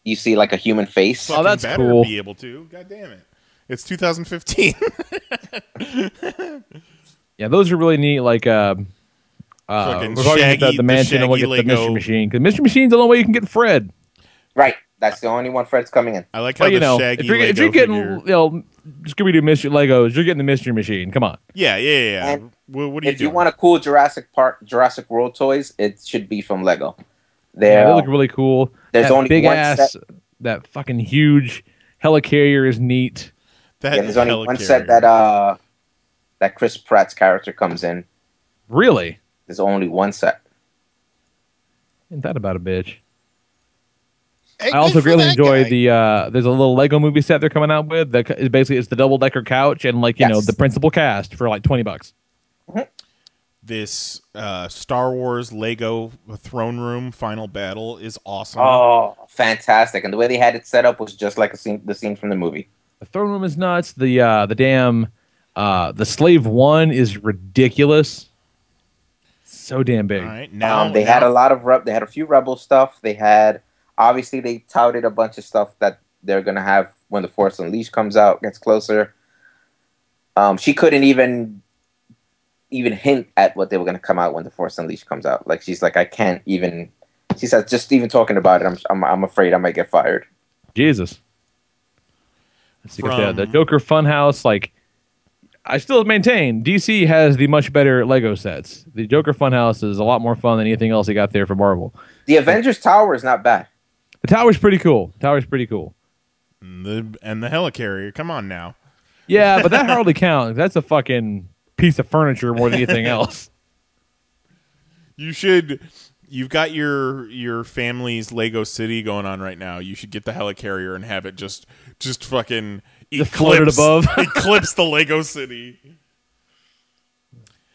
you see like a human face. Fucking that's better cool. be able to. God damn it. It's 2015. Yeah, those are really neat. Like, uh, uh, we're talking about Shaggy- the, the the mansion and we'll Shaggy get the Mystery Machine because Mystery Machine's the only way you can get Fred. Right, that's the only one Fred's coming in. I like how Well, you know, Shaggy if you're, if you're getting figure- you know Scooby Doo Mystery Legos, you're getting the Mystery Machine. Come on. Yeah, yeah, yeah. yeah. And What, what are you if you want a cool Jurassic Park, Jurassic World toys, it should be from Lego. Yeah, they look really cool. there's that only big one ass, set- that fucking huge helicarrier is neat. That yeah, there's only one set that uh that Chris Pratt's character comes in. Really? There's only one set. Ain't that about a bitch? Hey, I also good really enjoy guy. the uh there's a little Lego movie set they're coming out with that is basically it's the double decker couch and like you know the principal cast for like 20 bucks. this uh, Star Wars Lego throne room final battle is awesome. Oh, fantastic! And the way they had it set up was just like a scene, the scene from the movie. The throne room is nuts. The uh, the damn uh, the slave one is ridiculous. So damn big. All right, now um, they had a lot of rep. They had a few rebel stuff. They had obviously they touted a bunch of stuff that they're gonna have when the Force Unleashed comes out, gets closer. Um, she couldn't even even hint at what they were gonna come out when the Force Unleashed comes out. Like she's like, I can't even. She said, just even talking about it, I'm I'm, I'm afraid I might get fired. Jesus. Let's see, got the, the Joker Funhouse. Like, I still maintain DC has the much better Lego sets. The Joker Funhouse is a lot more fun than anything else they got there for Marvel. The Avengers Tower is not bad. The tower's pretty cool. The tower's pretty cool. And the and the helicarrier. Come on now. Yeah, but that hardly counts. That's a fucking piece of furniture more than anything else. You should. You've got your your family's Lego City going on right now. You should get the helicarrier and have it just just fucking Just eclipse- above. eclipse the Lego City.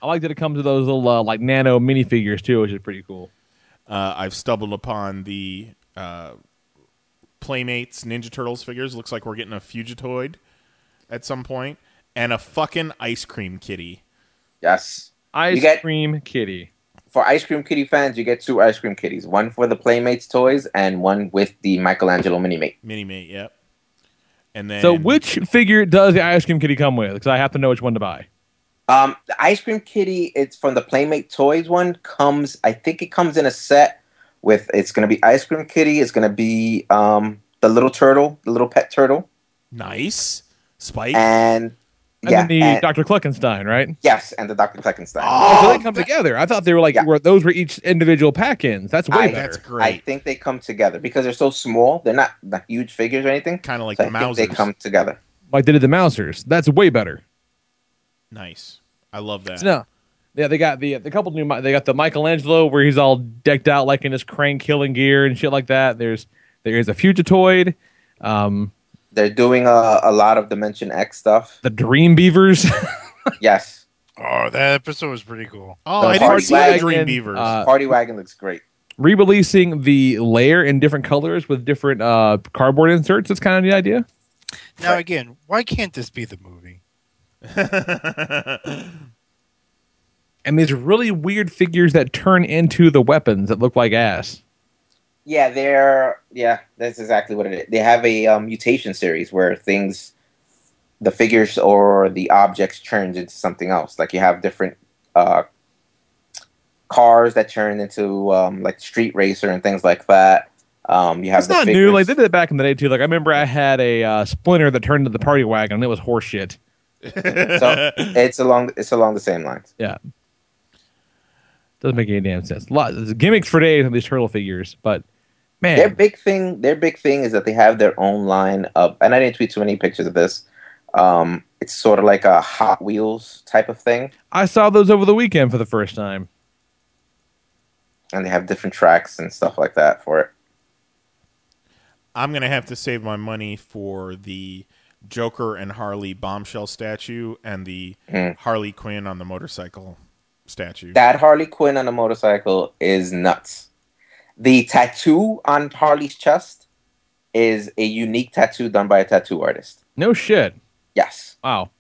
I like that it comes with those little uh, like nano minifigures too, which is pretty cool. Uh, I've stumbled upon the uh, Playmates Ninja Turtles figures. Looks like we're getting a Fugitoid at some point, and a fucking ice cream kitty. Yes. Ice get- cream kitty. For ice cream kitty fans, you get two ice cream kitties. One for the Playmates toys and one with the Michelangelo mini mate. Mini Mate, yep. And then So, which figure does the ice cream kitty come with? Because I have to know which one to buy. Um, the ice cream kitty, it's from the Playmate Toys one. Comes, I think it comes in a set with. It's gonna be ice cream kitty. It's gonna be um the little turtle, the little pet turtle, nice Spike. and And yeah, then the and- Dr. Cluckenstein, right? yes, and the Dr. Fleckenstein. Oh, so they come together. I thought they were like were, those were each individual pack-ins. That's way I, better. I think they come together because they're so small. They're not the huge figures or anything. Kind of like So the I think they come together. Like they did the Mousers. That's way better. Nice. I love that. No. Yeah, they got the the couple new. They got the Michelangelo where he's all decked out like in his crane killing gear and shit like that. There's there is a Fugitoid, um, They're doing a, a lot of Dimension X stuff. the Dream Beavers. Yes. Oh, that episode was pretty cool. Oh, The I didn't Party see the Dream Beavers. uh, Party Wagon looks great. re-releasing the lair in different colors with different uh, cardboard inserts. That's kind of the idea. Now again, why can't this be the movie? And these really weird figures that turn into the weapons that look like ass. Yeah, they're yeah, that's exactly what it is. They have a um, mutation series where things, the figures or the objects turns into something else. Like you have different uh, cars that turn into um, like Street Racer and things like that. Um, you have It's the not figures. new. Like they did it back in the day too. Like I remember I had a uh, Splinter that turned into the party wagon. and It was horseshit. so it's along it's along the same lines. Yeah. Doesn't make any damn sense. A lot there's gimmicks for days on these turtle figures, but man, Their big thing, their big thing is that they have their own line of, and I didn't tweet too many pictures of this. Um, it's sort of like a Hot Wheels type of thing, I saw those over the weekend for the first time. and they have different tracks and stuff like that for it. I'm gonna have to save my money for the Joker and Harley bombshell statue and the Mm. Harley Quinn on the motorcycle statue. That Harley Quinn on a motorcycle is nuts. The tattoo on Harley's chest is a unique tattoo done by a tattoo artist. No shit. Yes. Wow.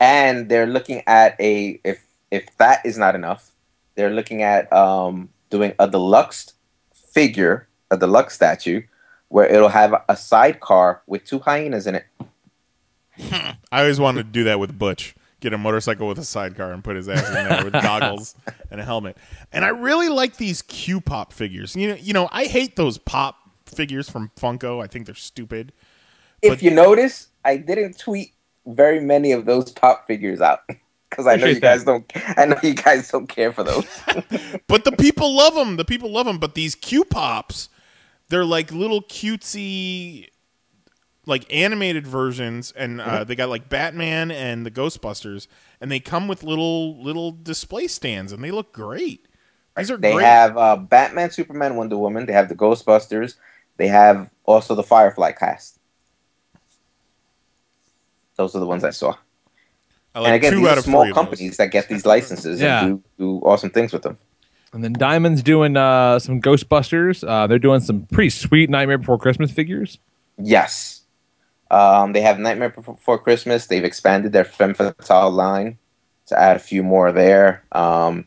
and they're looking at a if if that is not enough, they're looking at um, doing a deluxe figure, a deluxe statue, where it'll have a sidecar with two hyenas in it. I always wanted to do that with Butch. Get a motorcycle with a sidecar and put his ass in there with goggles and a helmet. And I really like these Q pop figures. You know, you know, I hate those pop figures from Funko. I think they're stupid. If you notice, I didn't tweet very many of those pop figures out because I know you guys that. don't. I know you guys don't care for those. But the people love them. The people love them. But these Q pops, they're like little cutesy, like animated versions, and uh, they got like Batman and the Ghostbusters, and they come with little little display stands, and they look great. These are They great. have uh, Batman, Superman, Wonder Woman. They have the Ghostbusters. They have also the Firefly cast. Those are the ones I saw. I and like again, two these out are small three of those. companies that get these licenses Yeah. and do, do awesome things with them. And then Diamond's doing uh, some Ghostbusters. Uh, they're doing some pretty sweet Nightmare Before Christmas figures. Yes. Um, they have Nightmare Before Christmas. They've expanded their Femme Fatale line to add a few more there. Um,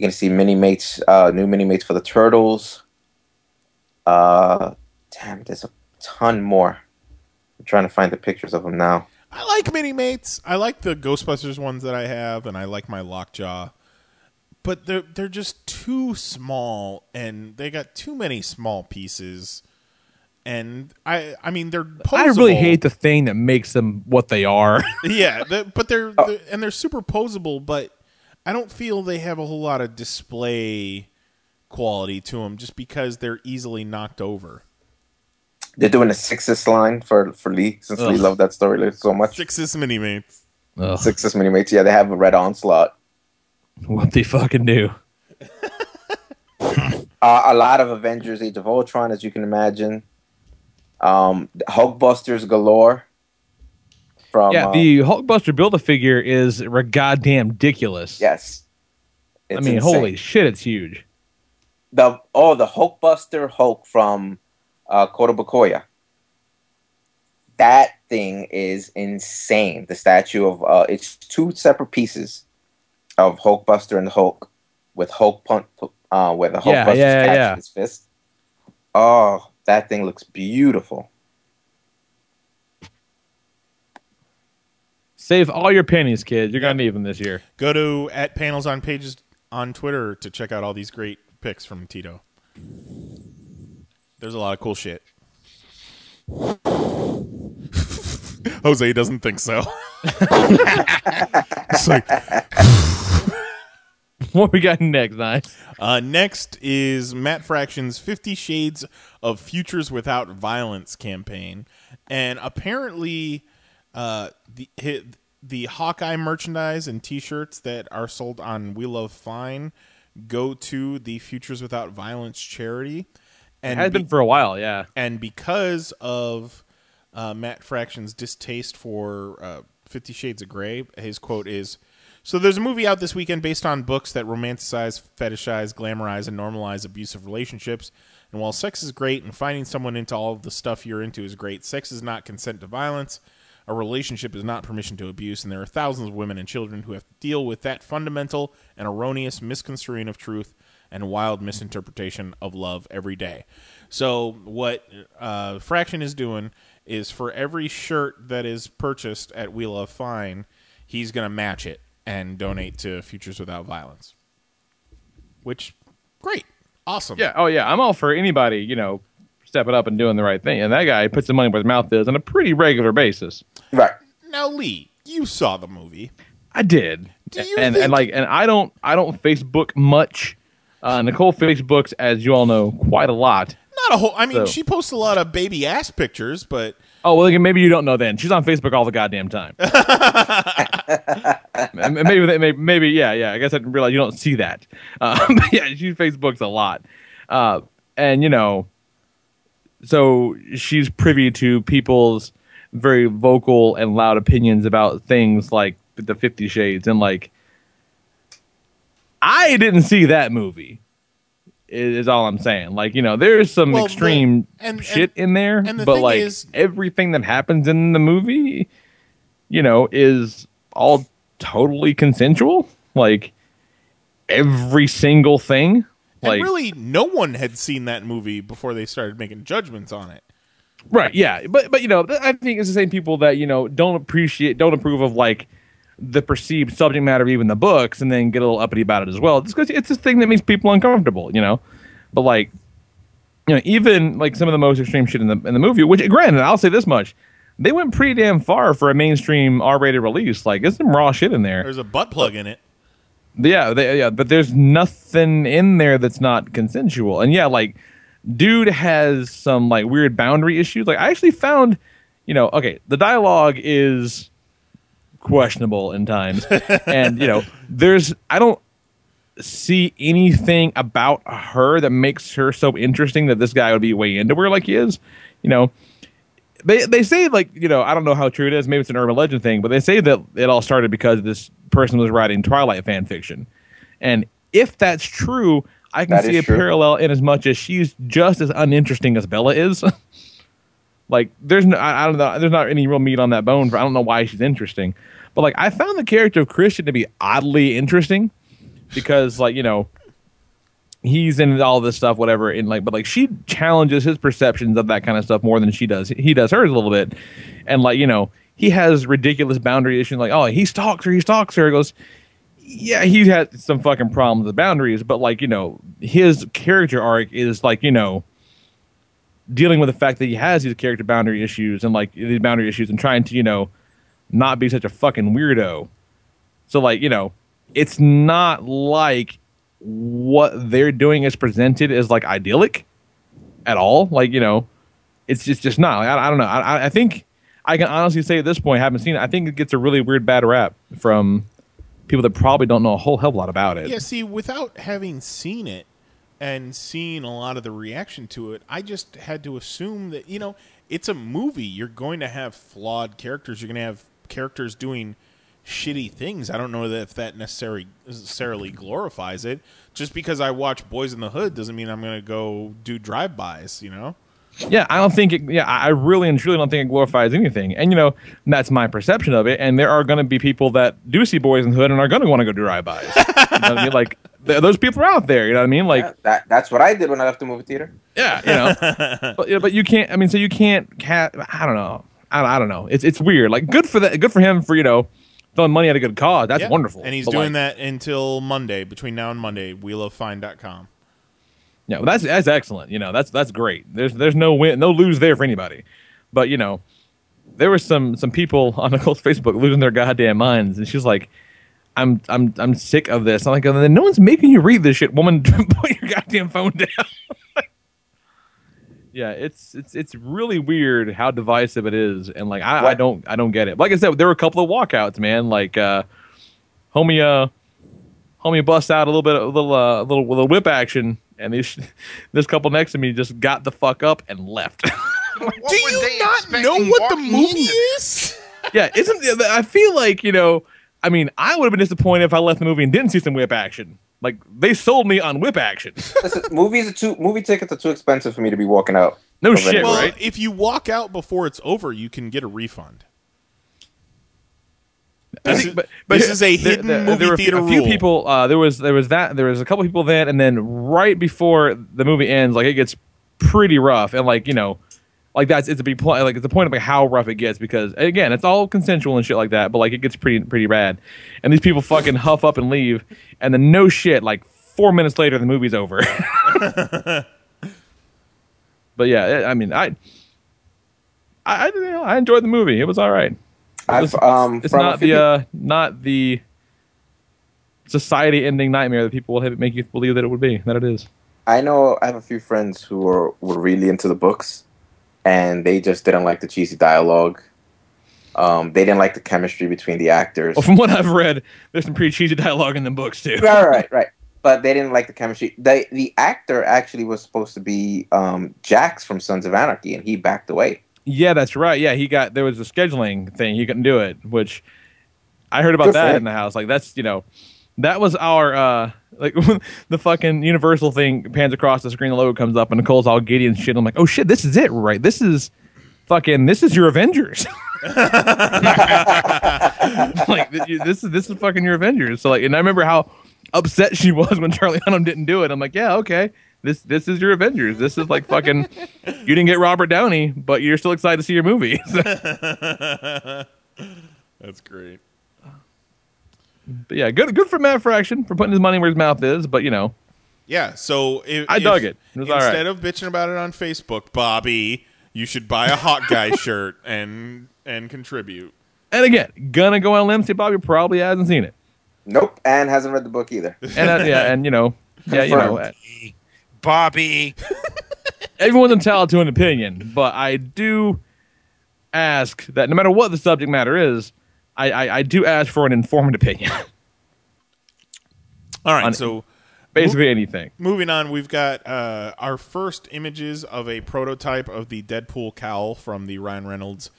going to see mini mates, uh, new mini mates for the Turtles. Uh, damn, there's a ton more. I'm trying to find the pictures of them now. I like mini mates. I like the Ghostbusters ones that I have, and I like my Lockjaw. But they're they're just too small, and they got too many small pieces. And I I mean they're posable. I really hate the thing that makes them what they are. yeah, the, but they're, Oh. they're and they're super posable, but I don't feel they have a whole lot of display quality to them just because they're easily knocked over. They're doing a Sixes line for, for Lee, since we Ugh. love that story so much. Sixes mini mates. Ugh. Sixes mini mates. Yeah, they have a Red Onslaught. what they fucking do. Uh, a lot of Avengers Age of Ultron, as you can imagine. Um, Hulkbusters galore. From yeah, the Hulkbuster build a figure is goddamn ridiculous. yes, I mean, insane. holy shit, it's huge. the oh the Hulkbuster Hulk from uh, Kotobukiya. That thing is insane. The statue of uh, it's two separate pieces of Hulkbuster and Hulk with Hulk punt uh, where the Yeah, Hulkbuster's yeah, catching yeah. his fist. Oh, that thing looks beautiful. Save all your pennies, kid. You're gonna need them this year. Go to at panels on pages on Twitter to check out all these great picks from Tito. There's a lot of cool shit. Jose doesn't think so. it's like what we got next, nice. Uh, next is Matt Fraction's Fifty Shades of Futures Without Violence campaign, and apparently, uh, the hi- the Hawkeye merchandise and T-shirts that are sold on We Love Fine go to the Futures Without Violence charity. It has been for a while, yeah. And because of uh, Matt Fraction's distaste for uh, Fifty Shades of Grey, his quote is So there's a movie out this weekend based on books that romanticize, fetishize, glamorize, and normalize abusive relationships. And while sex is great and finding someone into all of the stuff you're into is great, sex is not consent to violence. A relationship is not permission to abuse, and there are thousands of women and children who have to deal with that fundamental and erroneous misconstruing of truth and wild misinterpretation of love every day. So, what uh, Fraction is doing is for every shirt that is purchased at We Love Fine, he's going to match it and donate to Futures Without Violence. Which, great. Awesome. Yeah. Oh yeah. I'm all for anybody, you know, stepping up and doing the right thing. And that guy puts the money where his mouth is on a pretty regular basis. Right. Now, Lee, you saw the movie. I did. Do you and think- and like and I don't I don't Facebook much. Uh, Nicole Facebooks, as you all know, quite a lot. Not a whole. I mean, So- she posts a lot of baby ass pictures, but Oh well, maybe you don't know. Then she's on Facebook all the goddamn time. Maybe, they- maybe, maybe, yeah, yeah. I guess I didn't realize you don't see that. Um, but yeah, she Facebooks a lot, uh, and you know, so she's privy to people's very vocal and loud opinions about things like the Fifty Shades, and like, I didn't see that movie. Is all I'm saying. Like, you know, there's some Well, the- extreme and- shit in there, and the but like is- everything that happens in the movie, you know, is all totally consensual. Like every single thing. and Like really, no one had seen that movie before they started making judgments on it. right, yeah. But but you know, I think it's the same people that you know don't appreciate, don't approve of like the perceived subject matter of even the books, and then get a little uppity about it as well. Just because it's a thing that makes people uncomfortable, you know. But like, you know, even like some of the most extreme shit in the in the movie. Which, granted, I'll say this much: they went pretty damn far for a mainstream R-rated release. Like, there's some raw shit in there. There's a butt plug in it. Yeah, they, yeah, but there's nothing in there that's not consensual. And yeah, like, dude has some like weird boundary issues. Like, I actually found, you know, okay, the dialogue is questionable in times, and you know, there's I don't see anything about her that makes her so interesting that this guy would be way into her like he is. You know, they they say like you know I don't know how true it is. Maybe it's an urban legend thing, but they say that it all started because this person was writing Twilight fan fiction, and if that's true, I can That see a true. parallel in as much as she's just as uninteresting as Bella is. like there's no I, I don't know there's not any real meat on that bone for I don't know why she's interesting, but like I found the character of Christian to be oddly interesting because like you know he's in all this stuff, whatever. And like, but like she challenges his perceptions of that kind of stuff more than she does. He does hers a little bit, and like you know, he has ridiculous boundary issues. Like, oh, he stalks her, he stalks her. He goes, yeah, he had some fucking problems with boundaries, but like you know, his character arc is like you know. Dealing with the fact that he has these character boundary issues and like these boundary issues and trying to, you know, not be such a fucking weirdo. So like, you know, it's not like what they're doing is presented as like idyllic at all. Like you know, it's just just not. I, I don't know. I, I think I can honestly say at this point, I haven't seen it. I think it gets a really weird bad rap from people that probably don't know a whole hell of a lot about it. Yeah, see, without having seen it and seeing a lot of the reaction to it, I just had to assume that, you know, it's a movie. You're going to have flawed characters. You're going to have characters doing shitty things. I don't know that if that necessarily necessarily glorifies it. Just because I watch Boys in the Hood doesn't mean I'm going to go do drive-bys, you know? Yeah, I don't think it. Yeah, I really and truly don't think it glorifies anything. And you know, that's my perception of it. And there are going to be people that do see Boys in the Hood and are going to want to go do drive-bys. you know I mean? Like th- those people are out there. You know what I mean? Like That that's what I did when I left the movie theater. Yeah, you know, but, yeah, but you can't. I mean, so you can't. Ca- I don't know. I, I don't know. It's it's weird. Like good for that. Good for him for you know throwing money at a good cause. That's Yeah. wonderful. And he's But, doing like, that until Monday, between now and Monday, welovefine.com. Yeah, well, that's that's excellent. You know, that's that's great. There's there's no win, no lose there for anybody. But you know, there were some some people on Nicole's Facebook losing their goddamn minds, and she's like, "I'm I'm I'm sick of this." I'm like, "Then no one's making you read this shit, woman. Put your goddamn phone down." yeah, it's it's it's really weird how divisive it is, and like I, I don't I don't get it. Like I said, there were a couple of walkouts, man. Like uh, homie uh homie busts out a little bit, a little, uh, little, little whip action, and this this couple next to me just got the fuck up and left. Do you not know what the movie is? yeah, isn't I feel like you know, I mean, I would have been disappointed if I left the movie and didn't see some whip action. Like they sold me on whip action. Listen, movies are too movie tickets are too expensive for me to be walking out. No shit, anywhere. Well, right? if you walk out before it's over, you can get a refund. This think- is- but, this is a there- hidden there- movie there were a few- theater a few rule. people. Uh, there was there was that there was a couple people then, and then right before the movie ends, like it gets pretty rough, and like you know, like that's it's a big point. Like it's the point of like how rough it gets because again, it's all consensual and shit like that, but like it gets pretty pretty bad, and these people fucking huff up and leave, and then no shit, like four minutes later, the movie's over. but yeah, I mean, I. I, I, you know, I enjoyed the movie. It was all right. It I've, um, it's from not the uh, not the society-ending nightmare that people will have, make you believe that it would be. That it is. I know I have a few friends who were, were really into the books, and they just didn't like the cheesy dialogue. Um, they didn't like the chemistry between the actors. Well, from what I've read, there's some pretty cheesy dialogue in the books too. right, right, right. But they didn't like the chemistry. The the actor actually was supposed to be um, Jax from Sons of Anarchy, and he backed away. Yeah, that's right. Yeah, he got there was a scheduling thing. He couldn't do it, which I heard about Good that in the house. Like that's you know, that was our uh like the fucking Universal thing pans across the screen, the logo comes up, and Nicole's all giddy and shit. I'm like, oh shit, this is it, right? This is fucking this is your Avengers. like this is this is fucking your Avengers. So like, and I remember how upset she was when Charlie Hunnam didn't do it. I'm like, yeah, okay. This this is your Avengers. This is like fucking. You didn't get Robert Downey, but you're still excited to see your movie. That's great. But yeah, good good for Matt Fraction for putting his money where his mouth is. But you know, Yeah, so if, I dug if- it. It was all right. instead of bitching about it on Facebook, Bobby, you should buy a hot guy shirt and and contribute. and again, gonna go on a limb. See, Bobby probably hasn't seen it. Nope, and hasn't read the book either. And uh, yeah, and you know, yeah, you know, uh, Bobby. everyone's entitled to an opinion, but I do ask that no matter what the subject matter is, I I, I do ask for an informed opinion. All right, so Basically anything. Moving on, we've got uh, our first images of a prototype of the Deadpool cowl from the Ryan Reynolds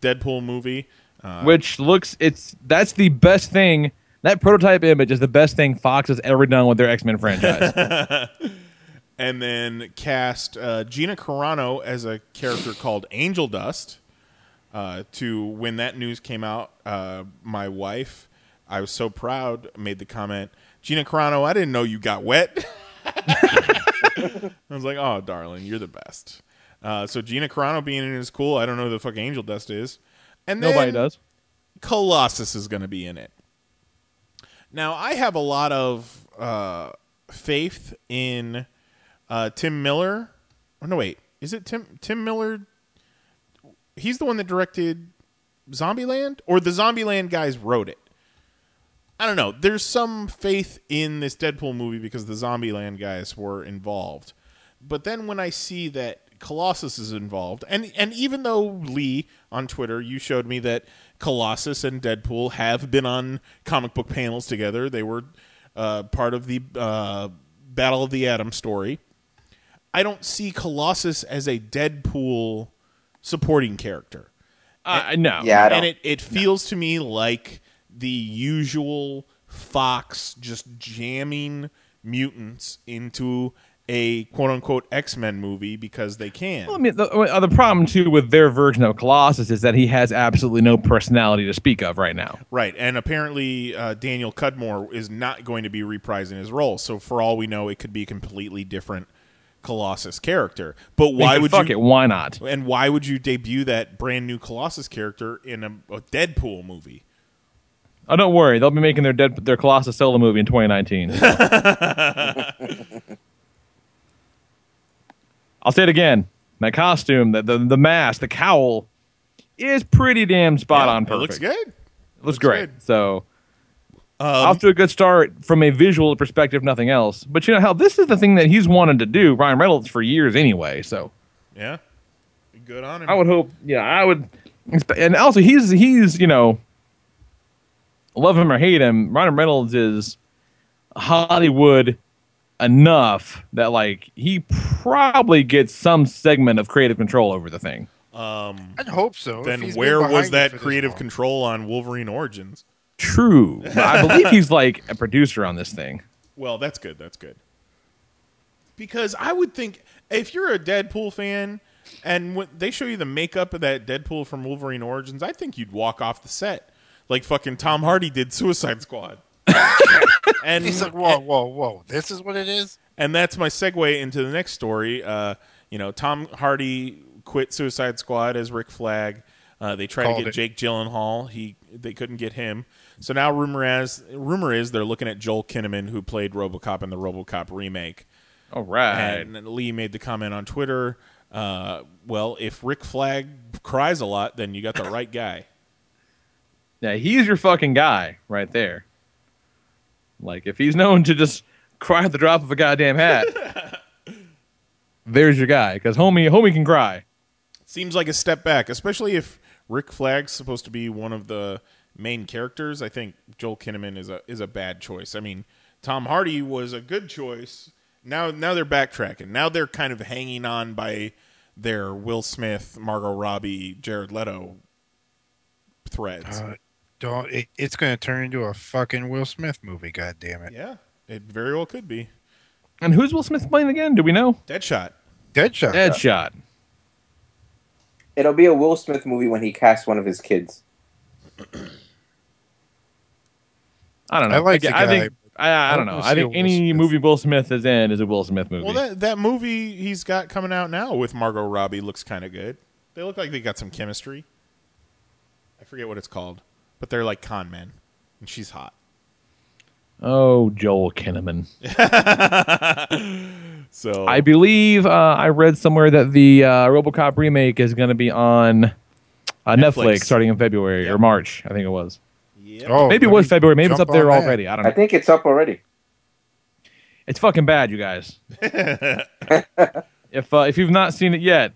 Deadpool movie. Uh, which looks it's that's the best thing. That prototype image is the best thing Fox has ever done with their X Men franchise. and then cast uh, Gina Carano as a character called Angel Dust. Uh, to when that news came out, uh, my wife, I was so proud, made the comment, Gina Carano, I didn't know you got wet. I was like, oh, darling, you're the best. Uh, so Gina Carano being in it is cool. I don't know who the fuck Angel Dust is. And then Nobody does. Colossus is going to be in it. Now, I have a lot of uh, faith in uh, Tim Miller. Oh, no, wait. Is it Tim Tim Miller? He's the one that directed Zombieland? Or the Zombieland guys wrote it? I don't know. There's some faith in this Deadpool movie because the Zombieland guys were involved. But then when I see that Colossus is involved, and and even though Lee on Twitter, you showed me that Colossus and Deadpool have been on comic book panels together. They were uh, part of the uh, Battle of the Atom story. I don't see Colossus as a Deadpool supporting character. Uh, no. Yeah, I don't- and it, it feels to me like the usual Fox just jamming mutants into a quote unquote X Men movie because they can. Well, I mean, the, uh, the problem too with their version of Colossus is that he has absolutely no personality to speak of right now. Right, and apparently uh, Daniel Cudmore is not going to be reprising his role. So for all we know, it could be a completely different Colossus character. But why would fuck you? it? Why not? And why would you debut that brand new Colossus character in a, a Deadpool movie? Oh, don't worry. They'll be making their dead, their Colossus solo movie in 2019. I'll say it again. That costume, the, the the mask, the cowl is pretty damn spot on Perfect. It looks good. It looks, great. So Um, off to a good start from a visual perspective, nothing else. But you know how this is the thing that he's wanted to do, Ryan Reynolds, for years anyway. So Yeah, good on him. I would hope. Yeah, I would. And also, he's he's you know, love him or hate him, Ryan Reynolds is Hollywood enough that like he probably gets some segment of creative control over the thing. Um, I'd hope so. then where was that creative control on Wolverine Origins? True, I believe he's like a producer on this thing. Well, that's good. That's good. Because I would think if you're a Deadpool fan and when they show you the makeup of that Deadpool from Wolverine Origins, I think you'd walk off the set like fucking Tom Hardy did Suicide Squad. and He's like, whoa, whoa, whoa! This is what it is. and that's my segue into the next story. Uh, you know, Tom Hardy quit Suicide Squad as Rick Flag. Uh, they tried Called to get it. Jake Gyllenhaal. He they couldn't get him. So now rumor as rumor is they're looking at Joel Kinnaman, who played RoboCop in the RoboCop remake. All right. And Lee made the comment on Twitter. Uh, well, if Rick Flag cries a lot, then you got the right guy. Yeah, he's your fucking guy right there. Like if he's known to just cry at the drop of a goddamn hat, there's your guy. Because homie, homie can cry. Seems like a step back, especially if Rick Flag's supposed to be one of the main characters. I think Joel Kinnaman is a is a bad choice. I mean, Tom Hardy was a good choice. Now now they're backtracking. Now they're kind of hanging on by their Will Smith, Margot Robbie, Jared Leto threads. Uh, don't. It, it's going to turn into a fucking Will Smith movie. God damn it! yeah, it very well could be. And who's Will Smith playing again? Do we know? Deadshot. Deadshot. Deadshot. It'll be a Will Smith movie when he casts one of his kids. I don't know. I like the I guy, think I, I I don't don't know. I think any Smith. movie Will Smith is in is a Will Smith movie. Well, that that movie he's got coming out now with Margot Robbie looks kind of good. They look like they got some chemistry. I forget what it's called, but they're like con men, and she's hot. oh, Joel Kinnaman. So I believe uh, I read somewhere that the uh, RoboCop remake is going to be on uh, Netflix. Netflix. starting in February or March. I think it was. Oh, maybe it was February. Maybe it's up there on that. already. I don't I think it's up already. It's fucking bad, you guys. if uh, if you've not seen it yet,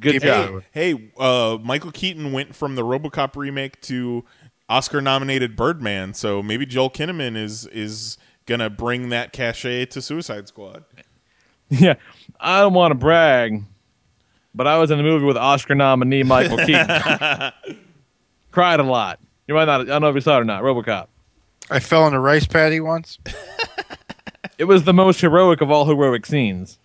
good Keep job. it. hey, uh, Michael Keaton went from the RoboCop remake to Oscar-nominated Birdman, so maybe Joel Kinnaman is is gonna bring that cachet to Suicide Squad. Yeah, I don't want to brag, but I was in a movie with Oscar nominee Michael Keaton. Cried a lot. You might not. I don't know if you saw it or not. RoboCop. I fell in a rice paddy once. It was the most heroic of all heroic scenes.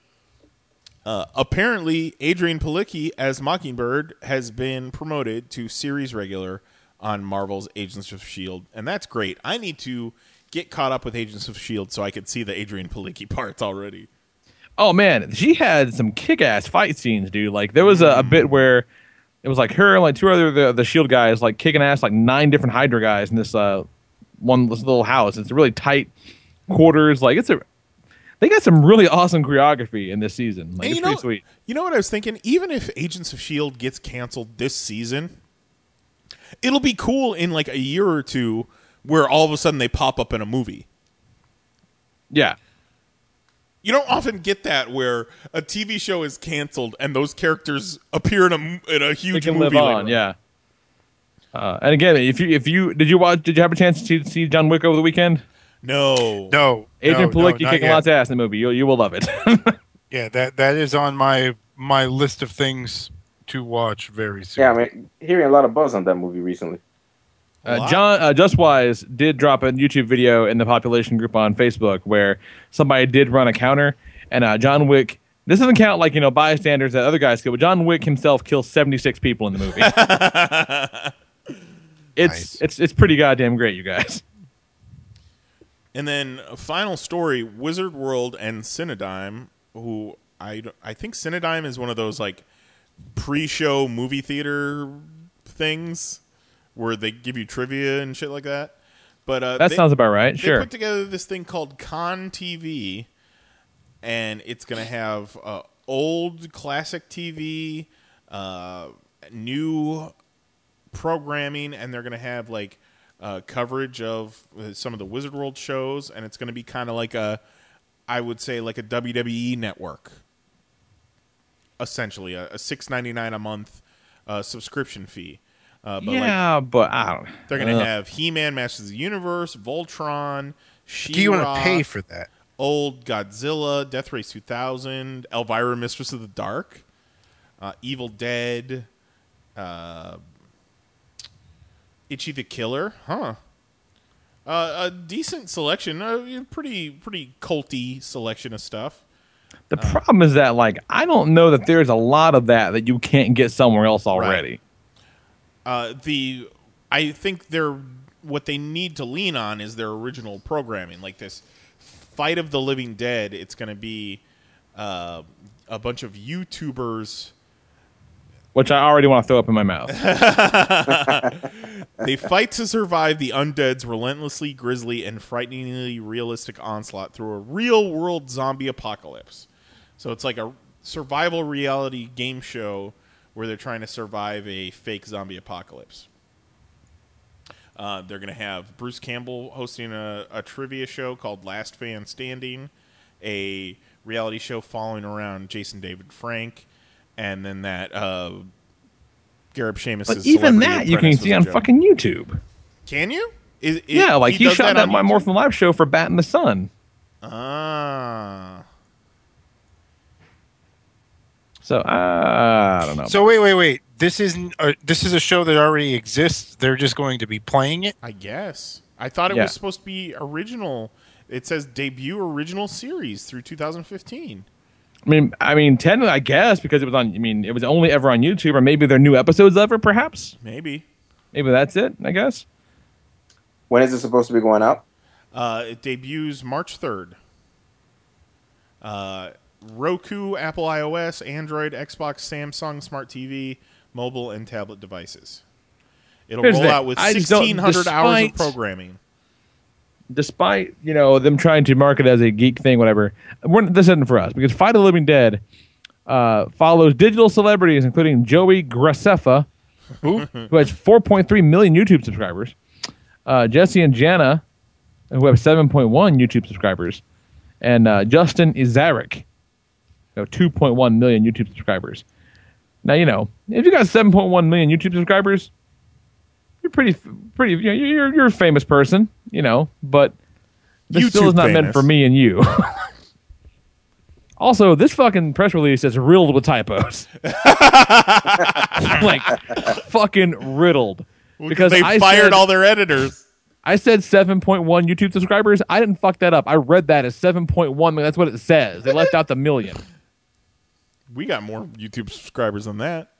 Uh, apparently, Adrianne Palicki as Mockingbird has been promoted to series regular on Marvel's Agents of Shield, and that's great. I need to get caught up with Agents of Shield so I could see the Adrianne Palicki parts already. Oh man, she had some kick-ass fight scenes, dude. Like there was a, a bit where it was like her and like two other the, the Shield guys like kicking ass like nine different Hydra guys in this uh one this little house. It's a really tight quarters. Like it's a they got some really awesome choreography in this season. Like And it's you pretty know, sweet. You know what I was thinking? Even if Agents of Shield gets canceled this season, it'll be cool in like a year or two where all of a sudden they pop up in a movie. Yeah. You don't often get that where a TV show is canceled and those characters appear in a m- in a They huge can movie. live later on, yeah. Uh, and again, if you if you did you watch did you have a chance to see, see John Wick over the weekend? No, no. Adrianne no, no, Palicki not kicking yet. lots of ass in the movie. You you will love it. Yeah, that that is on my my list of things to watch very soon. Yeah, I mean, hearing a lot of buzz on that movie recently. Uh, John uh, Justwise did drop a YouTube video in the population group on Facebook where somebody did run a counter, and uh, John Wick. This doesn't count like you know bystanders that other guys kill, but John Wick himself kills seventy six people in the movie. it's it's it's pretty goddamn great, you guys. And then a final story: Wizard World and Cinedigm, who I I think Cinedigm is one of those like pre-show movie theater things where they give you trivia and shit like that. But uh, That they- sounds about right, They sure. They put together this thing called Con TV, and it's going to have uh, old classic TV, uh, new programming, and they're going to have like uh, coverage of uh, some of the Wizard World shows, and it's going to be kind of like a, I would say like a WWE network, essentially a, a six ninety nine a month uh, subscription fee. Uh, but like, yeah, but I don't. they're going to Ugh. have He Man, Masters of the Universe, Voltron, she Do you want to pay for that? Old Godzilla, Death Race 2000, Elvira, Mistress of the Dark, uh, Evil Dead, uh, Ichi the Killer, huh? Uh, a decent selection, a pretty pretty culty selection of stuff. The problem is that like I don't know that there's a lot of that that you can't get somewhere else already. Uh, the I think they're what they need to lean on is their original programming, like this Fight of the Living Dead. It's going to be uh, a bunch of YouTubers. Which I already want to throw up in my mouth. they fight to survive the undead's relentlessly grisly and frighteningly realistic onslaught through a real world zombie apocalypse. So it's like a survival reality game show where they're trying to survive a fake zombie apocalypse. Uh, they're going to have Bruce Campbell hosting a, a trivia show called Last Fan Standing, a reality show following around Jason David Frank, and then that uh, Gareb Shamus. But even that you can see on fucking YouTube. Can you? Is, is- yeah, like he, does shot that, on My YouTube? Morphin Live show for Bat in the Sun. Ah. So uh, I don't know. So wait, wait, wait. This isn't. A, this is a show that already exists. They're just going to be playing it. I guess. I thought it Yeah. was supposed to be original. It says debut original series through 2015. I mean, I mean, technically, I guess because it was on. I mean, it was only ever on YouTube, or maybe there are new episodes ever. Perhaps. Maybe. Maybe that's it. I guess. When is it supposed to be going out? Uh, it debuts March 3rd. Uh, Roku, Apple iOS, Android, Xbox, Samsung, Smart TV, mobile, and tablet devices. It'll Here's roll out with I just don't- 1,600 hours of programming. Despite you know them trying to market it as a geek thing, whatever, we're, this isn't for us because Fight of the Living Dead uh, follows digital celebrities, including Joey Graceffa, who, who has 4.3 million YouTube subscribers, uh, Jesse and Jeana, who have 7.1 YouTube subscribers, and uh, Justin Ezarik, who have 2.1 million YouTube subscribers. Now you know if you got 7.1 million YouTube subscribers, you're pretty pretty you know, you're you're a famous person, you know, but This still is YouTube not meant for me and you. also, this fucking press release is riddled with typos. like fucking riddled. Because they I fired said- all their editors. I said 7.1 YouTube subscribers. I didn't fuck that up. I read that as 7.1. That's what it says. They left out the million. We got more YouTube subscribers than that.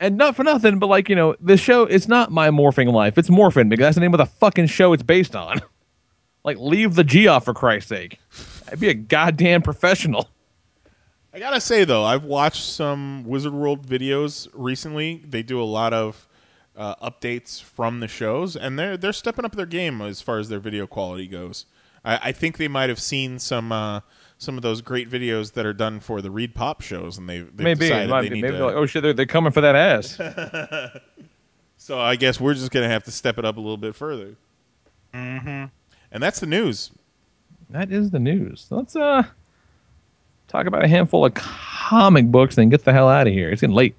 And not for nothing, but like, you know, the show, it's not my morphing life. It's Morphin because that's the name of the fucking show it's based on. like, leave the G off for Christ's sake. I'd be a goddamn professional. I gotta say though, I've watched some Wizard World videos recently. They do a lot of uh, updates from the shows, and they're they're stepping up their game as far as their video quality goes. I, I think they might have seen some uh, some of those great videos that are done for the ReedPop shows, and they've, they've maybe, decided might they be. need maybe to. like, oh shit, they're, they're coming for that ass. so I guess we're just gonna have to step it up a little bit further. Mm-hmm. And that's the news. that is the news. Let's uh talk about a handful of comic books and get the hell out of here. It's getting late.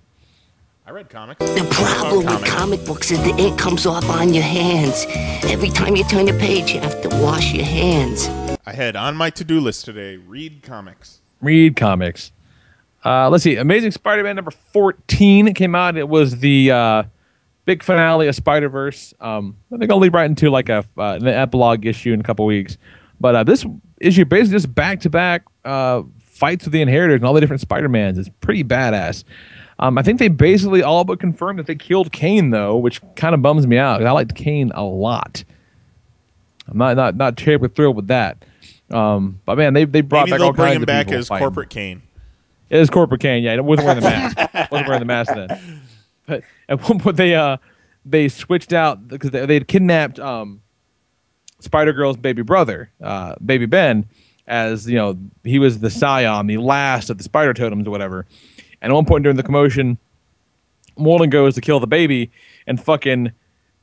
I read comics. The problem with comic books is the ink comes off on your hands. Every time you turn the page, you have to wash your hands. I had on my to do list today. Read comics. Read comics. Uh, let's see. Amazing Spider-Man number fourteen came out. It was the uh, big finale of Spider Verse. Um, I think I'll lead right into like a uh, an epilogue issue in a couple weeks. But uh, this issue basically just back to back fights with the Inheritors and all the different Spider Mans. It's pretty badass. Um, I think they basically all but confirmed that they killed Kaine though, which kind of bums me out. I liked Kaine a lot. I'm not not not terribly thrilled with that. Um, but man, they they brought Maybe back all bring kinds him of back people as fighting. corporate Kaine. It is corporate Kaine. Yeah, it wasn't wearing the mask. wasn't wearing the mask then. But at one point they uh they switched out because they they kidnapped um Spider Girl's baby brother, uh, baby Ben, as you know he was the scion, the last of the Spider Totems or whatever. And at one point during the commotion, Morlun goes to kill the baby, and fucking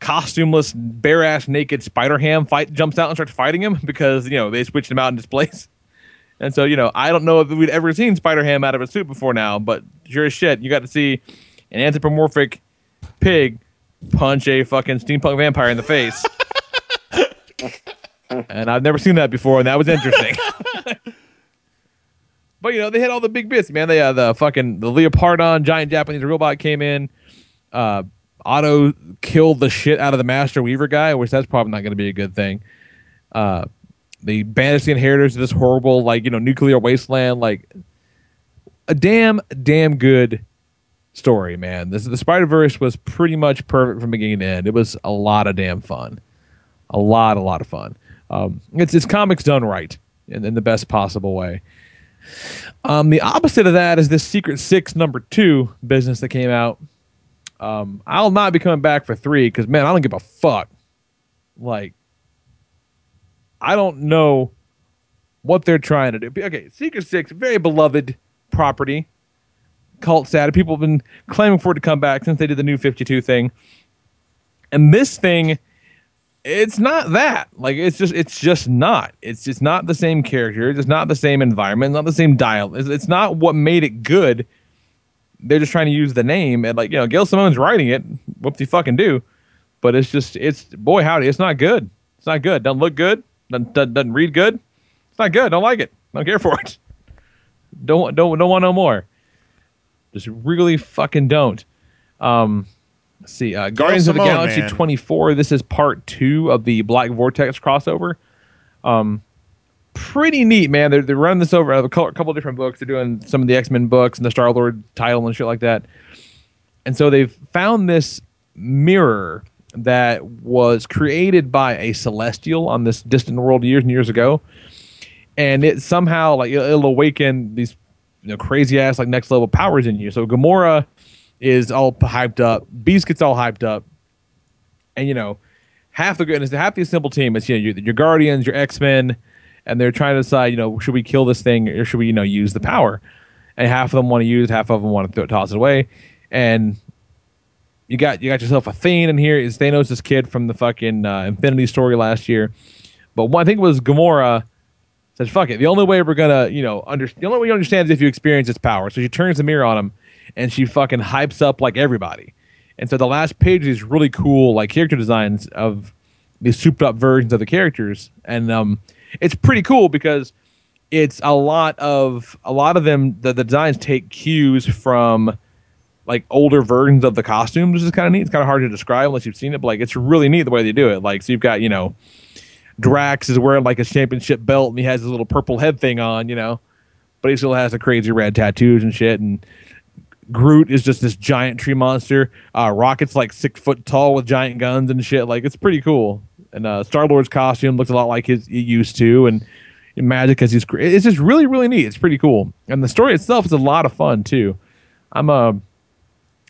costumeless, bare ass, naked Spider Ham fight jumps out and starts fighting him because you know they switched him out in displays. And so, you know, I don't know if we'd ever seen Spider Ham out of a suit before now, but sure as shit, you got to see an anthropomorphic pig punch a fucking steampunk vampire in the face. and I've never seen that before, and that was interesting. but you know, they had all the big bits, man. They uh, the fucking the Leopardon giant Japanese robot came in. Uh, Otto killed the shit out of the Master Weaver guy, which that's probably not going to be a good thing. Uh, they banished the inheritors to this horrible, like you know, nuclear wasteland. Like a damn, damn good story, man. This the Spider Verse was pretty much perfect from beginning to end. It was a lot of damn fun, a lot, a lot of fun. Um, it's it's comics done right in, in the best possible way. Um, the opposite of that is this Secret Six number two business that came out. Um, I'll not be coming back for three because man, I don't give a fuck. Like, I don't know what they're trying to do. Okay, Secret Six, very beloved property, cult status. People have been claiming for it to come back since they did the new Fifty Two thing, and this thing, it's not that. Like, it's just, it's just not. It's just not the same character. It's not the same environment. Not the same dial. It's, it's not what made it good they're just trying to use the name and like you know Gail Simone's writing it. Whoopsie fucking do, but it's just it's boy howdy, it's not good. It's not good. Doesn't look good. Doesn't, doesn't, doesn't read good. It's not good. Don't like it. Don't care for it. Don't don't don't want no more. Just really fucking don't. Um, let's see. Uh, Guardians of the Galaxy man. 24. This is part two of the Black Vortex crossover. Um, pretty neat, man. They're, they're running this over a couple, different books. They're doing some of the X Men books and the Star Lord title and shit like that. And so they've found this mirror that was created by a celestial on this distant world years and years ago, and it somehow like it'll, it'll awaken these you know crazy ass like next level powers in you. So Gamora is all hyped up. Beast gets all hyped up, and you know half the goodness, half the simple team is you know your, your Guardians, your X Men, and they're trying to decide you know should we kill this thing or should we you know use the power, and half of them want to use, half of them want to throw, toss it away, and you got you got yourself a Thane in here. Is Thanos this kid from the fucking uh, Infinity story last year? But one, I think it was Gamora says, "Fuck it." The only way we're gonna, you know, under, the only way you understand is if you experience its power. So she turns the mirror on him, and she fucking hypes up like everybody. And so the last page is really cool, like character designs of these souped up versions of the characters, and um, it's pretty cool because it's a lot of a lot of them. The, the designs take cues from like older versions of the costumes, which is kind of neat. It's kind of hard to describe unless you've seen it, but like it's really neat the way they do it. Like so, you've got you know, Drax is wearing like a championship belt and he has his little purple head thing on, you know, but he still has the crazy red tattoos and shit. And Groot is just this giant tree monster. Uh, Rocket's like six foot tall with giant guns and shit. Like it's pretty cool. And uh, Star Lord's costume looks a lot like his it used to, and Magik has he's it's just really really neat. It's pretty cool, and the story itself is a lot of fun too. I'm uh,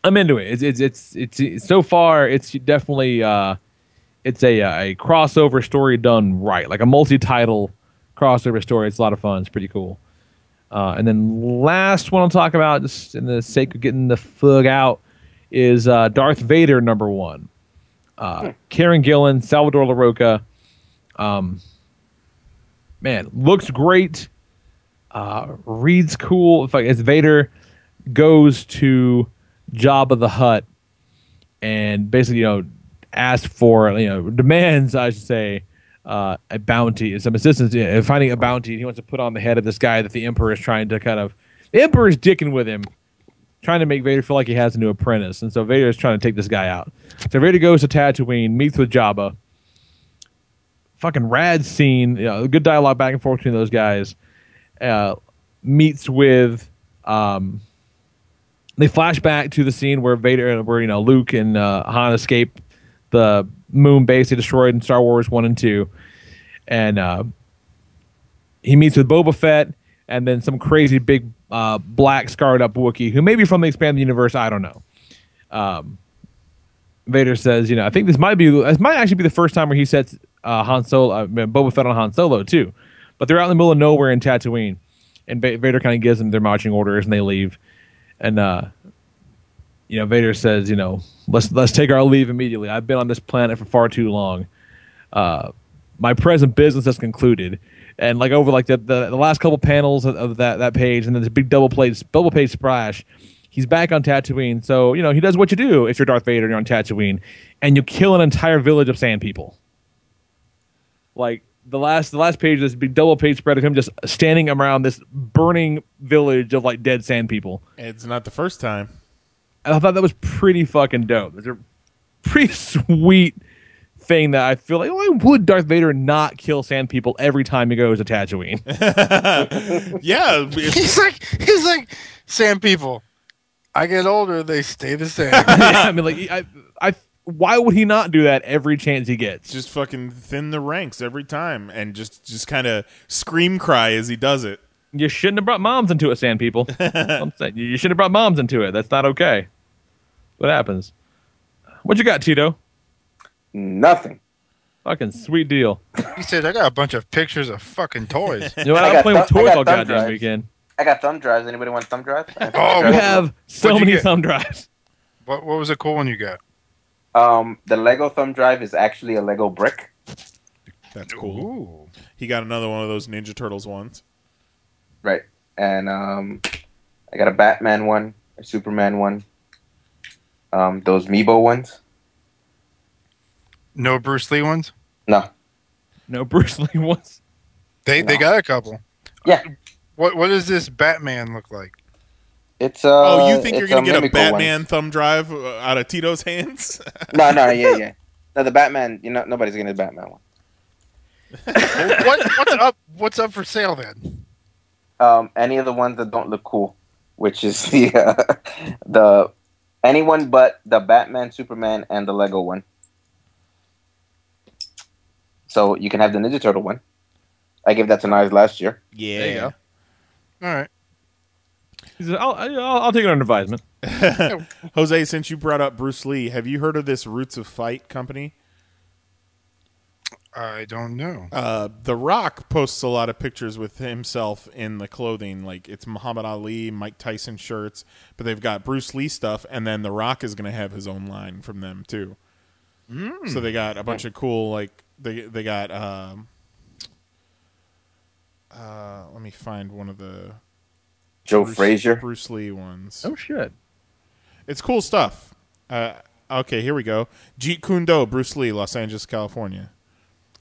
I'm into it. It's it's it's it's, it's so far it's definitely uh, it's a a crossover story done right, like a multi-title crossover story. It's a lot of fun. It's pretty cool. Uh, and then last one I'll talk about, just in the sake of getting the fug out, is uh, Darth Vader number one. Uh, Kieron Gillen, Salvador Larroca. Um, man, looks great. Uh, reads cool. If as Vader goes to Jabba the Hutt and basically, you know, asks for, you know, demands, I should say, uh, a bounty, and some assistance in finding a bounty. He wants to put on the head of this guy that the Emperor is trying to kind of. The Emperor is dicking with him, trying to make Vader feel like he has a new apprentice, and so Vader is trying to take this guy out. So Vader goes to Tatooine, meets with Jabba. Fucking rad scene, you know, good dialogue back and forth between those guys. Uh, meets with, um, they flash back to the scene where Vader, where you know Luke and uh, Han escape the moon base they destroyed in Star Wars one and two, and uh, he meets with Boba Fett and then some crazy big uh, black scarred up Wookiee who may be from the expanded universe. I don't know. Um, Vader says, you know, I think this might be this might actually be the first time where he sets uh, Han Solo, uh, Boba Fett on Han Solo too. But they're out in the middle of nowhere in Tatooine, and Va- Vader kind of gives them their marching orders, and they leave. And uh, you know, Vader says, you know, let's let's take our leave immediately. I've been on this planet for far too long. Uh, my present business has concluded. And like over like the, the, the last couple panels of, of that that page, and then this big double page double page splash. He's back on Tatooine, so you know he does what you do if you're Darth Vader and you're on Tatooine, and you kill an entire village of sand people. Like the last the last page, this big double page spread of him just standing around this burning village of like dead sand people. It's not the first time. I thought that was pretty fucking dope. It's a pretty sweet thing that I feel like why would Darth Vader not kill sand people every time he goes to Tatooine? yeah, he's like he's like sand people. I get older, they stay the same. yeah, I mean, like I, I, why would he not do that every chance he gets? Just fucking thin the ranks every time, and just just kind of scream cry as he does it. You shouldn't have brought moms into it, sand people. I'm saying you shouldn't have brought moms into it. That's not okay. What happens? What you got, Tito? Nothing. Fucking sweet deal. He said, "I got a bunch of pictures of fucking toys." You know what? I I'm got playing with toys all goddamn drives. weekend. I got thumb drives. Anybody want thumb drives? Oh, thumb You have so What'd many thumb drives. What what was a cool one you got? Um, the Lego thumb drive is actually a Lego brick. That's cool. Ooh. He got another one of those Ninja Turtles ones. Right. And um, I got a Batman one, a Superman one, um, those Meebo ones. No Bruce Lee ones. No. No Bruce Lee ones. They they got a couple. Yeah. What what does this Batman look like? It's uh. oh, you think you're gonna get a mimical one. Batman thumb drive uh, out of Tito's hands? No, no, yeah, yeah. No, the Batman. You know, nobody's getting the Batman one. what what's up? What's up for sale then? Um, any of the ones that don't look cool, which is the uh, the anyone but the Batman, Superman, and the Lego one. So you can have the Ninja Turtle one. I gave that to Knives last year. yeah. There you go. All right. He said, I'll, I'll, I'll take it under advisement. Jose, since you brought up Bruce Lee, have you heard of this Roots of Fight company? I don't know. Uh, the Rock posts a lot of pictures with himself in the clothing, like it's Muhammad Ali, Mike Tyson shirts, but they've got Bruce Lee stuff, and then The Rock is going to have his own line from them too. So they got a bunch of cool, like they they got. Um, uh, let me find one of the Joe Bruce, Frazier. Bruce Lee ones. Oh shit. It's cool stuff. Uh, okay, here we go. Jeet Kune Do, Bruce Lee, Los Angeles, California.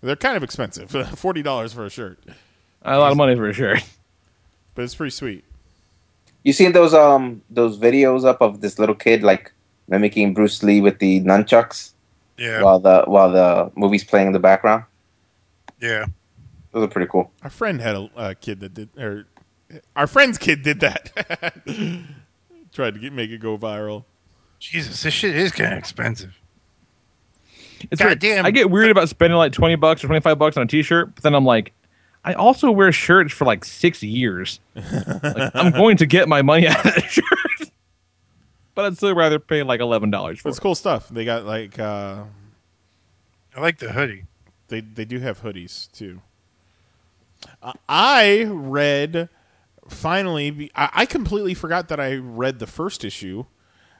They're kind of expensive. Forty dollars for a shirt, A lot of money for a shirt. but it's pretty sweet. You seen those um those videos up of this little kid like mimicking Bruce Lee with the nunchucks Yeah, while the while the movie's playing in the background? yeah. Those are pretty cool. Our friend had a, a kid that did, or our friend's kid did that. Tried to get, make it go viral. Jesus, this shit is kind of expensive. It's weird. Goddamn. I get weird about spending like twenty bucks or twenty five bucks on a t shirt, but then I'm like, I also wear shirts for like six years. like, I'm going to get my money out of that shirt, but I'd still rather pay like eleven dollars for it's it. cool stuff. They got like uh, I like the hoodie. they they do have hoodies too. Uh, I read finally. I, I completely forgot that I read the first issue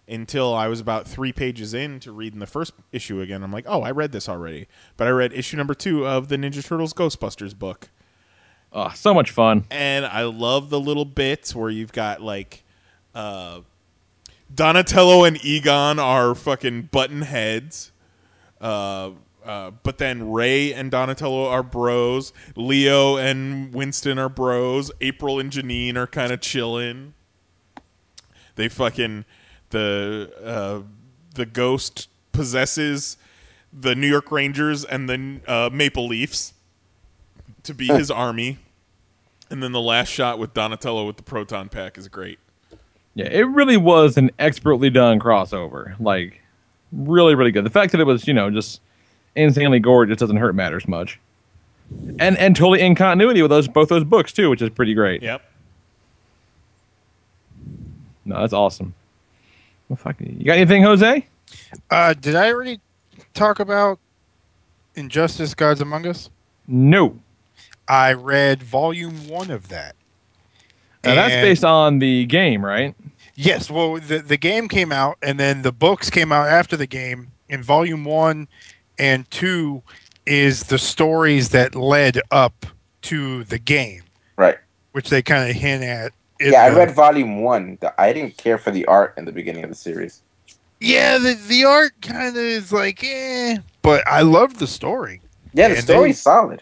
until I was about three pages in to reading the first issue again. I'm like, oh, I read this already. But I read issue number two of the Ninja Turtles Ghostbusters book. Oh, so much fun. and I love the little bits where you've got like uh, Donatello and Egon are fucking button heads. Uh, uh, but then Ray and Donatello are bros. Leo and Winston are bros. April and Janine are kind of chilling. They fucking the uh, the ghost possesses the New York Rangers and the uh, Maple Leafs to be his army. And then the last shot with Donatello with the proton pack is great. Yeah, it really was an expertly done crossover. Like, really, really good. The fact that it was, you know, just insanely gorgeous doesn't hurt matters much. And and totally in continuity with those both those books too, which is pretty great. Yep. No, that's awesome. Well, fuck, you got anything, Jose? Uh, did I already talk about Injustice: Gods Among Us? No. I read volume one of that. Now, that's based on the game, right? Yes, well, the the game came out, and then the books came out after the game. In volume one and two is the stories that led up to the game, Right. which they kind of hint at. in Yeah, I read volume one. The- I didn't care for the art in the beginning of the series. Yeah, the the art kind of is like, eh, but I love the story. Yeah, the And story's they- solid.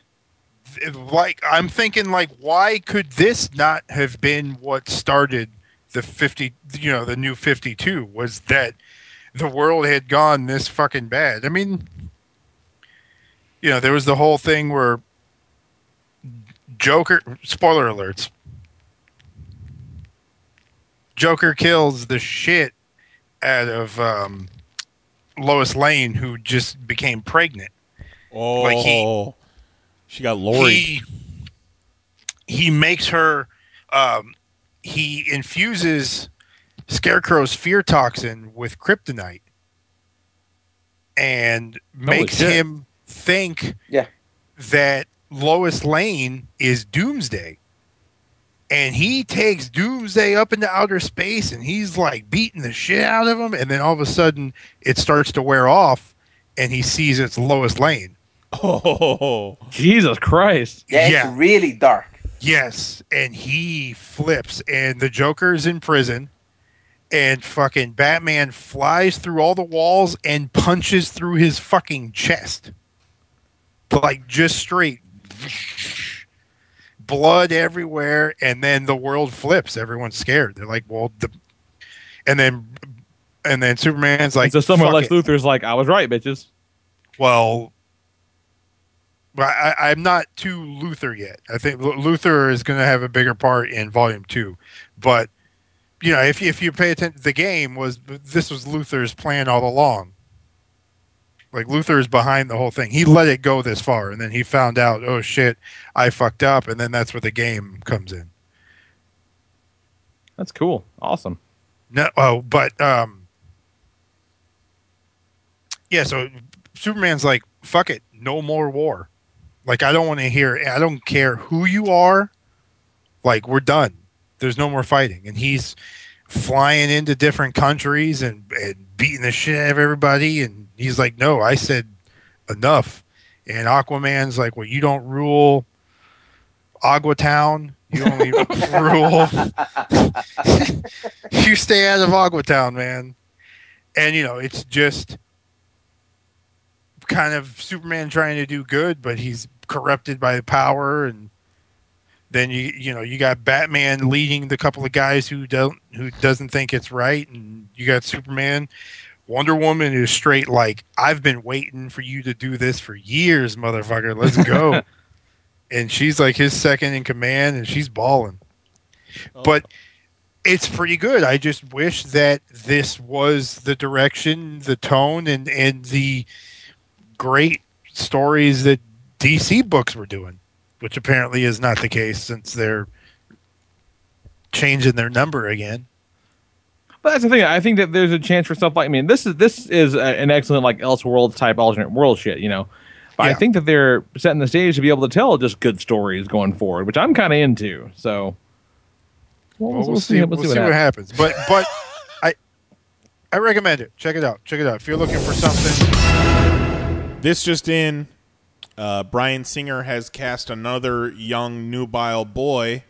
Like I'm thinking like why could this not have been what started the 50 you know the new 52 was that the world had gone this fucking bad. I mean you know there was the whole thing where Joker spoiler alerts Joker kills the shit out of um, Lois Lane who just became pregnant. Oh, Like he- she got Lori. He, he makes her. Um, he infuses Scarecrow's fear toxin with kryptonite, and makes shit. him think Yeah. that Lois Lane is Doomsday. And he takes Doomsday up into outer space and he's like beating the shit out of him. And then all of a sudden it starts to wear off and he sees it's Lois Lane. Oh, Jesus Christ. Yeah, it's Yeah. really dark. Yes, and he flips, and the Joker's in prison, and fucking Batman flies through all the walls and punches through his fucking chest, like just straight, blood everywhere, and then the world flips. Everyone's scared. They're like, "Well, the," and then, and then Superman's like, so somewhere "Fuck Lex it." Luthor's like, I was right, bitches. Well, but I, I'm not to Luthor yet. I think Luthor is going to have a bigger part in Volume Two, but you know, if you, if you pay attention, the game was this was Luthor's plan all along. Like Luthor is behind the whole thing. He let it go this far, and then he found out, oh shit, I fucked up, and then that's where the game comes in. That's cool. Awesome. No, oh, but um, yeah. So Superman's like, "Fuck it, no more war." Like, I don't want to hear. I don't care who you are. Like, we're done. There's no more fighting, and he's flying into different countries and, and beating the shit out of everybody. And he's like, "No, I said enough." And Aquaman's like, "Well, you don't rule Agua Town. You only rule." you stay out of Agua Town, man. And you know, it's just kind of Superman trying to do good, but he's corrupted by the power, and then you you know you got Batman leading the couple of guys who don't who doesn't think it's right, and you got Superman. Wonder Woman is straight like I've been waiting for you to do this for years, motherfucker. Let's go. and she's like his second in command, and she's balling. Oh. But it's pretty good. I just wish that this was the direction, the tone, and and the great stories that DC books were doing, which apparently is not the case since they're changing their number again. But that's the thing. I think that there's a chance for stuff like I mean, this is this is a, an excellent like Elseworlds type alternate world shit, you know. But I think that they're setting the stage to be able to tell just good stories going forward, which I'm kind of into. So Well, we'll, see. We'll, see, what, happens. But but I I recommend it. Check it out. Check it out. If you're looking for something, This just in: uh, Bryan Singer has cast another young nubile boy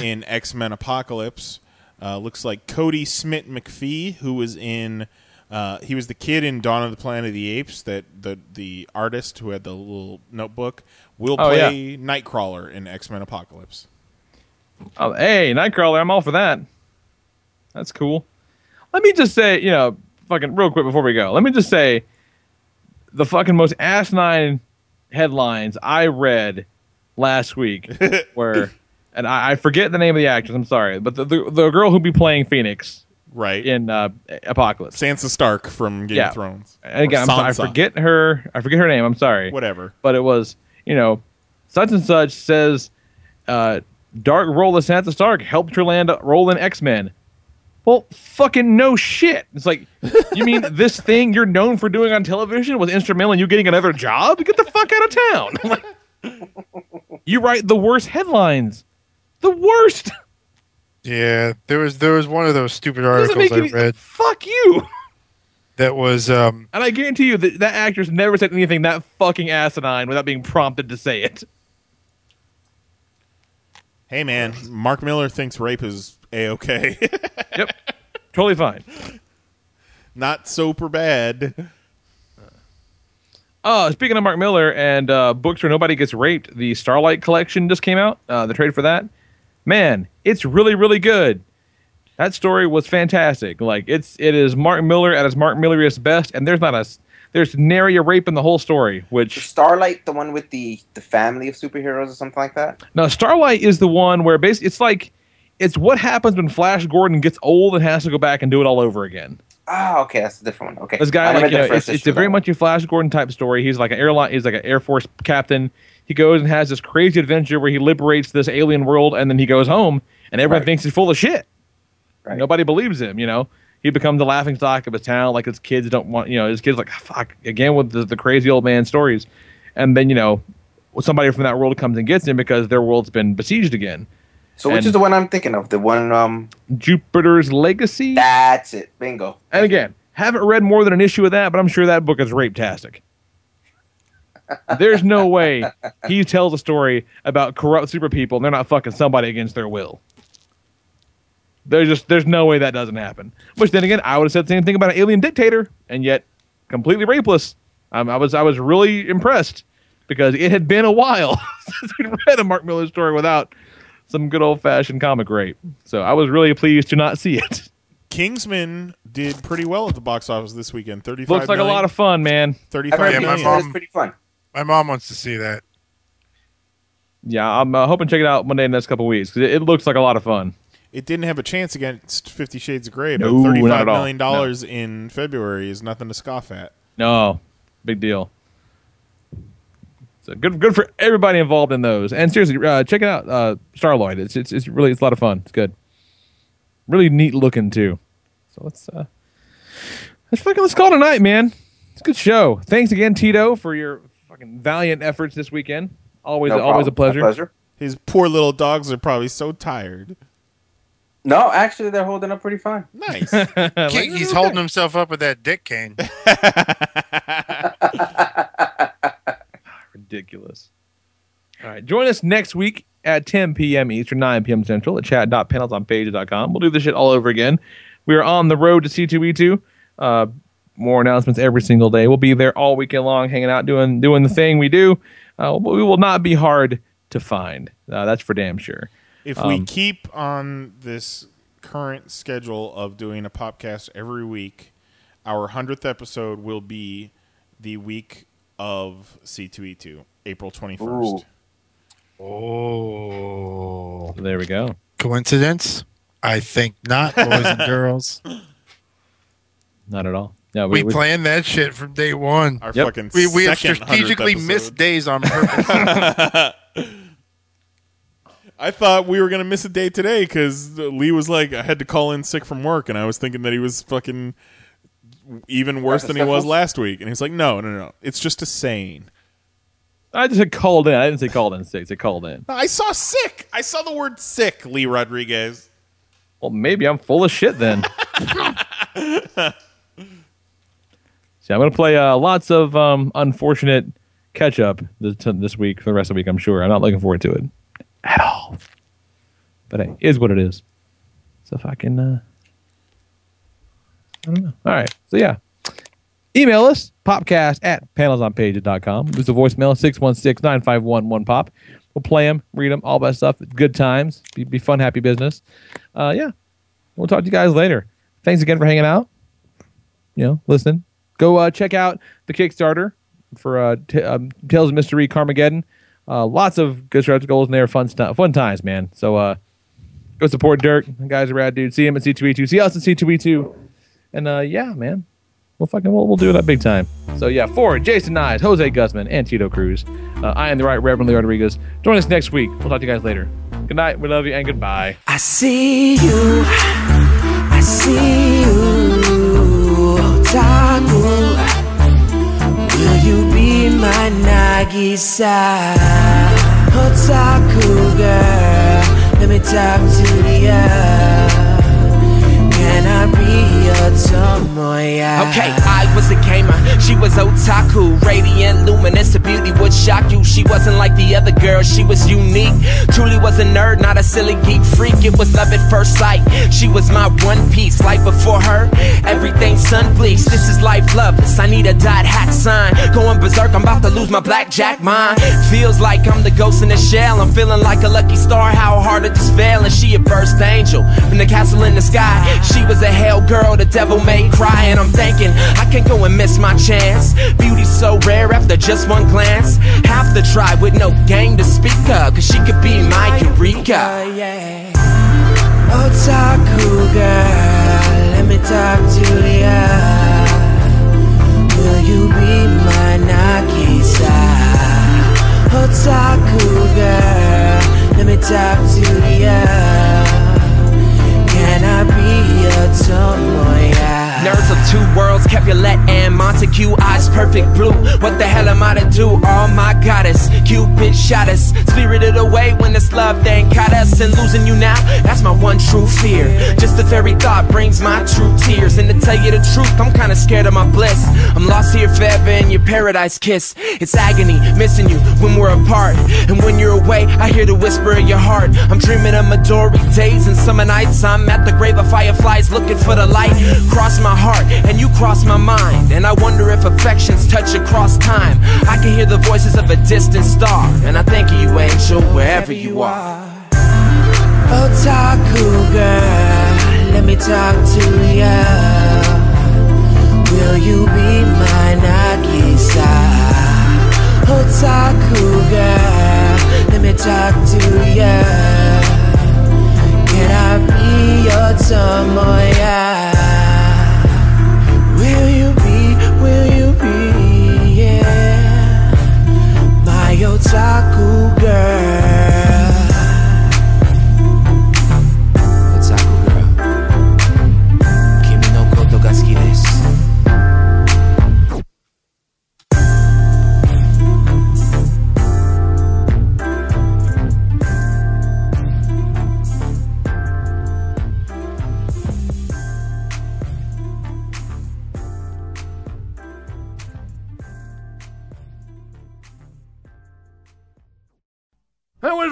in X Men Apocalypse. Uh, looks like Kodi Smit-McPhee, who was in. Uh, he was the kid in Dawn of the Planet of the Apes. That the the artist who had the little notebook will Oh, play Nightcrawler in X Men Apocalypse. Oh, hey, Nightcrawler, I'm all for that. That's cool. Let me just say, you know, fucking real quick before we go, let me just say the fucking most asinine headlines I read last week where, and I, I forget the name of the actress, I'm sorry, but the, the, the girl who'd be playing Phoenix right in uh, Apocalypse. Sansa Stark from Game Yeah. of Thrones. And again, I'm sorry, I forget her. I forget her name. I'm sorry. Whatever. But it was, you know, such and such says, uh, Dark Role of Sansa Stark helped her land role in X Men. Well, fucking no shit. It's like, you mean this thing you're known for doing on television was instrumental in you getting another job? Get the fuck out of town. You write the worst headlines. The worst. yeah, there was there was one of those stupid articles I any- read Fuck you. that was um And I guarantee you that that actress never said anything that fucking asinine without being prompted to say it. Hey man, Mark Millar thinks rape is a okay. yep, totally fine. Not super bad. Oh, speaking of Mark Millar and uh, books where nobody gets raped, the Starlight collection just came out. Uh, the trade for that, man, it's really really good. That story was fantastic. Like it's it is Mark Millar at his Mark Milleriest best, and there's not a there's nary a rape in the whole story. Which Starlight, the one with the the family of superheroes or something like that. no, Starlight is the one where basically it's like it's what happens when Flash Gordon gets old and has to go back and do it all over again. Ah, okay, that's a different one. Okay, This guy, like, you know, it's, it's a very much a Flash Gordon type story. He's like an airline, he's like an Air Force captain. He goes and has this crazy adventure where he liberates this alien world, and then he goes home, and everyone thinks he's full of shit. Nobody believes him. You know, he becomes the laughing stock of his town. Like his kids don't want, you know, his kids like fuck again with the, the crazy old man stories, and then you know, somebody from that world comes and gets him because their world's been besieged again. So which And is the one I'm thinking of? The one um Jupiter's Legacy. That's it. Bingo. And again, haven't read more than an issue of that, but I'm sure that book is rape-tastic. There's no way he tells a story about corrupt super people and they're not fucking somebody against their will. There's just there's no way that doesn't happen. Which then again, I would have said the same thing about an alien dictator, and yet completely rapeless. Um, I was I was really impressed because it had been a while since we'd read a Mark Millar story without some good old fashioned comic rape. So I was really pleased to not see it. Kingsman did pretty well at the box office this weekend. Thirty-five. Looks like a lot of fun, man. Thirty-five Yeah, my mom, pretty fun. My mom wants to see that. Yeah, I'm uh, hoping to check it out Monday in the next couple of weeks 'cause it, it looks like a lot of fun. It didn't have a chance against Fifty Shades of Grey, but No, not thirty-five at all. million dollars in February is nothing to scoff at. No, big deal. So good, good for everybody involved in those. And seriously, uh, check it out, uh, Starlight. It's it's it's really it's a lot of fun. It's good, really neat looking too. So let's uh, let's fucking let's call it a night, man. It's a good show. Thanks again, Tito, for your fucking valiant efforts this weekend. Always No always a problem. My pleasure. pleasure. His poor little dogs are probably so tired. No, actually, they're holding up pretty fine. Nice. He- he's holding himself up with that dick cane. Ridiculous. All right. Join us next week at 10 p.m. Eastern, 9 p.m. Central at chat.panelsonpages.com. We'll do this shit all over again. We are on the road to C2E2. Uh, more announcements every single day. We'll be there all weekend long, hanging out, doing doing the thing we do. Uh, we will not be hard to find. Uh, that's for damn sure. If we Um, keep on this current schedule of doing a podcast every week, our 100th episode will be the week of C2E2, April 21st. Oh. there we go. Coincidence? I think not, boys and girls. Not at all. Yeah, We, planned that shit from day one. Our Yep. fucking we, we have strategically missed days on purpose. I thought we were going to miss a day today because Lee was like, I had to call in sick from work, and I was thinking that he was fucking even worse than he was last week. And he's like, no, no, no. It's just a saying. I just said called in. I didn't say called in sick. I said called in. I saw sick. I saw the word sick, Lee Rodriguez. Well, maybe I'm full of shit then. See, I'm going to play uh, lots of um, unfortunate catch up this, this week for the rest of the week, I'm sure. I'm not looking forward to it at all. But hey, it is what it is. So if I can, uh, Know. All right. So yeah, email us, popcast at panelsonpages.com. Leave us a voicemail, 616 951 1pop. We'll play them, read them, all that stuff. Good times. Be, be fun, happy business. Uh, yeah. We'll talk to you guys later. Thanks again for hanging out. You know, listen. Go uh, check out the Kickstarter for uh, t- um, Tales of Mystery Karmageddon. Uh, lots of good stretch goals in there. Fun stuff. Fun times, man. So uh, go support Dirk. The guy's a rad dude. See him at C2E2. See us at C2E2. And uh, yeah, man. We'll fucking we'll, we'll do that big time. So yeah, for Jason Nyes, Jose Guzman, and Tito Cruz, uh, I am the right Reverend Lee Rodriguez. Join us next week. We'll talk to you guys later. Good night. We love you and goodbye. I see you, I see you, otaku. Will you be my Nagisa? Otaku girl, let me talk to earth. Tomoya? Okay, I was a gamer, she was otaku Radiant, luminous, her beauty would shock you. She wasn't like the other girls, she was unique. Truly was a nerd, not a silly geek freak. It was love at first sight, she was my one piece Life before her, everything sun bleached. This is life loveless, I need a dot hack sign. Going berserk, I'm about to lose my blackjack mind. Feels like I'm the ghost in the shell. I'm feeling like a lucky star, how hard to just fail And she a burst angel, from the castle in the sky. She was a hell girl, the devil made cry And I'm thinking, I can't go and miss my chance Beauty's so rare after just one glance Half the tribe with no game to speak of Cause she could be my Eureka yeah. Otaku girl, let me talk to earth. Will you be my Nagisa? Otaku girl, let me talk to. Can I your Tomoya? Nerds of two worlds, Capulet and Montague, eyes perfect blue. What the hell am I to do? Oh my goddess, Cupid shot us, spirited away when this love thing caught us. And losing you now, that's my one true fear. Just the very thought brings my true tears. And to tell you the truth, I'm kinda scared of my bliss. I'm lost here forever in your paradise kiss. It's agony, missing you when we're apart. And when you're away, I hear the whisper of your heart. I'm dreaming of Midori days and summer nights. I'm at the grave of fireflies looking for the light. Cross my heart and you cross my mind. And I wonder if affections touch across time. I can hear the voices of a distant star. And I think of you, angel, wherever you are. Otaku girl, let me talk to ya. Will you be my Nagisa? Otaku girl, let me talk to ya. Can I be your Tomoya? My otaku girl?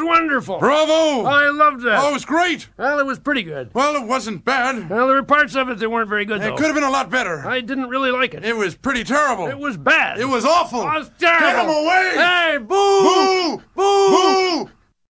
Wonderful. Bravo! I loved that. Oh, it was great. Well, it was pretty good. Well, it wasn't bad. Well, there were parts of it that weren't very good, It though. could have been a lot better. I didn't really like it. It was pretty terrible. It was bad. It was awful. It was terrible. Get him away! Hey, boo! Boo! Boo! Boo!